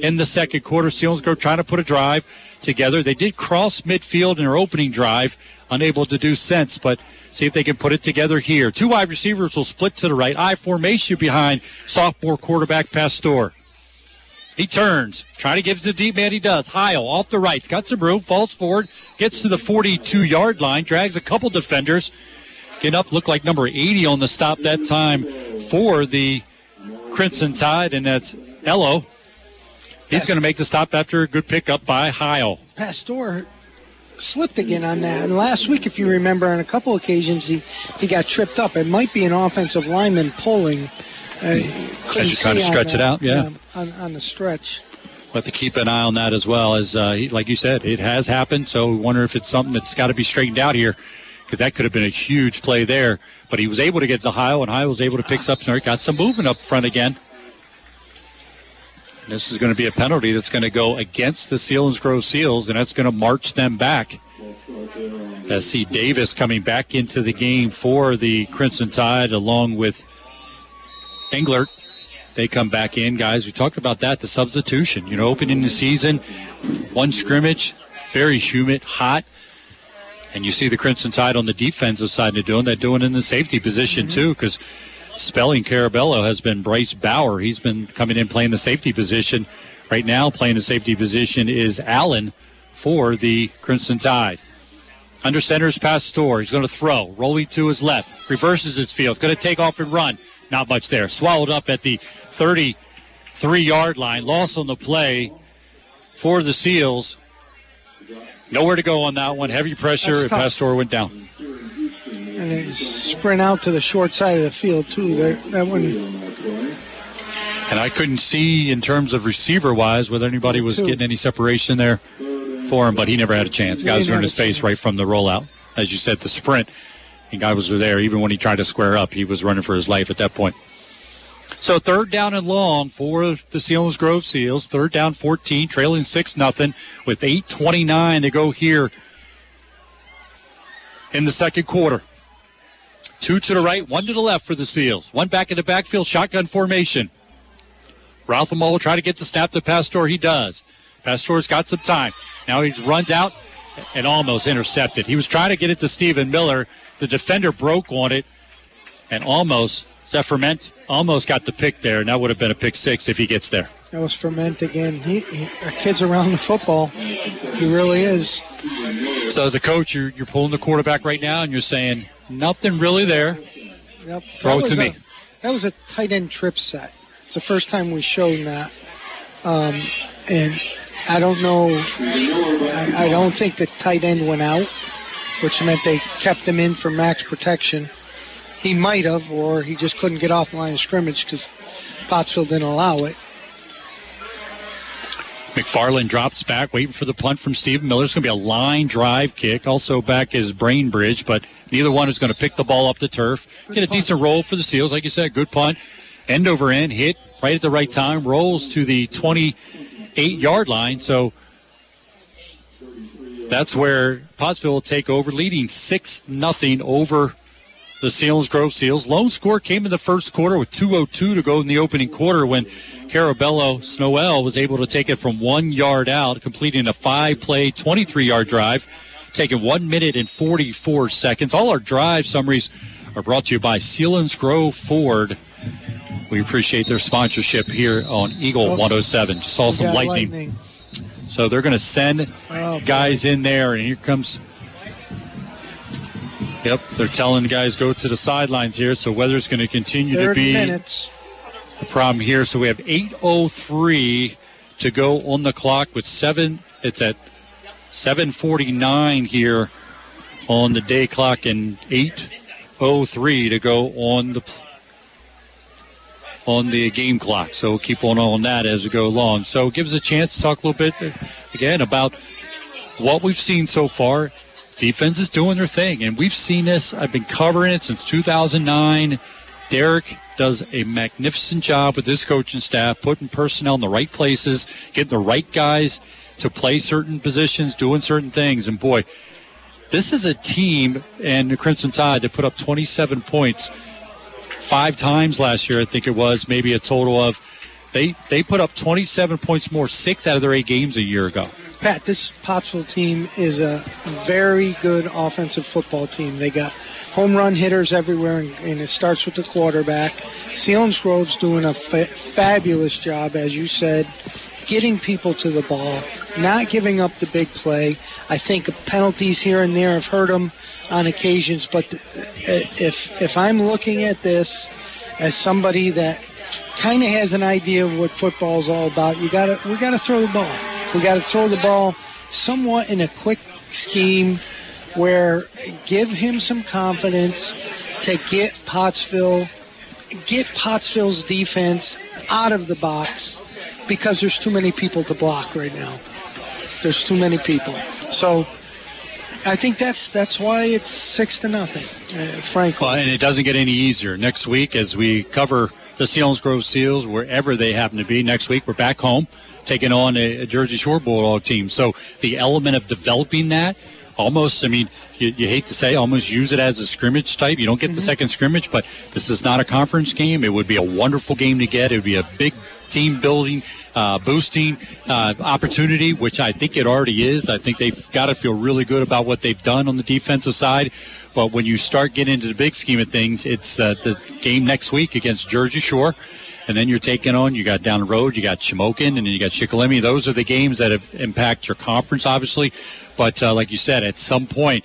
Speaker 10: in the second quarter. Selinsgrove trying to put a drive together. They did cross midfield in their opening drive, unable to do sense, but see if they can put it together here. Two wide receivers will split to the right. I formation behind sophomore quarterback Pastor. He turns, trying to give it to the deep man. He does. Heil off the right, got some room, falls forward, gets to the 42 yard line, drags a couple defenders. Getting up, looked like number 80 on the stop that time for the Crimson Tide, and that's Ello. He's going to make the stop after a good pickup by Heil.
Speaker 11: Pastor slipped again on that. And last week, if you remember, on a couple occasions, he, he got tripped up. It might be an offensive lineman pulling. Uh,
Speaker 10: As you kinda
Speaker 11: see on
Speaker 10: stretch it out, yeah.
Speaker 11: on, on the stretch.
Speaker 10: We'll have to keep an eye on that as well. As uh, he, like you said, it has happened. So we wonder if it's something that's got to be straightened out here, because that could have been a huge play there. But he was able to get to Heil, and Heil was able to pick up. And got some movement up front again. This is going to be a penalty that's going to go against the Selinsgrove Seals, and that's going to march them back. As see Davis coming back into the game for the Crimson Tide, along with Englert. They come back in, guys. We talked about that, the substitution. You know, opening the season, one scrimmage, very humid, hot. And you see the Crimson Tide on the defensive side of doing. They're doing in the safety position, too, because spelling Carabello has been Bryce Bauer. He's been coming in playing the safety position. Right now, playing the safety position is Allen for the Crimson Tide. Under center's Pastor. He's going to throw. Rolling to his left. Reverses his field. Going to take off and run. Not much there. Swallowed up at the 33 yard line. Loss on the play for the Seals. Nowhere to go on that one. Heavy pressure,
Speaker 11: That's
Speaker 10: and
Speaker 11: tough.
Speaker 10: Pastor went down.
Speaker 11: And they sprint out to the short side of the field, too. There- That one,
Speaker 10: And I couldn't see in terms of receiver wise whether anybody was
Speaker 11: Two.
Speaker 10: getting any separation there for him, but he never had a chance. Guys were in his face right from the rollout. As you said, the sprint. And guys were there. Even when he tried to square up, he was running for his life at that point. So third down and long for the Selinsgrove Seals. Third down 14, trailing 6 nothing with 8.29 to go here in the second quarter. Two to the right, one to the left for the Seals. One back in the backfield, shotgun formation. Rothermel will try to get the snap to Pastor. He does. Pastor's got some time. Now he runs out and almost intercepted. He was trying to get it to Stephen Miller. The defender broke on it and almost, Zephyr almost got the pick there, and that would have been a pick six if he gets there.
Speaker 11: that was Ferment again. He, he, our kid's around the football. He really is.
Speaker 10: So as a coach, you're, you're pulling the quarterback right now, and you're saying, nothing really there.
Speaker 11: Yep.
Speaker 10: Throw it to
Speaker 11: was
Speaker 10: me.
Speaker 11: a- that was a tight end trip set. It's the first time we showed that. Um, and I don't know. I, I don't think the tight end went out, which meant they kept him in for max protection. He might have, or he just couldn't get off the line of scrimmage because Pottsville didn't allow it.
Speaker 10: McFarland drops back, waiting for the punt from Stephen Miller. It's going to be a line drive kick. Also back is Brainbridge, but neither one is going to pick the ball up the turf. Get a decent roll for the Seals. Like you said, good punt. End over end, hit right at the right time, rolls to the 28 yard line. So that's where Pottsville will take over, leading 6 nothing over the Selinsgrove Seals. Lone score came in the first quarter with 2.02 to go in the opening quarter when Carabello Snowell was able to take it from one yard out, completing a five play, 23 yard drive, taking one minute and 44 seconds. All our drive summaries are brought to you by Selinsgrove Ford. We appreciate their sponsorship here on Eagle 107. Just saw some
Speaker 11: Yeah,
Speaker 10: lightning. So they're going to send
Speaker 11: Oh,
Speaker 10: guys in there, and here comes Yep, they're telling guys go to the sidelines here, so weather's going to continue to be
Speaker 11: minutes.
Speaker 10: the problem here. So we have 8:03 to go on the clock with seven. It's at 7:49 here on the day clock, and 8:03 to go on the on the game clock. So keep on on that as we go along. So it gives us a chance to talk a little bit uh, again about what we've seen so far. Defense is doing their thing, and we've seen this. I've been covering it since 2009. Derek does a magnificent job with his coaching staff, putting personnel in the right places, getting the right guys to play certain positions, doing certain things. And boy, this is a team and the Crimson Tide that put up 27 points five times last year. I think it was maybe a total of they they put up 27 points more, six out of their eight games a year ago.
Speaker 11: Pat, this Pottsville team is a very good offensive football team. They got home run hitters everywhere, and, and it starts with the quarterback. Selinsgrove's doing a fa- fabulous job, as you said, getting people to the ball, not giving up the big play. I think penalties here and there have hurt them on occasions, but uh, if if I'm looking at this as somebody that kind of has an idea of what football's all about, you got to we got to throw the ball. We got to throw the ball somewhat in a quick scheme where give him some confidence to get Pottsville, get Pottsville's defense out of the box because there's too many people to block right now. There's too many people. So I think that's that's why it's six to nothing, uh, frankly.
Speaker 10: Well, and it doesn't get any easier. Next week, as we cover the Selinsgrove Seals, wherever they happen to be, next week we're back home taking on a, a Jersey Shore Bulldog team. So the element of developing that, almost, I mean, you, you hate to say, almost use it as a scrimmage type. You don't get the second scrimmage, but this is not a conference game. It would be a wonderful game to get. It would be a big team building, uh, boosting uh, opportunity, which I think it already is. I think they've got to feel really good about what they've done on the defensive side. But when you start getting into the big scheme of things, it's uh, the game next week against Jersey Shore. And then you're taking on, you got down the road, you got Shamokin, and then you got Shikellamy. Those are the games that have impact your conference, obviously. But uh, like you said, at some point,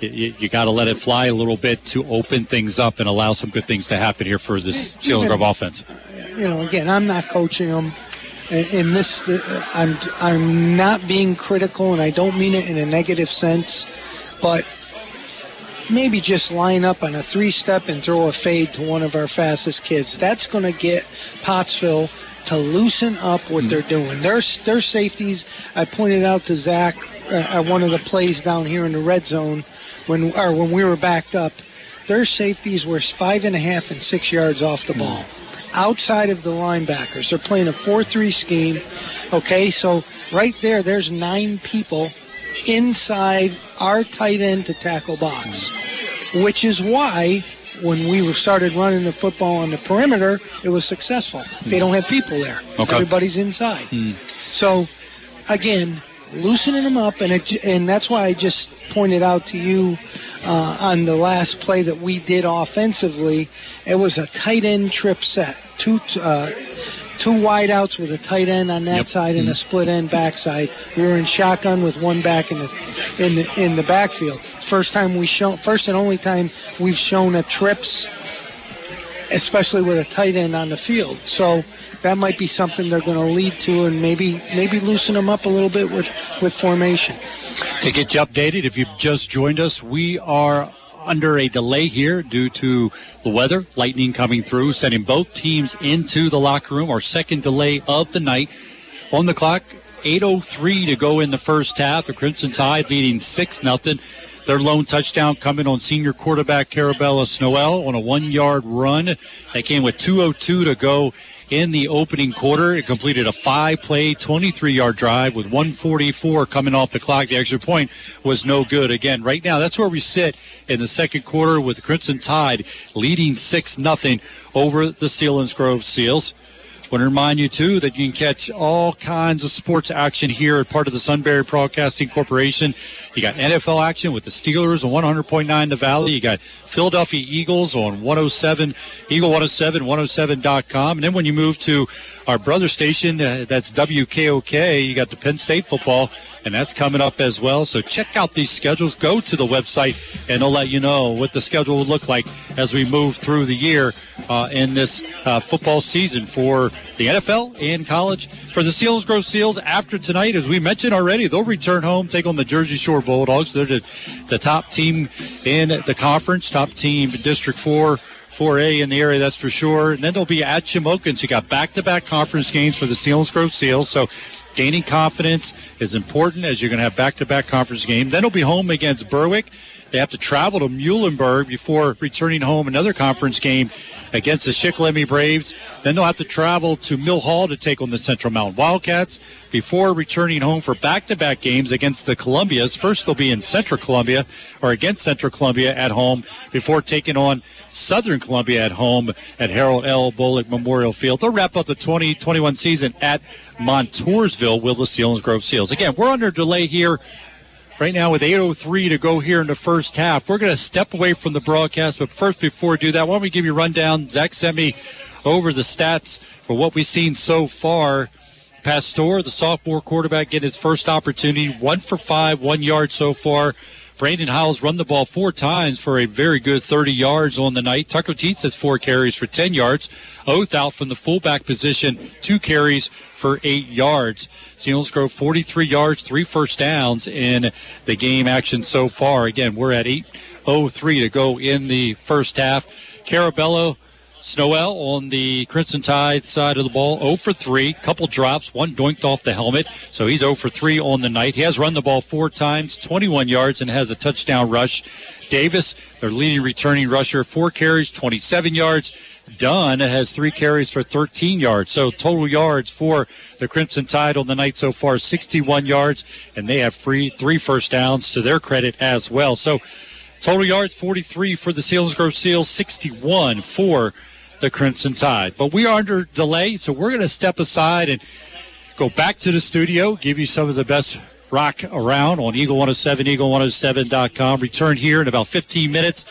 Speaker 10: you, you got to let it fly a little bit to open things up and allow some good things to happen here for this Selinsgrove offense.
Speaker 11: You know, again, I'm not coaching them. In this, I'm I'm not being critical, and I don't mean it in a negative sense, but maybe just line up on a three step and throw a fade to one of our fastest kids. That's going to get Pottsville to loosen up what they're doing. Their, their safeties, I pointed out to Zach uh, at one of the plays down here in the red zone when, or when we were backed up. Their safeties were five and a half and six yards off the ball. Outside of the linebackers, they're playing a 4 3 scheme. Okay, so right there, there's nine people inside our tight end to tackle box, which is why when we started running the football on the perimeter, it was successful. They don't have people there.
Speaker 10: Okay.
Speaker 11: Everybody's inside. So, again, loosening them up, and it, and that's why I just pointed out to you uh, on the last play that we did offensively. It was a tight end trip set, two uh, two wideouts with a tight end on that side and a mm-hmm. split end backside. We were in shotgun with one back in the in the in the backfield. First time we show, first and only time we've shown a trips, especially with a tight end on the field. So that might be something they're going to lead to, and maybe maybe loosen them up a little bit with with formation.
Speaker 10: To get you updated, if you've just joined us, we are under a delay here due to the weather, lightning coming through, sending both teams into the locker room. Our second delay of the night. On the clock, 8.03 to go in the first half. The Crimson Tide leading 6 nothing. Their lone touchdown coming on senior quarterback Carabello Snowell on a one yard run. They came with 2.02 to go in the opening quarter. It completed a five play, 23 yard drive with 144 coming off the clock. The extra point was no good. Again, right now, that's where we sit in the second quarter with the Crimson Tide leading 6 0 over the Selinsgrove Seals. Want to remind you, too, that you can catch all kinds of sports action here at part of the Sunbury Broadcasting Corporation. You got NFL action with the Steelers on 100.9 The Valley. You got Philadelphia Eagles on 107, Eagle 107, 107.com. And then when you move to our brother station, uh, that's WKOK, you got the Penn State football, and that's coming up as well. So check out these schedules. Go to the website, and they'll let you know what the schedule will look like as we move through the year uh, in this uh, football season for the NFL and college. For the Selinsgrove Seals, after tonight, as we mentioned already, they'll return home, take on the Jersey Shore Bulldogs. They're the, the top team in the conference, top team District 4. 4A in the area, that's for sure. And then they'll be at Shamokin. So you got back-to-back conference games for the Selinsgrove Seals. So gaining confidence is important as you're going to have back-to-back conference games. Then they'll be home against Berwick. They have to travel to Muhlenberg before returning home another conference game against the Shikellamy Braves. Then they'll have to travel to Mill Hall to take on the Central Mountain Wildcats before returning home for back-to-back games against the Columbias. First, they'll be in Central Columbia or against Central Columbia at home before taking on Southern Columbia at home at Harold L. Bolig Memorial Field. They'll wrap up the 2021 season at Montoursville with the Selinsgrove Seals. Again, we're under delay here right now with 8.03 to go here in the first half. We're going to step away from the broadcast, but first, before we do that, why don't we give you a rundown? Zach sent me over the stats for what we've seen so far. Pastor, the sophomore quarterback, getting his first opportunity. One for five, one yard so far. Brandon Heil's run the ball four times for a very good 30 yards on the night. Tucker Teets has four carries for 10 yards. Othout from the fullback position, two carries for eight yards. Selinsgrove 43 yards, three first downs in the game action so far. Again, we're at 8.03 to go in the first half. Carabello Snowell on the Crimson Tide side of the ball, 0 for 3, couple drops, one doinked off the helmet, so he's 0 for 3 on the night. He has run the ball four times, 21 yards, and has a touchdown rush. Davis, their leading returning rusher, four carries, 27 yards. Dunn has three carries for 13 yards. So total yards for the Crimson Tide on the night so far, 61 yards, and they have free three first downs to their credit as well. So total yards 43 for the Selinsgrove Seals, 61 for the Crimson Tide. But we are under delay, so we're going to step aside and go back to the studio, give you some of the best rock around on Eagle 107, eagle107.com. Return here in about 15 minutes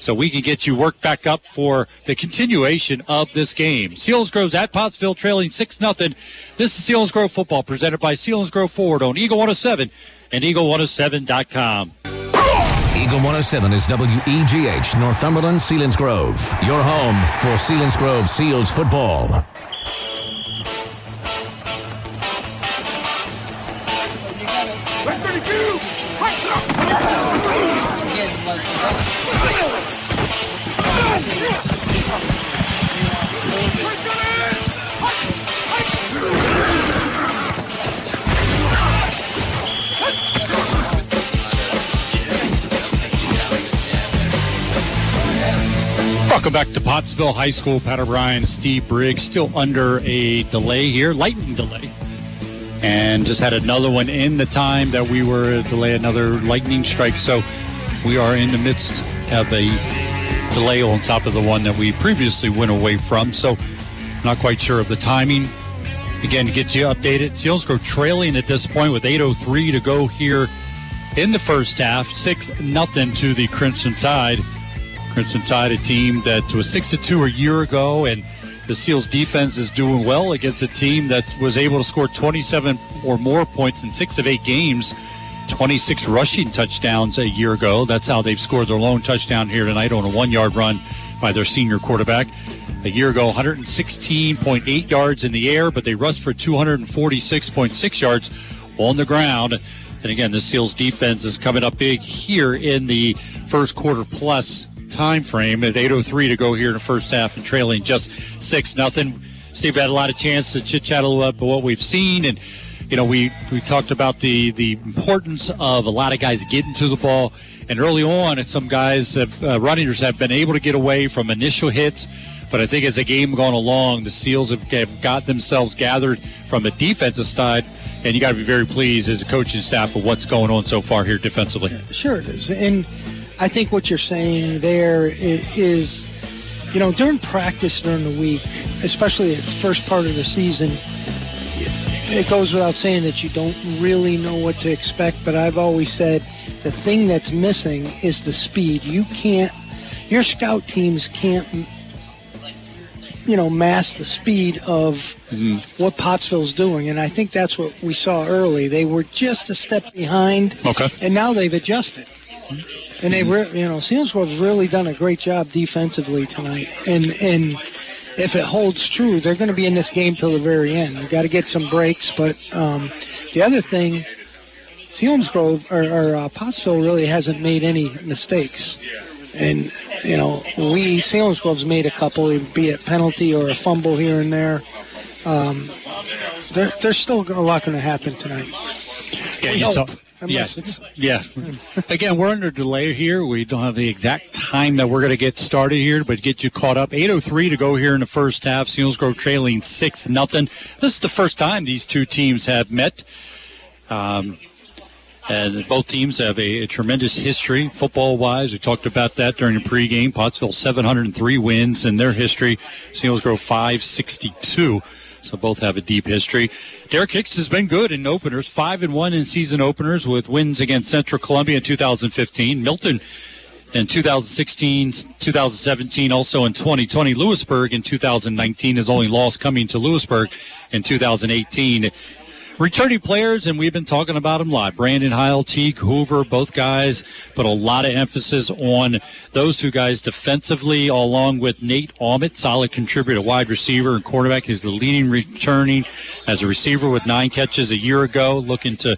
Speaker 10: so we can get you worked back up for the continuation of this game. Selinsgrove's at Pottsville trailing 6 0. This is Selinsgrove football presented by Selinsgrove Ford on Eagle 107 and eagle107.com.
Speaker 9: Eagle 107 is WEGH, Northumberland, Selinsgrove. Your home for Selinsgrove Seals football.
Speaker 10: Back to Pottsville High School. Pat O'Brien, Steve Briggs, still under a delay here, lightning delay. And just had another one in the time that we were delay, another lightning strike. So we are in the midst of a delay on top of the one that we previously went away from. So not quite sure of the timing. Again, to get you updated, Selinsgrove trailing at this point with 8.03 to go here in the first half. 6 nothing to the Crimson Tide. Crimson Tide, a team that was six to two a year ago, and the Seals defense is doing well against a team that was able to score 27 or more points in six of eight games, 26 rushing touchdowns a year ago. That's how they've scored their lone touchdown here tonight on a one-yard run by their senior quarterback. A year ago, 116.8 yards in the air, but they rushed for 246.6 yards on the ground. And again, the Seals defense is coming up big here in the first quarter plus time frame at 8.03 to go here in the first half and trailing just 6 nothing. Steve had a lot of chance to chit chat a little about what we've seen and you know we we talked about the the importance of a lot of guys getting to the ball and early on some guys have, uh, runners have been able to get away from initial hits but I think as the game gone along the Seals have, have got themselves gathered from a defensive side and you got to be very pleased as a coaching staff of what's going on so far here defensively.
Speaker 11: Sure it is. And I think what you're saying there is you know, during practice during the week, especially the first part of the season, it goes without saying that you don't really know what to expect. But I've always said the thing that's missing is the speed. You can't, your scout teams can't, you know, mask the speed of mm-hmm. what Pottsville's doing. And I think that's what we saw early. They were just a step behind.
Speaker 10: Okay.
Speaker 11: And now they've adjusted. And they've, re- you know, Selinsgrove's really done a great job defensively tonight. And and if it holds true, they're going to be in this game till the very end. You got to get some breaks. But um, the other thing, Selinsgrove or, or uh, Pottsville really hasn't made any mistakes. And you know, we Selinsgrove's made a couple, be it penalty or a fumble here and there. Um, there, there's still a lot going to happen tonight.
Speaker 10: Yeah, you talk-
Speaker 11: unless
Speaker 10: yeah.
Speaker 11: it's
Speaker 10: Yeah. Again, we're under delay here. We don't have the exact time that we're going to get started here, but get you caught up. 8:03 to go here in the first half. Selinsgrove trailing six nothing. This is the first time these two teams have met. Um, and both teams have a, a tremendous history football wise. We talked about that during the pregame. Pottsville 703 wins in their history. Selinsgrove 562. So both have a deep history. Derek Hicks has been good in openers, five and one in season openers with wins against Central Columbia in 2015, Milton in 2016, 2017, also in 2020. Lewisburg in 2019. His only loss coming to Lewisburg in 2018. Returning players, and we've been talking about them a lot. Brandon Heil, Teague Hoover, both guys put a lot of emphasis on those two guys defensively, along with Nate Almond, solid contributor, wide receiver and quarterback. He's the leading returning as a receiver with nine catches a year ago, looking to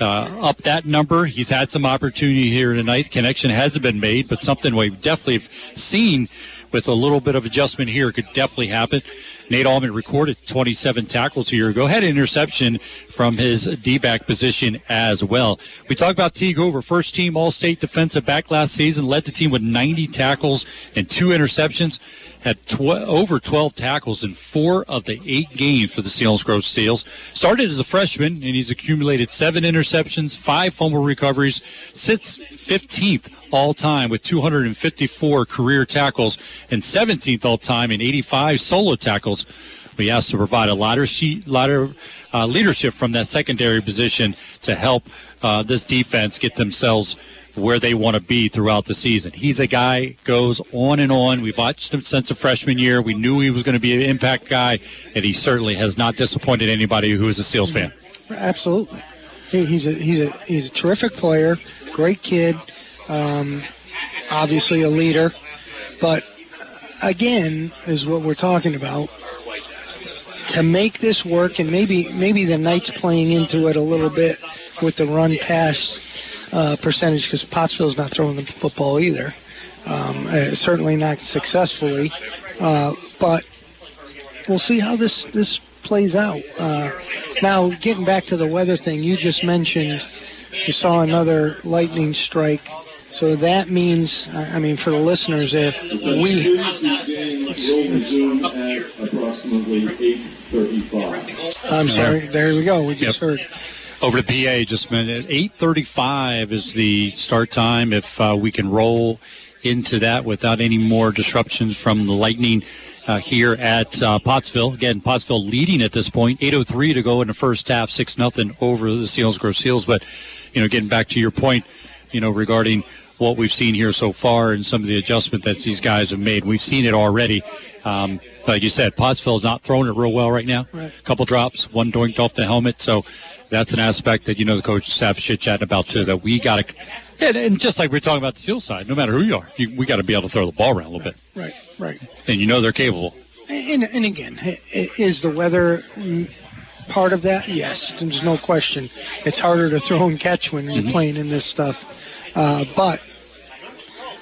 Speaker 10: uh, up that number. He's had some opportunity here tonight. Connection hasn't been made, but something we've definitely seen with a little bit of adjustment here could definitely happen. Nate Allman recorded 27 tackles a year ago, had an interception from his D-back position as well. We talked about Teague Hoover, first team All-State defensive back last season, led the team with 90 tackles and two interceptions, had tw- over 12 tackles in four of the eight games for the Selinsgrove Seals. Started as a freshman, and he's accumulated seven interceptions, five fumble recoveries, sits 15th all time with 254 career tackles and 17th all time in 85 solo tackles. We asked to provide a lot of, lot of uh, leadership from that secondary position to help uh, this defense get themselves where they want to be throughout the season. He's a guy goes on and on. We've watched him since a freshman year. We knew he was going to be an impact guy, and he certainly has not disappointed anybody who is a Seals fan.
Speaker 11: Absolutely. He's a he's a he's a terrific player, great kid, um, obviously a leader, but again, is what we're talking about. To make this work, and maybe maybe the Knights playing into it a little bit with the run pass uh, percentage, because Pottsville's not throwing the football either. Um, uh, certainly not successfully, uh, but we'll see how this this plays out. Uh, now, getting back to the weather thing, you just mentioned you saw another lightning strike. So that means, I mean, for the listeners there, we. I'm sorry. There we go. We just heard.
Speaker 10: Over to PA just a minute. 8:35 is the start time. If uh, we can roll into that without any more disruptions from the lightning uh, here at uh, Pottsville. Again, Pottsville leading at this point. 8:03 to go in the first half, six nothing over the Selinsgrove Seals. But you know, getting back to your point, you know, regarding what we've seen here so far and some of the adjustment that these guys have made. We've seen it already. Um, like you said, Pottsville's not throwing it real well right now.
Speaker 11: Right.
Speaker 10: couple drops, one doinked off the helmet. So that's an aspect that you know the coaching staff chit chatting about too. That we got to, and, and just like we're talking about the Seal side, no matter who you are, you, we got to be able to throw the ball around a little bit,
Speaker 11: Right, right.
Speaker 10: and you know they're capable.
Speaker 11: And, and again, is the weather part of that? Yes, there's no question. It's harder to throw and catch when you're
Speaker 10: Mhm.
Speaker 11: playing in this stuff. Uh, but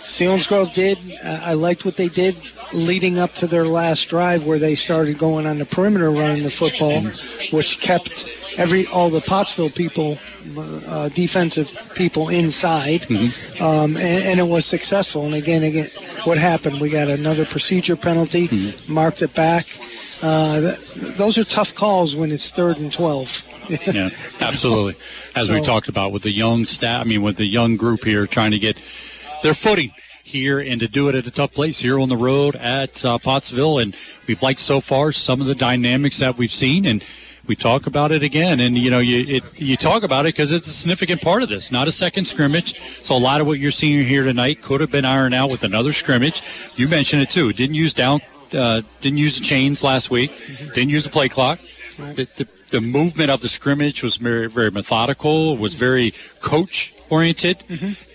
Speaker 11: Selinsgrove did. Uh, I liked what they did leading up to their last drive, where they started going on the perimeter running the football, which kept every all the Pottsville people, uh, defensive people inside, um, and, and it was successful. And again, again, what happened? We got another procedure penalty, marked it back. Uh, th- those are tough calls when it's third and twelve. <laughs>
Speaker 10: yeah, absolutely. As we talked about with the young staff, I mean, with the young group here trying to get their footing here and to do it at a tough place here on the road at uh, Pottsville. And we've liked so far some of the dynamics that we've seen. And we talk about it again, and you know, you it, you talk about it because it's a significant part of this. Not a second scrimmage, so a lot of what you're seeing here tonight could have been ironed out with another scrimmage. You mentioned it too. Didn't use down, uh, didn't use the chains last week. Didn't use the play clock. The, the, the movement of the scrimmage was very, very methodical. Was very coach oriented.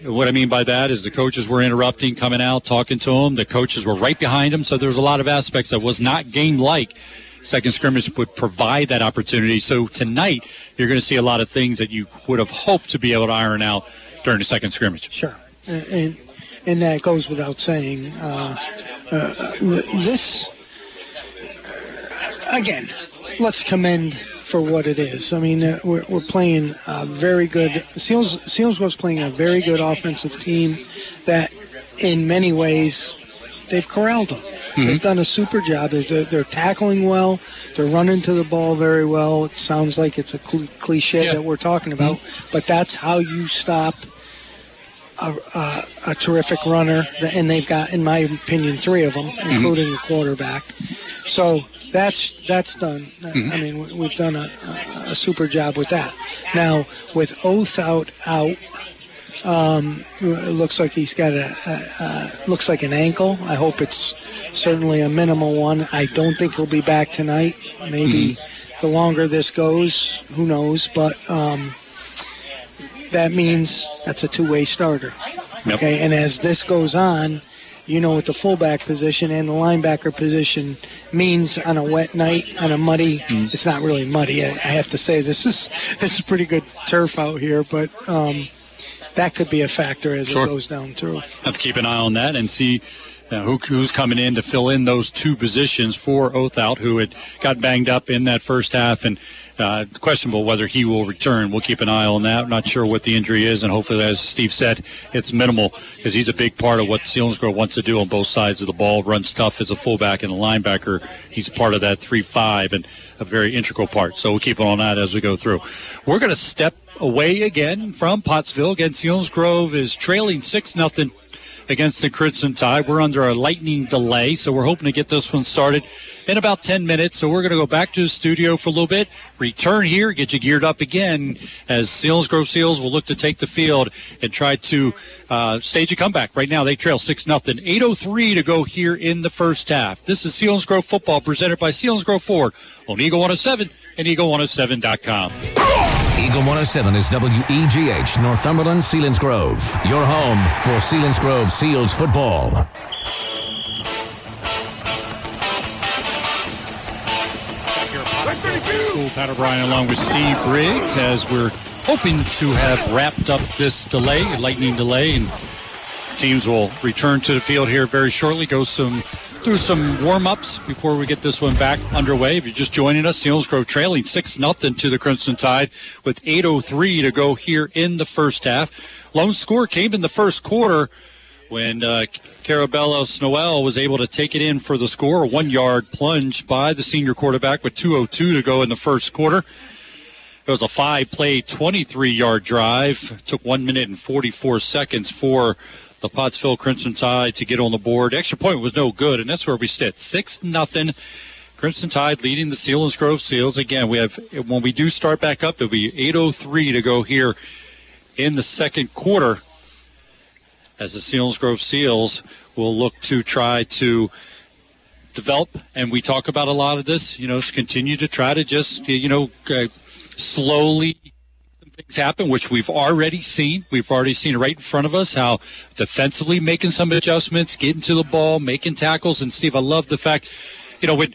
Speaker 10: What I mean by that is the coaches were interrupting, coming out, talking to them. The coaches were right behind them. So there was a lot of aspects that was not game like. Second scrimmage would provide that opportunity. So tonight, you're going to see a lot of things that you would have hoped to be able to iron out during the second scrimmage.
Speaker 11: Sure. And, and, and that goes without saying. Uh, uh, this, again, let's commend for what it is. I mean, uh, we're, we're playing a very good. Seals Seals was playing a very good offensive team that, in many ways, they've corralled them. Mm-hmm. They've done a super job. They're, they're, they're tackling well. They're running to the ball very well. It sounds like it's a cl- cliche that we're talking about, mm-hmm. but that's how you stop a, a, a terrific runner. And they've got, in my opinion, three of them, mm-hmm. including the quarterback. So that's that's done. I mean, we- we've done a, a, a super job with that. Now with Othout out, um, it looks like he's got a, a, a looks like an ankle. I hope it's certainly a minimal one. I don't think he'll be back tonight. Maybe the longer this goes, who knows? But um, that means that's a two-way starter.
Speaker 10: Yep.
Speaker 11: Okay, and as this goes on, you know what the fullback position and the linebacker position means on a wet night, on a muddy. It's not really muddy. I, I have to say this is <laughs> this is pretty good turf out here, but um, that could be a factor as
Speaker 10: Sure.
Speaker 11: it goes down through.
Speaker 10: Have to keep an eye on that and see uh, who, who's coming in to fill in those two positions for Othout, who had got banged up in that first half and uh, questionable whether he will return. We'll keep an eye on that. Not sure what the injury is, and hopefully, as Steve said, it's minimal because he's a big part of what Selinsgrove wants to do on both sides of the ball. Runs tough as a fullback and a linebacker. He's part of that three-five and a very integral part. So we'll keep an eye on that as we go through. We're going to step away again from Pottsville. Again, Selinsgrove is trailing six nothing against the Crimson Tide. We're under a lightning delay, so we're hoping to get this one started in about 10 minutes. So we're going to go back to the studio for a little bit, return here, get you geared up again as Selinsgrove Seals will look to take the field and try to uh, stage a comeback. Right now, they trail 6 nothing. 8.03 to go here in the first half. This is Selinsgrove football presented by Selinsgrove Ford on Eagle 107 and Eagle107.com.
Speaker 9: Eagle 107 is WEGH, Northumberland, Selinsgrove. Your home for Selinsgrove Seals football.
Speaker 10: School Pat O'Brien along with Steve Briggs as we're hoping to have wrapped up this delay, lightning delay, and teams will return to the field here very shortly. Go some through some warm ups before we get this one back underway. If you're just joining us, Selinsgrove trailing six nothing to the Crimson Tide with 8:03 to go here in the first half. Lone score came in the first quarter when uh, Carabello Snowell was able to take it in for the score. A one yard plunge by the senior quarterback with 2.02 to go in the first quarter. It was a five play, 23 yard drive. Took one minute and 44 seconds for the Pottsville Crimson Tide to get on the board. Extra point was no good, and that's where we sit. 6 nothing. Crimson Tide leading the Selinsgrove Seals. Again, we have when we do start back up, there'll be 8:03 to go here in the second quarter as the Selinsgrove Seals will look to try to develop. And we talk about a lot of this, you know, continue to try to just, you know, uh, slowly things happen, which we've already seen. We've already seen right in front of us how defensively making some adjustments, getting to the ball, making tackles. And Steve, I love the fact, you know, when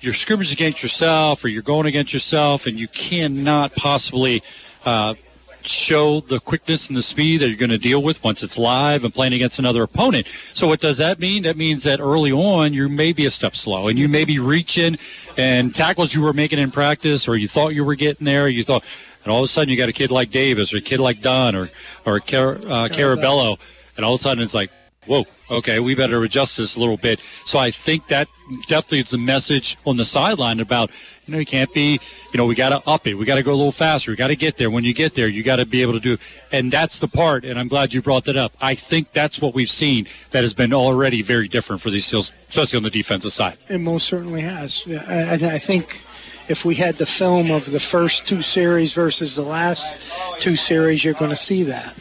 Speaker 10: you're scrimmaging against yourself or you're going against yourself and you cannot possibly uh, show the quickness and the speed that you're going to deal with once it's live and playing against another opponent. So what does that mean? That means that early on you may be a step slow and you may be reaching and tackles you were making in practice or you thought you were getting there, you thought, and all of a sudden you got a kid like Davis or a kid like Don or or Car- uh, Carabello, and all of a sudden it's like whoa, okay, we better adjust this a little bit. So I think that definitely is a message on the sideline about, you know, you can't be, you know, we got to up it. We got to go a little faster. We got to get there. When you get there, you got to be able to do. And that's the part, and I'm glad you brought that up. I think that's what we've seen that has been already very different for these Seals, especially on the defensive side.
Speaker 11: It most certainly has. Yeah, I, I think if we had the film of the first two series versus the last two series, you're going to see that.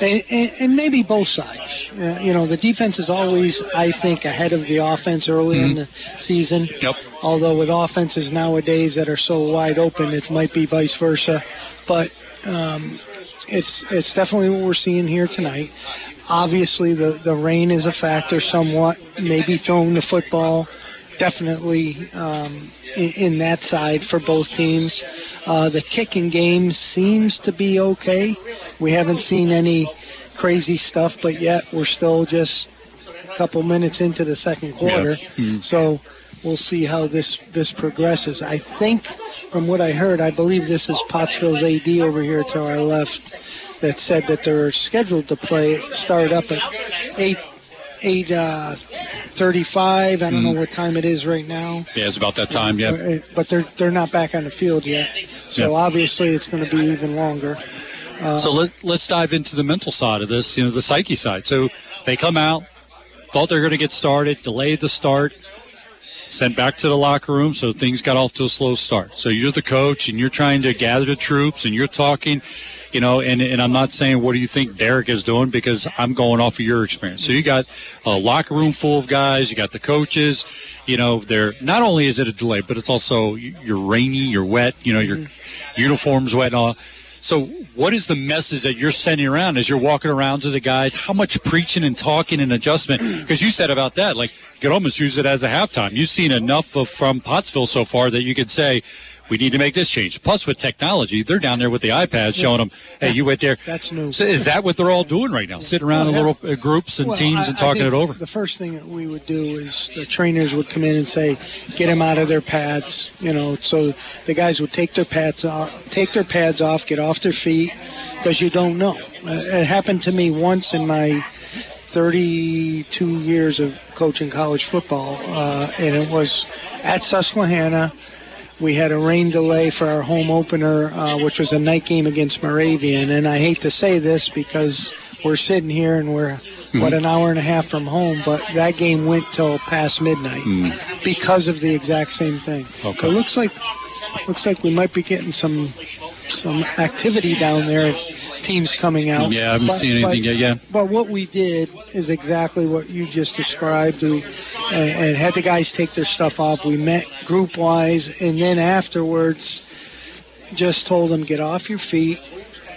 Speaker 11: And, and, and maybe both sides. Uh, you know, the defense is always, I think, ahead of the offense early in the season.
Speaker 10: Yep.
Speaker 11: Although with offenses nowadays that are so wide open, it might be vice versa. But um, it's it's definitely what we're seeing here tonight. Obviously, the, the rain is a factor somewhat. Maybe throwing the football, definitely um, in, in that side for both teams. Uh, the kicking game seems to be okay. We haven't seen any crazy stuff, but yet we're still just a couple minutes into the second quarter.
Speaker 10: Hmm.
Speaker 11: So we'll see how this this progresses. I think, from what I heard, I believe this is Pottsville's AD over here to our left that said that they're scheduled to play start up at eight eight uh, thirty-five. I don't know what time it is right now.
Speaker 10: Yeah, it's about that time. Yeah.
Speaker 11: Uh, But they're they're not back on the field yet, so
Speaker 10: Yeah.
Speaker 11: obviously it's going to be even longer. Uh,
Speaker 10: so let, let's dive into the mental side of this, you know, the psyche side. So they come out, thought they're going to get started, delayed the start, sent back to the locker room, so things got off to a slow start. So you're the coach and you're trying to gather the troops and you're talking, you know, and, and I'm not saying what do you think Derek is doing because I'm going off of your experience. So you got a locker room full of guys, you got the coaches, you know, they're not only is it a delay, but it's also you're rainy, you're wet, you know, your mm-hmm. uniforms wet and all. So, what is the message that you're sending around as you're walking around to the guys? How much preaching and talking and adjustment? <clears throat> Because you said about that, like you could almost use it as a halftime. You've seen enough of from Pottsville so far that you could say, we need to make this change. Plus, with technology, they're down there with the iPads showing them, hey, you went there.
Speaker 11: That's new.
Speaker 10: So, is that what they're all doing right now? Sitting around in little uh, groups and
Speaker 11: Well,
Speaker 10: teams
Speaker 11: I-
Speaker 10: and talking it over?
Speaker 11: The first thing that we would do is the trainers would come in and say, "Get them out of their pads." You know, so the guys would take their pads off, take their pads off, get off their feet, because you don't know. Uh, it happened to me once in my 32 years of coaching college football, uh, and it was at Susquehanna. We had a rain delay for our home opener, uh, which was a night game against Moravian. And I hate to say this because we're sitting here and we're, what, an hour and a half from home, but that game went till past midnight because of the exact same thing.
Speaker 10: Okay.
Speaker 11: It looks like looks like we might be getting some some activity down there teams coming out.
Speaker 10: Yeah, I haven't
Speaker 11: But-
Speaker 10: seen anything
Speaker 11: but-
Speaker 10: yet. Yeah.
Speaker 11: but what we did is exactly what you just described. We and, and had the guys take their stuff off. We met group wise, and then afterwards, just told them get off your feet.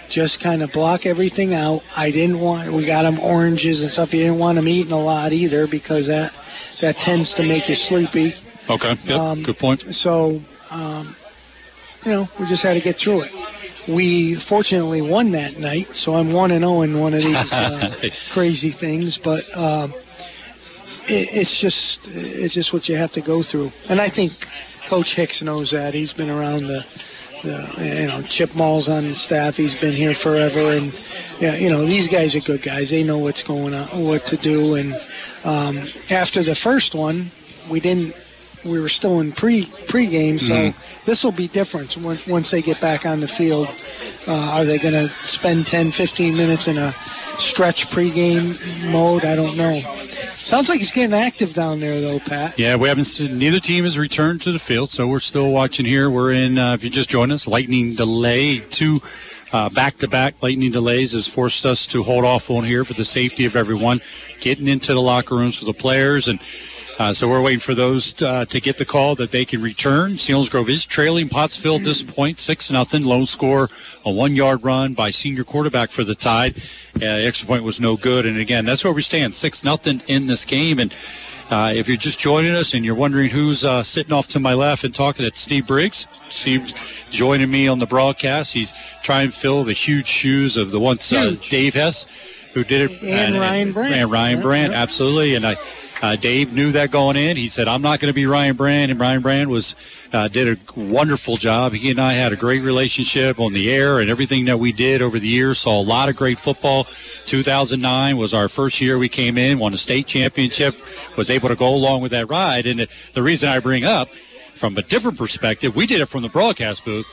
Speaker 11: Just kind of block everything out. I didn't want. We got them oranges and stuff. You didn't want them eating a lot either because that that tends to make you sleepy.
Speaker 10: Okay. Yep.
Speaker 11: Um,
Speaker 10: Good point.
Speaker 11: So, um, you know, we just had to get through it. We fortunately won that night, so I'm one and zero in one of these uh, <laughs> crazy things. But um, it, it's just it's just what you have to go through, and I think Coach Hicks knows that. He's been around the. The, you know, Chip Mall's on the staff. He's been here forever, and yeah, you know these guys are good guys. They know what's going on, what to do. And um, after the first one, we didn't we were still in pre pregame, so
Speaker 10: Mhm.
Speaker 11: this will be different when, once they get back on the field. Uh, are they going to spend 10, 15 minutes in a stretch pregame mode? I don't know. Sounds like he's getting active down there, though, Pat.
Speaker 10: Yeah, we haven't seen, neither team has returned to the field, so we're still watching here. We're in, uh, if you just joined us, lightning delay. Two uh, back-to-back lightning delays has forced us to hold off on here for the safety of everyone, getting into the locker rooms for the players. And uh, so we're waiting for those uh, to get the call that they can return. Selinsgrove is trailing Pottsville at this point, 6 nothing. Lone score, a one-yard run by senior quarterback for the Tide. Uh, the extra point was no good. And again, that's where we stand, 6 nothing in this game. And uh, if you're just joining us and you're wondering who's uh, sitting off to my left and talking, it's Steve Briggs. Steve's joining me on the broadcast. He's trying to fill the huge shoes of the once uh, Dave Hess, who did it.
Speaker 11: And Ryan Brandt.
Speaker 10: And Ryan Brandt,
Speaker 11: yeah.
Speaker 10: absolutely. And I, Uh, Dave knew that going in. He said, "I'm not going to be Ryan Brandt," and Ryan Brandt was uh, did a wonderful job. He and I had a great relationship on the air, and everything that we did over the years. Saw a lot of great football. 2009 was our first year we came in, won a state championship, was able to go along with that ride. And the, reason I bring up, from a different perspective, we did it from the broadcast booth.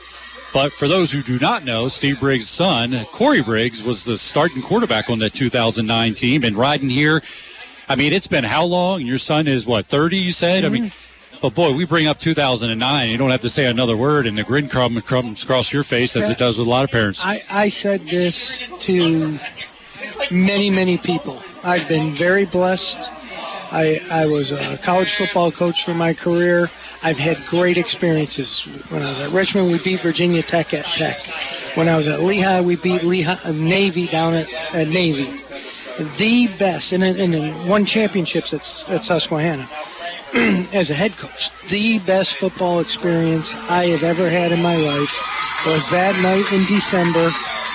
Speaker 10: But for those who do not know, Steve Briggs' son, Corey Briggs, was the starting quarterback on that 2009 team. And riding here, I mean, it's been how long? Your son is what, 30, you said? I mean, but boy, we bring up 2009. You don't have to say another word, and the grin crumb comes across your face as it does with a lot of parents.
Speaker 11: I, I said this to many, many people. I've been very blessed. I, I was a college football coach for my career. I've had great experiences. When I was at Richmond, we beat Virginia Tech at Tech. When I was at Lehigh, we beat Lehigh uh, Navy down at, at Navy. The best, and, and, won championships at, at Susquehanna <clears throat> as a head coach. The best football experience I have ever had in my life was that night in December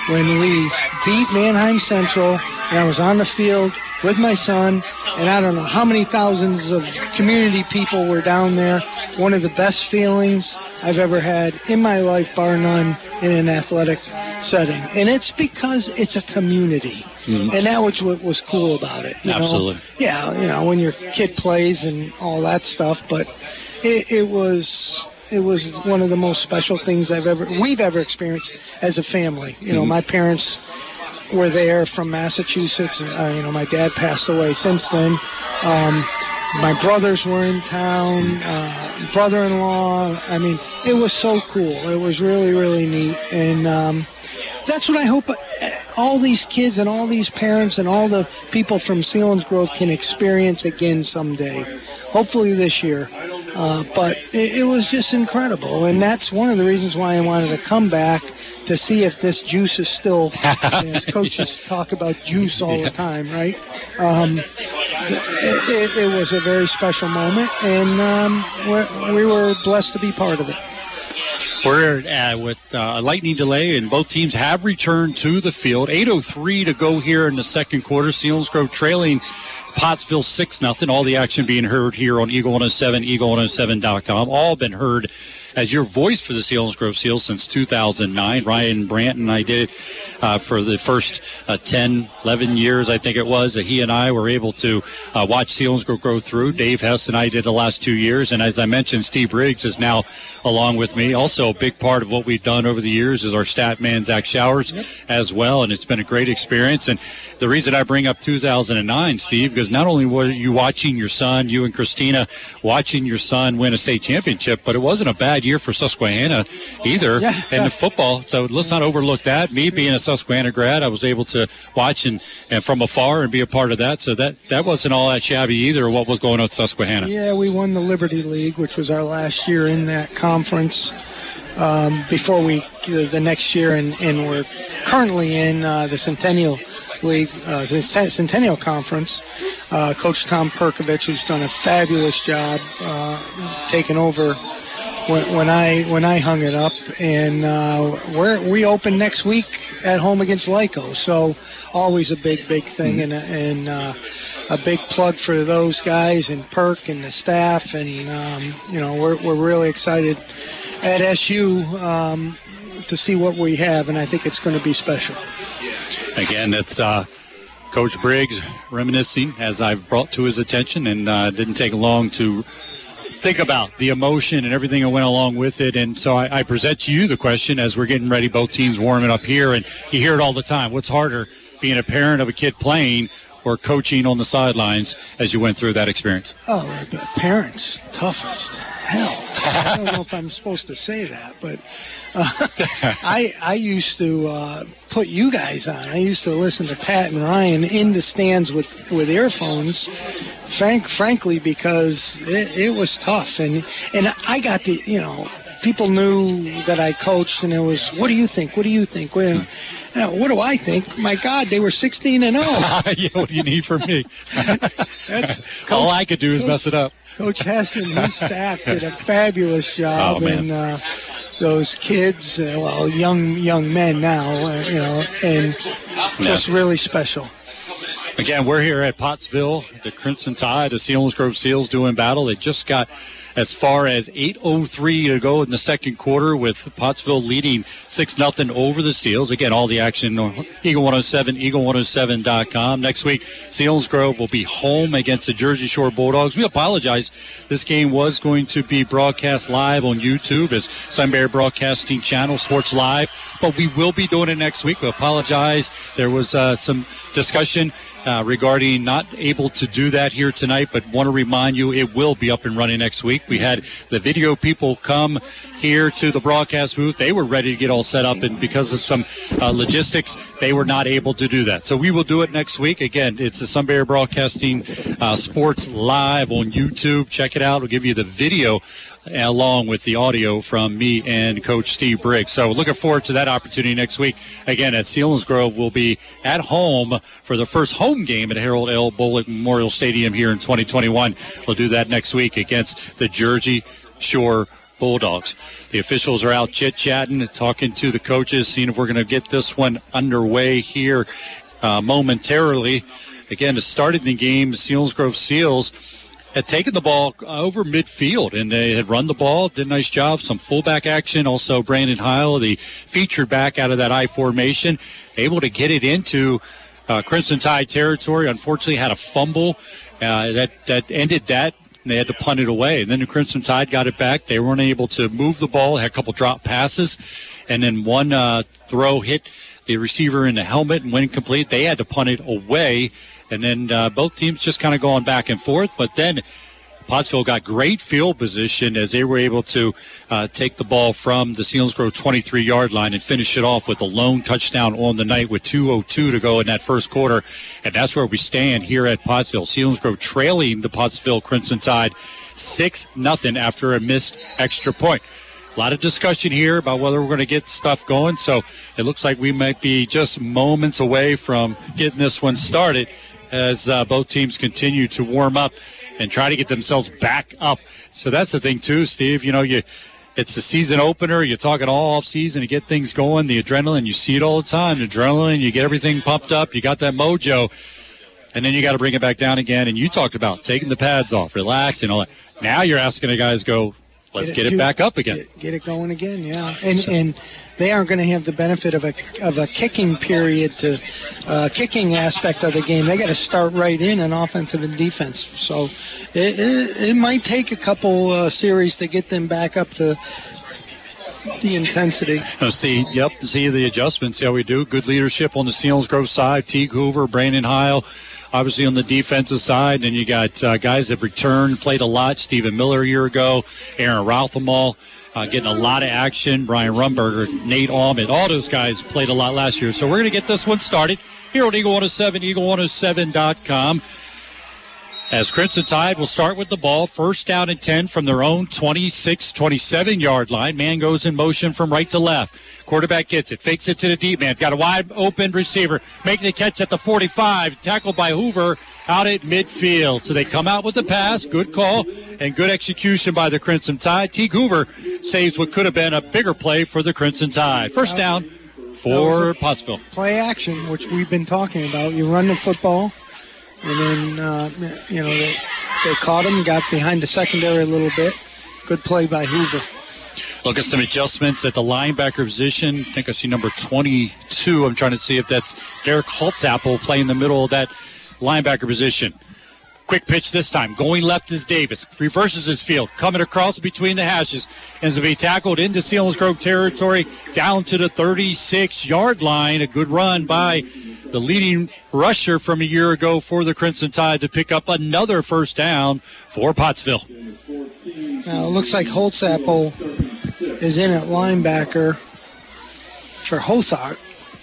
Speaker 11: when we beat Manheim Central, and I was on the field with my son, and I don't know how many thousands of community people were down there. One of the best feelings I've ever had in my life, bar none, in an athletic setting. And it's because it's a community.
Speaker 10: Mhm.
Speaker 11: And that was what was cool about it. you know?
Speaker 10: Absolutely.
Speaker 11: Yeah, you know, when your kid plays and all that stuff, but it, it was it was one of the most special things I've ever we've ever experienced as a family. You know,
Speaker 10: Mhm.
Speaker 11: my parents were there from Massachusetts. Uh, you know, my dad passed away since then. Um, my brothers were in town, uh, brother-in-law. I mean, it was so cool. It was really, really neat, and um, that's what I hope uh, all these kids and all these parents and all the people from Selinsgrove can experience again someday. Hopefully this year. Uh, but it, it was just incredible, and that's one of the reasons why I wanted to come back to see if this juice is still. <laughs> as coaches talk about juice all the time, right? Um, it, it, it was a very special moment, and um, we were blessed to be part of it.
Speaker 10: We're uh, with uh, a lightning delay, and both teams have returned to the field. 8:03 to go here in the second quarter. Selinsgrove trailing Pottsville 6 nothing. All the action being heard here on Eagle 107, Eagle107.com. All been heard as your voice for the Selinsgrove Seals since 2009. Ryan Branton, and I did it uh, for the first uh, 10, 11 years, I think it was, that he and I were able to uh, watch Selinsgrove grow through. Dave Hess and I did the last two years. And as I mentioned, Steve Briggs is now along with me. Also, a big part of what we've done over the years is our stat man, Zach Showers, as well. And it's been a great experience. And the reason I bring up 2009, Steve, because not only were you watching your son, you and Christina watching your son win a state championship, but it wasn't a bad year for Susquehanna either
Speaker 11: Yeah.
Speaker 10: in the football. So let's not overlook that. Me being a Susquehanna grad, I was able to watch and, and from afar and be a part of that. So that, that wasn't all that shabby either, what was going on at Susquehanna.
Speaker 11: Yeah, we won the Liberty League, which was our last year in that conference. Um, before we the next year, and, and we're currently in uh, the Centennial League, uh, the Centennial Conference. Uh, Coach Tom Perkovich, who's done a fabulous job uh, taking over when, when I when I hung it up, and uh, we're we open next week at home against Lyco. So always a big big thing, and a- and uh, a big plug for those guys and Perk and the staff, and um, you know we're we're really excited at SU um, to see what we have, and I think it's going to be special.
Speaker 10: Again, that's uh, Coach Briggs reminiscing as I've brought to his attention, and uh, didn't take long to think about the emotion and everything that went along with it. And so I, I present to you the question as we're getting ready, both teams warming up here, and you hear it all the time. What's harder, being a parent of a kid playing or coaching on the sidelines as you went through that experience?
Speaker 11: Oh, parents, toughest. Hell, I don't know if I'm supposed to say that, but uh, <laughs> I I used to uh, put you guys on. I used to listen to Pat and Ryan in the stands with with earphones. Frank, frankly, because it, it was tough, and and I got the you know people knew that I coached, and it was what do you think? What do you think? What, know, what do I think? My God, they were 16 and 0. <laughs>
Speaker 10: yeah, what do you need from me? <laughs>
Speaker 11: That's
Speaker 10: all I could do is mess it up.
Speaker 11: Coach Hess and his staff did a fabulous <laughs> job,
Speaker 10: Oh,
Speaker 11: and uh, those kids, uh, well, young young men now, uh, you know, and just really special.
Speaker 10: Again, we're here at Pottsville. The Crimson Tide, the Selinsgrove Seals doing battle. They just got as far as 8.03 to go in the second quarter with Pottsville leading 6 0 over the Seals. Again, all the action on Eagle 107, eagle107.com. Next week, Selinsgrove will be home against the Jersey Shore Bulldogs. We apologize. This game was going to be broadcast live on YouTube as Sunbury Broadcasting Channel Sports Live, but we will be doing it next week. We apologize. There was uh, some discussion uh, regarding not able to do that here tonight, but want to remind you it will be up and running next week. We had the video people come here to the broadcast booth. They were ready to get all set up, and because of some uh, logistics, they were not able to do that. So we will do it next week. Again, it's the Sunbury Broadcasting uh, Sports Live on YouTube. Check it out. We'll give you the video along with the audio from me and Coach Steve Briggs. So looking forward to that opportunity next week. Again, at Selinsgrove will be at home for the first home game at Harold L. Bolig Memorial Stadium here in 2021. We'll do that next week against the Jersey Shore Bulldogs. The officials are out chit chatting, talking to the coaches, seeing if we're going to get this one underway here uh, momentarily. Again, to start in the game, Selinsgrove Seals had taken the ball over midfield and they had run the ball, did a nice job. Some fullback action. Also, Brandon Heil, the featured back out of that I formation, able to get it into uh, Crimson Tide territory. Unfortunately, had a fumble uh, that that ended that. They had to punt it away. And then the Crimson Tide got it back. They weren't able to move the ball. Had a couple drop passes, and then one uh, throw hit the receiver in the helmet and went incomplete. They had to punt it away and then uh, both teams just kind of going back and forth. But then Pottsville got great field position as they were able to uh, take the ball from the Selinsgrove 23 yard line and finish it off with a lone touchdown on the night with 2.02 to go in that first quarter. And that's where we stand here at Pottsville. Selinsgrove trailing the Pottsville Crimson Tide 6 nothing after a missed extra point. A lot of discussion here about whether we're going to get stuff going. So it looks like we might be just moments away from getting this one started as uh, both teams continue to warm up and try to get themselves back up. So that's the thing too, Steve. You know, you it's the season opener. You're talking all off season to get things going. The adrenaline, you see it all the time. The adrenaline, you get everything pumped up. You got that mojo, and then you got to bring it back down again. And you talked about taking the pads off, relaxing, all that. Now you're asking the guys go, let's get it, get it back up again.
Speaker 11: Get, get, it going again, yeah. And and they aren't going to have the benefit of a of a kicking period to uh, kicking aspect of the game. They got to start right in an offensive and defense. So it, it, it might take a couple uh, series to get them back up to the intensity.
Speaker 10: Oh, see, yep, see the adjustments. How we do. Good leadership on the Selinsgrove side. Teague Hoover, Brandon Heil. Obviously on the defensive side, and you got uh, guys that have returned, played a lot. Stephen Miller a year ago, Aaron Rothermel uh, getting a lot of action. Brian Rumberger, Nate Almond, all those guys played a lot last year. So we're going to get this one started here on Eagle 107, eagle107.com. As Crimson Tide will start with the ball, first down and 10 from their own 26, 27 yard line. Man goes in motion from right to left. Quarterback gets it, fakes it to the deep man. Got a wide open receiver, making the catch at the 45, tackled by Hoover out at midfield. So they come out with the pass, good call, and good execution by the Crimson Tide. Teague Hoover saves what could have been a bigger play for the Crimson Tide. First down for Pottsville.
Speaker 11: Play action, which we've been talking about. You run the football and then, uh, you know, they, they caught him, got behind the secondary a little bit. Good play by Hoover.
Speaker 10: Look at some adjustments at the linebacker position. I think I see number 22. I'm trying to see if that's Derek Holtzapple playing the middle of that linebacker position. Quick pitch this time. Going left is Davis. Reverses his field. Coming across between the hashes. And to be tackled into Selinsgrove territory down to the 36 yard line. A good run by the leading rusher from a year ago for the Crimson Tide to pick up another first down for Pottsville.
Speaker 11: Now it looks like Holtzapple is in at linebacker for Hothart.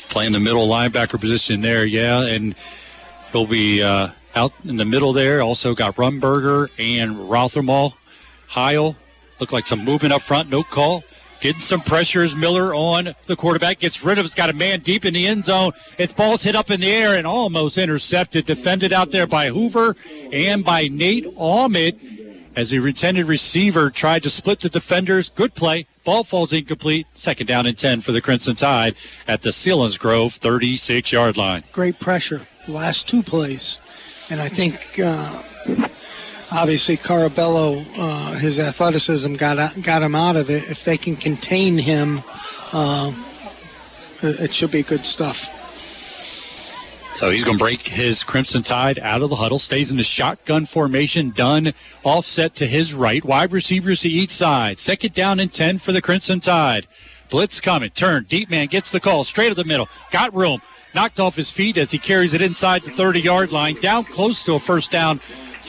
Speaker 10: Playing the middle linebacker position there, yeah, and he'll be uh, out in the middle there. Also got Rumberger and Rothermel. Heil. Look like some movement up front, no call. Getting some pressure as Miller on the quarterback. Gets rid of it. It's got a man deep in the end zone. Its ball's hit up in the air and almost intercepted. Defended out there by Hoover and by Nate Almond as the intended receiver tried to split the defenders. Good play Ball falls incomplete. Second down and 10 for the Crimson Tide at the Selinsgrove 36 yard line.
Speaker 11: Great pressure. Last two plays. And I think uh, obviously Carabello, uh, his athleticism got got him out of it. If they can contain him, uh, it should be good stuff.
Speaker 10: So he's going to break his Crimson Tide out of the huddle, stays in the shotgun formation, done offset to his right. Wide receivers to each side. Second down and 10 for the Crimson Tide. Blitz coming, turn, deep man gets the call, straight to the middle, got room, knocked off his feet as he carries it inside the 30 yard line, down close to a first down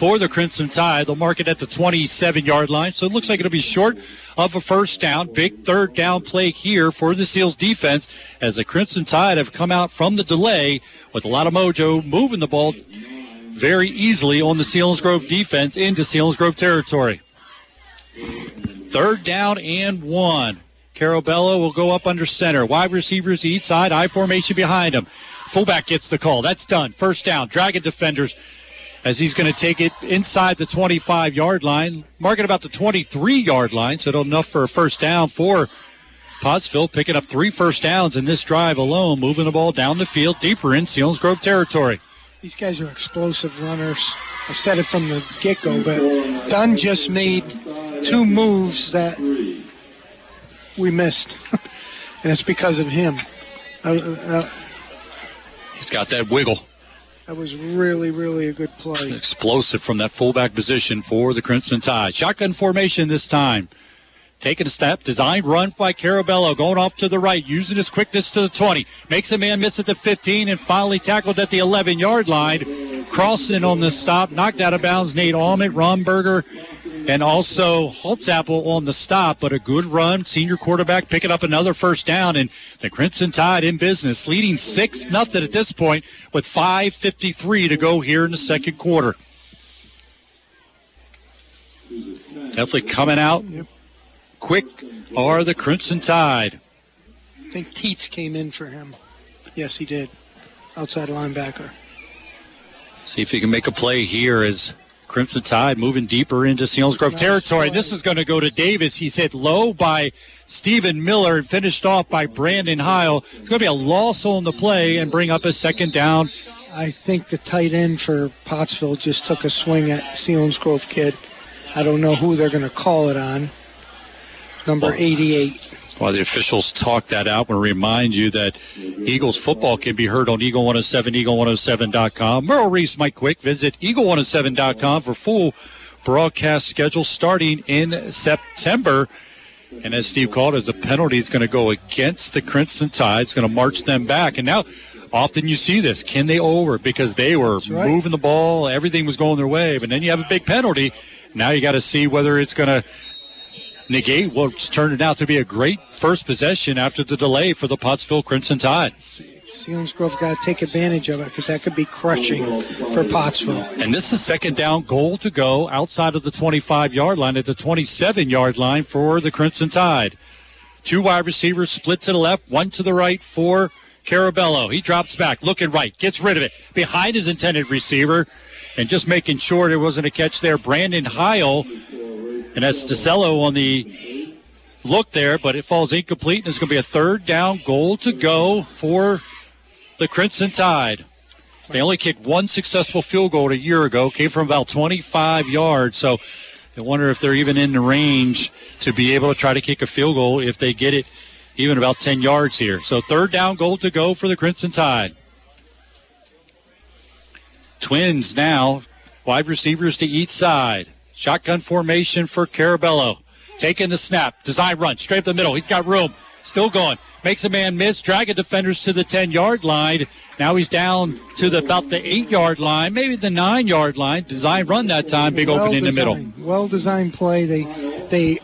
Speaker 10: for the Crimson Tide. They'll mark it at the 27 yard line. So it looks like it'll be short of a first down. Big third down play here for the Seals defense as the Crimson Tide have come out from the delay with a lot of mojo moving the ball very easily on the Selinsgrove defense into Selinsgrove territory. Third down and one. Carabello will go up under center. Wide receivers each side, I formation behind him. Fullback gets the call. That's done. First down. Dragon defenders as he's going to take it inside the 25 yard line, marking about the 23 yard line, so enough for a first down for Pottsville, picking up three first downs in this drive alone, moving the ball down the field deeper in Selinsgrove territory.
Speaker 11: These guys are explosive runners. I said it from the get go, but Dunn just made two moves that we missed, <laughs> and it's because of him. Uh, uh,
Speaker 10: He's got that wiggle.
Speaker 11: That was really, really a good play.
Speaker 10: Explosive from that fullback position for the Crimson Tide. Shotgun formation this time. Taking a step, designed run by Carabello, going off to the right, using his quickness to the 20. Makes a man miss at the 15 and finally tackled at the 11 yard line. Crossing on the stop, knocked out of bounds. Nate Almond, Romberger, and also Holtzapple on the stop, but a good run. Senior quarterback picking up another first down, and the Crimson Tide in business, leading six nothing at this point with 5:53 to go here in the second quarter. Definitely coming out quick are the Crimson Tide.
Speaker 11: I think Teets came in for him. Yes, he did. Outside linebacker.
Speaker 10: See if he can make a play here as Crimson Tide moving deeper into Selinsgrove territory. This is going to go to Davis. He's hit low by Stephen Miller and finished off by Brandon Heil. It's going to be a loss on the play and bring up a second down.
Speaker 11: I think the tight end for Pottsville just took a swing at Selinsgrove kid. I don't know who they're going to call it on. Number 88.
Speaker 10: While the officials talk that out, I want to remind you that Eagles football can be heard on Eagle 107, Eagle107.com. Merrill Reese, Mike Quick. Visit Eagle107.com for full broadcast schedule starting in September. And as Steve called it, the penalty is going to go against the Crimson Tide. It's going to march them back. And now, often you see this. Can they over? Because they were
Speaker 11: right.
Speaker 10: moving the ball, everything was going their way. But then you have a big penalty. Now you got to see whether it's going to negate what's turned out to be a great first possession after the delay for the Pottsville Crimson Tide.
Speaker 11: Selinsgrove got to take advantage of it because that could be crushing for Pottsville.
Speaker 10: And this is second down goal to go outside of the 25 yard line at the 27 yard line for the Crimson Tide. Two wide receivers split to the left, one to the right for Carabello. He drops back, looking right, gets rid of it behind his intended receiver, and just making sure there wasn't a catch there. Brandon Heil and that's DeCello on the look there, but it falls incomplete. And it's going to be a third down goal to go for the Crimson Tide. They only kicked one successful field goal a year ago, came from about 25 yards. So I wonder if they're even in the range to be able to try to kick a field goal if they get it even about 10 yards here. So third down goal to go for the Crimson Tide. Twins now, wide receivers to each side. Shotgun formation for Carabello. Taking the snap. Design run. Straight up the middle. He's got room. Still going. Makes a man miss. Dragon defenders to the 10 yard line. Now he's down to the about the 8 yard line, maybe the 9 yard line. Design run that time. Big well open in the middle.
Speaker 11: Well designed play. They they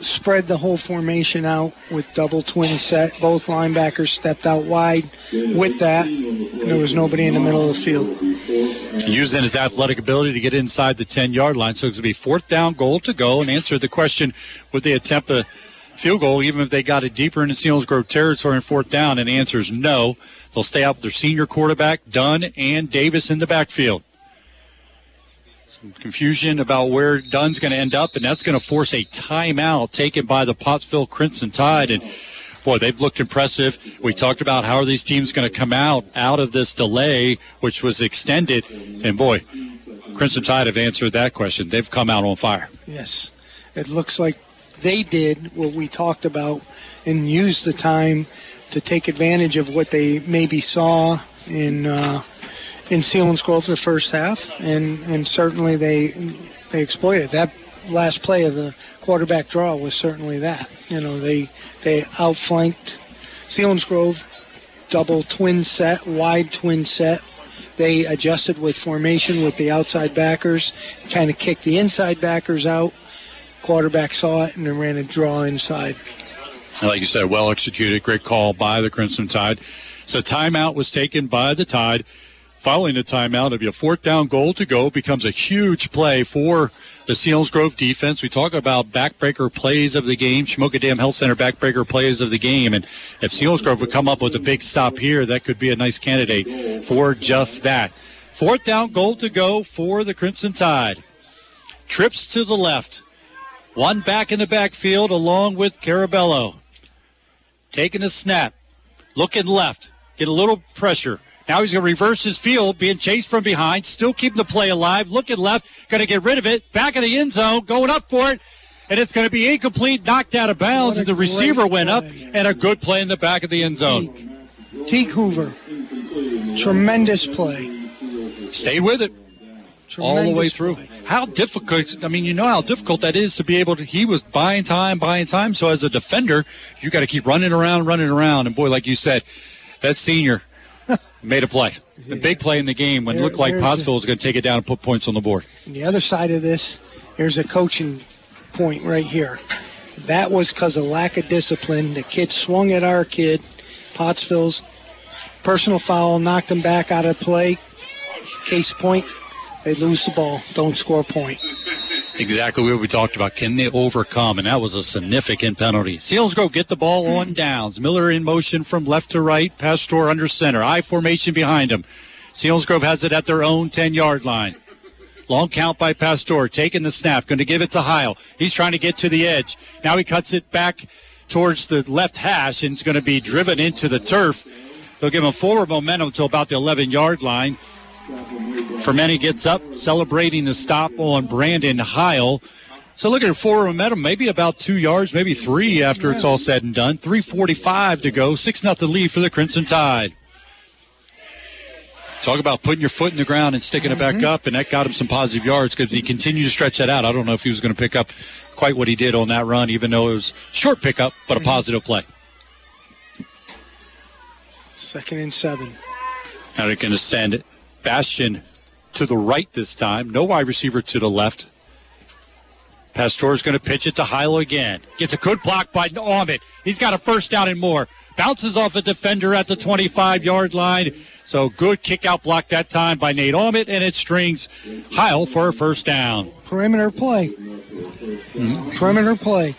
Speaker 11: spread the whole formation out with double twin set. Both linebackers stepped out wide with that. There was nobody in the middle of the field.
Speaker 10: Using his athletic ability to get inside the 10 yard line. So it's going to be fourth down goal to go and answer the question would they attempt a field goal even if they got it deeper into Selinsgrove territory in fourth down? And the answer is no. They'll stay out with their senior quarterback, Dunn, and Davis in the backfield. Some confusion about where Dunn's going to end up, and that's going to force a timeout taken by the Pottsville Crimson Tide. And boy, they've looked impressive. We talked about how are these teams going to come out out of this delay, which was extended. And boy, Crimson Tide have answered that question. They've come out on fire.
Speaker 11: Yes. It looks like they did what we talked about and used the time to take advantage of what they maybe saw in uh, in Selinsgrove the first half, and, and certainly they they exploited that last play of the quarterback draw was certainly that. You know they they outflanked Selinsgrove, double twin set, wide twin set. They adjusted with formation with the outside backers, kind of kicked the inside backers out. Quarterback saw it and then ran a draw inside.
Speaker 10: Like you said, well executed. Great call by the Crimson Tide. So timeout was taken by the Tide. Following the timeout, it'll be a fourth down goal to go. Becomes a huge play for the Selinsgrove defense. We talk about backbreaker plays of the game, Shamokin Dam Health Center backbreaker plays of the game. And if Selinsgrove would come up with a big stop here, that could be a nice candidate for just that. Fourth down goal to go for the Crimson Tide. Trips to the left. One back in the backfield along with Carabello. Taking a snap. Looking left. Get a little pressure. Now he's going to reverse his field, being chased from behind, still keeping the play alive. Looking left, going to get rid of it. Back in the end zone, going up for it. And it's going to be incomplete, knocked out of bounds as the receiver went up. And a good play in the back of the end zone.
Speaker 11: Teague Hoover. Tremendous play.
Speaker 10: Stayed with it all the way
Speaker 11: Tremendous
Speaker 10: through. How difficult? I mean, you know how difficult that is to be able to. He was buying time, buying time. So as a defender, you got to keep running around, running around. And boy, like you said, that senior made a play, a big play in the game when it looked like
Speaker 11: there's
Speaker 10: Pottsville was going to take it down and put points on the board.
Speaker 11: The other side of this, here's a coaching point right here. That was because of lack of discipline. The kid swung at our kid, Pottsville's personal foul, knocked him back out of play. Case point, they lose the ball, don't score a point.
Speaker 10: Exactly what we talked about. Can they overcome? And that was a significant penalty. Seals go get the ball on downs. Miller in motion from left to right. Pastor under center. I formation behind him. Selinsgrove has it at their own 10 yard line. Long count by Pastor. Taking the snap. Going to give it to Heil. He's trying to get to the edge. Now he cuts it back towards the left hash and it's going to be driven into the turf. They'll give him forward momentum to about the 11 yard line. Fermenti gets up, celebrating the stop on Brandon Heil. So looking at forward momentum, maybe about two yards, maybe three after it's all said and done. 3.45 to go, 6 nothing lead for the Crimson Tide. Talk about putting your foot in the ground and sticking it back mm-hmm. up, and that got him some positive yards because he continued to stretch that out. I don't know if he was going to pick up quite what he did on that run, even though it was short pickup, but a mm-hmm. positive play.
Speaker 11: Second and seven.
Speaker 10: Now they're going to send Bastion to the right this time. No wide receiver to the left. Pastor is going to pitch it to Hilo again. Gets a good block by Ahmed. He's got a first down and more. Bounces off a defender at the 25 yard line. So good kick out block that time by Nate Ahmed, and it strings Heil for a first down.
Speaker 11: Perimeter play. Perimeter play.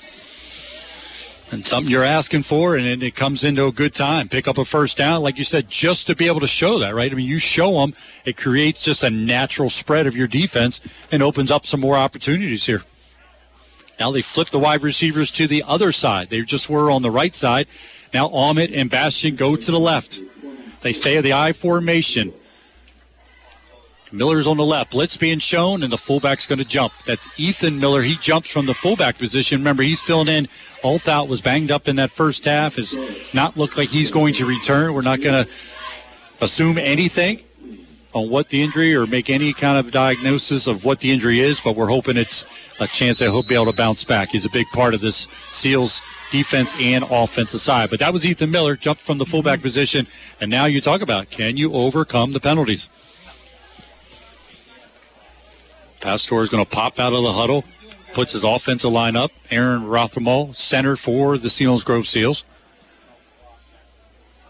Speaker 10: And something you're asking for, and it, it comes into a good time. Pick up a first down, like you said, just to be able to show that, right? I mean, you show them, it creates just a natural spread of your defense and opens up some more opportunities here. Now they flip the wide receivers to the other side. They just were on the right side. Now Ahmed and Bastion go to the left. They stay at the I formation. Miller's on the left. Blitz being shown, and the fullback's going to jump. That's Ethan Miller. He jumps from the fullback position. Remember, he's filling in. Othout was banged up in that first half. Has not looked like he's going to return. We're not going to assume anything on what the injury or make any kind of diagnosis of what the injury is, but we're hoping it's a chance that he'll be able to bounce back. He's a big part of this Seals defense and offensive side. But that was Ethan Miller, jumped from the fullback position, and now you talk about can you overcome the penalties? Pastor is going to pop out of the huddle, puts his offensive line up. Aaron Rothermel, center for the Selinsgrove Seals.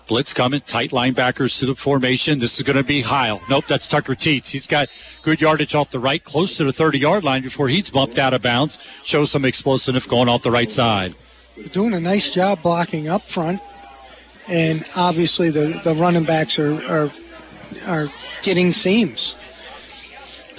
Speaker 10: Blitz coming, tight linebackers to the formation. This is going to be Heil. Nope, that's Tucker Teets. He's got good yardage off the right, close to the 30 yard line before he's bumped out of bounds. Shows some explosiveness going off the right side.
Speaker 11: Doing a nice job blocking up front. And obviously the, the running backs are, are are getting seams.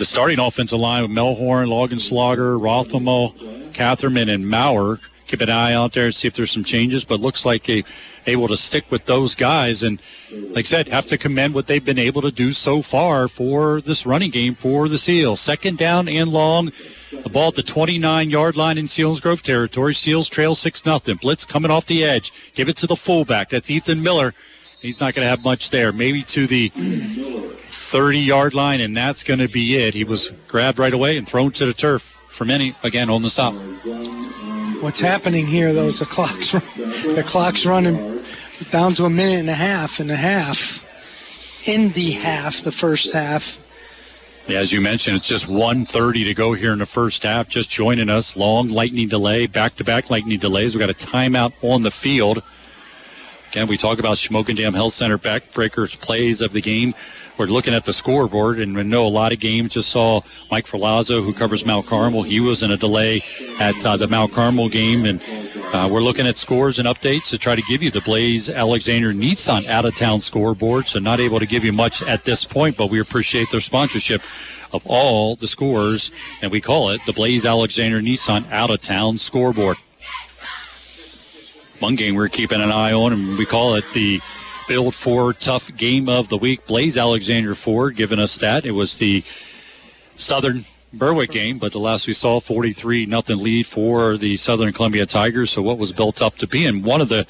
Speaker 10: The starting offensive line with Melhorn, Loganslager, Rothermel, Catherman, and Maurer. Keep an eye out there and see if there's some changes, but looks like they able to stick with those guys. And like I said, have to commend what they've been able to do so far for this running game for the Seals. Second down and long. The ball at the 29 yard line in Selinsgrove territory. Seals trail 6 0. Blitz coming off the edge. Give it to the fullback. That's Ethan Miller. He's not going to have much there. Maybe to the 30 yard line, and that's going to be it. He was grabbed right away and thrown to the turf for many, again, on the stop.
Speaker 11: What's happening here, though, is the clock's, the clock's running down to a minute and a half and a half in the half, the first half.
Speaker 10: Yeah, as you mentioned, it's just 1.30 to go here in the first half. Just joining us, long lightning delay, back-to-back lightning delays. We've got a timeout on the field. Again, we talk about Shamokin Dam Health Center backbreakers plays of the game. We're looking at the scoreboard, and we know a lot of games. Just saw Mike Ferlazzo, who covers Mount Carmel. He was in a delay at uh, the Mount Carmel game, and uh, we're looking at scores and updates to try to give you the Blaze Alexander Nissan out of town scoreboard. So, not able to give you much at this point, but we appreciate their sponsorship of all the scores, and we call it the Blaze Alexander Nissan out of town scoreboard. One game we're keeping an eye on, and we call it the Built Ford Tough Game of the Week. Blaze Alexander Ford giving us that. It was the Southern Berwick game, but the last we saw, 43 nothing lead for the Southern Columbia Tigers. So what was built up to be, and one of the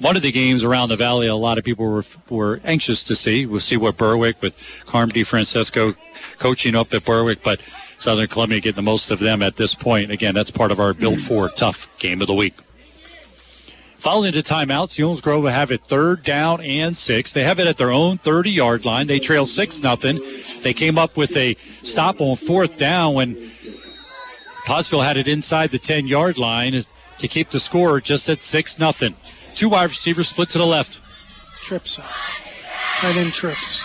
Speaker 10: one of the games around the valley, a lot of people were were anxious to see. We'll see what Berwick with Carm DeFrancesco coaching up at Berwick, but Southern Columbia getting the most of them at this point. Again, that's part of our Built Ford Tough Game of the Week. Following the timeout, Selinsgrove Grove will have it third down and six. They have it at their own 30 yard line. They trail 6 nothing. They came up with a stop on fourth down when Pottsville had it inside the 10 yard line to keep the score just at 6 nothing. Two wide receivers split to the left.
Speaker 11: Trips. Tight end trips.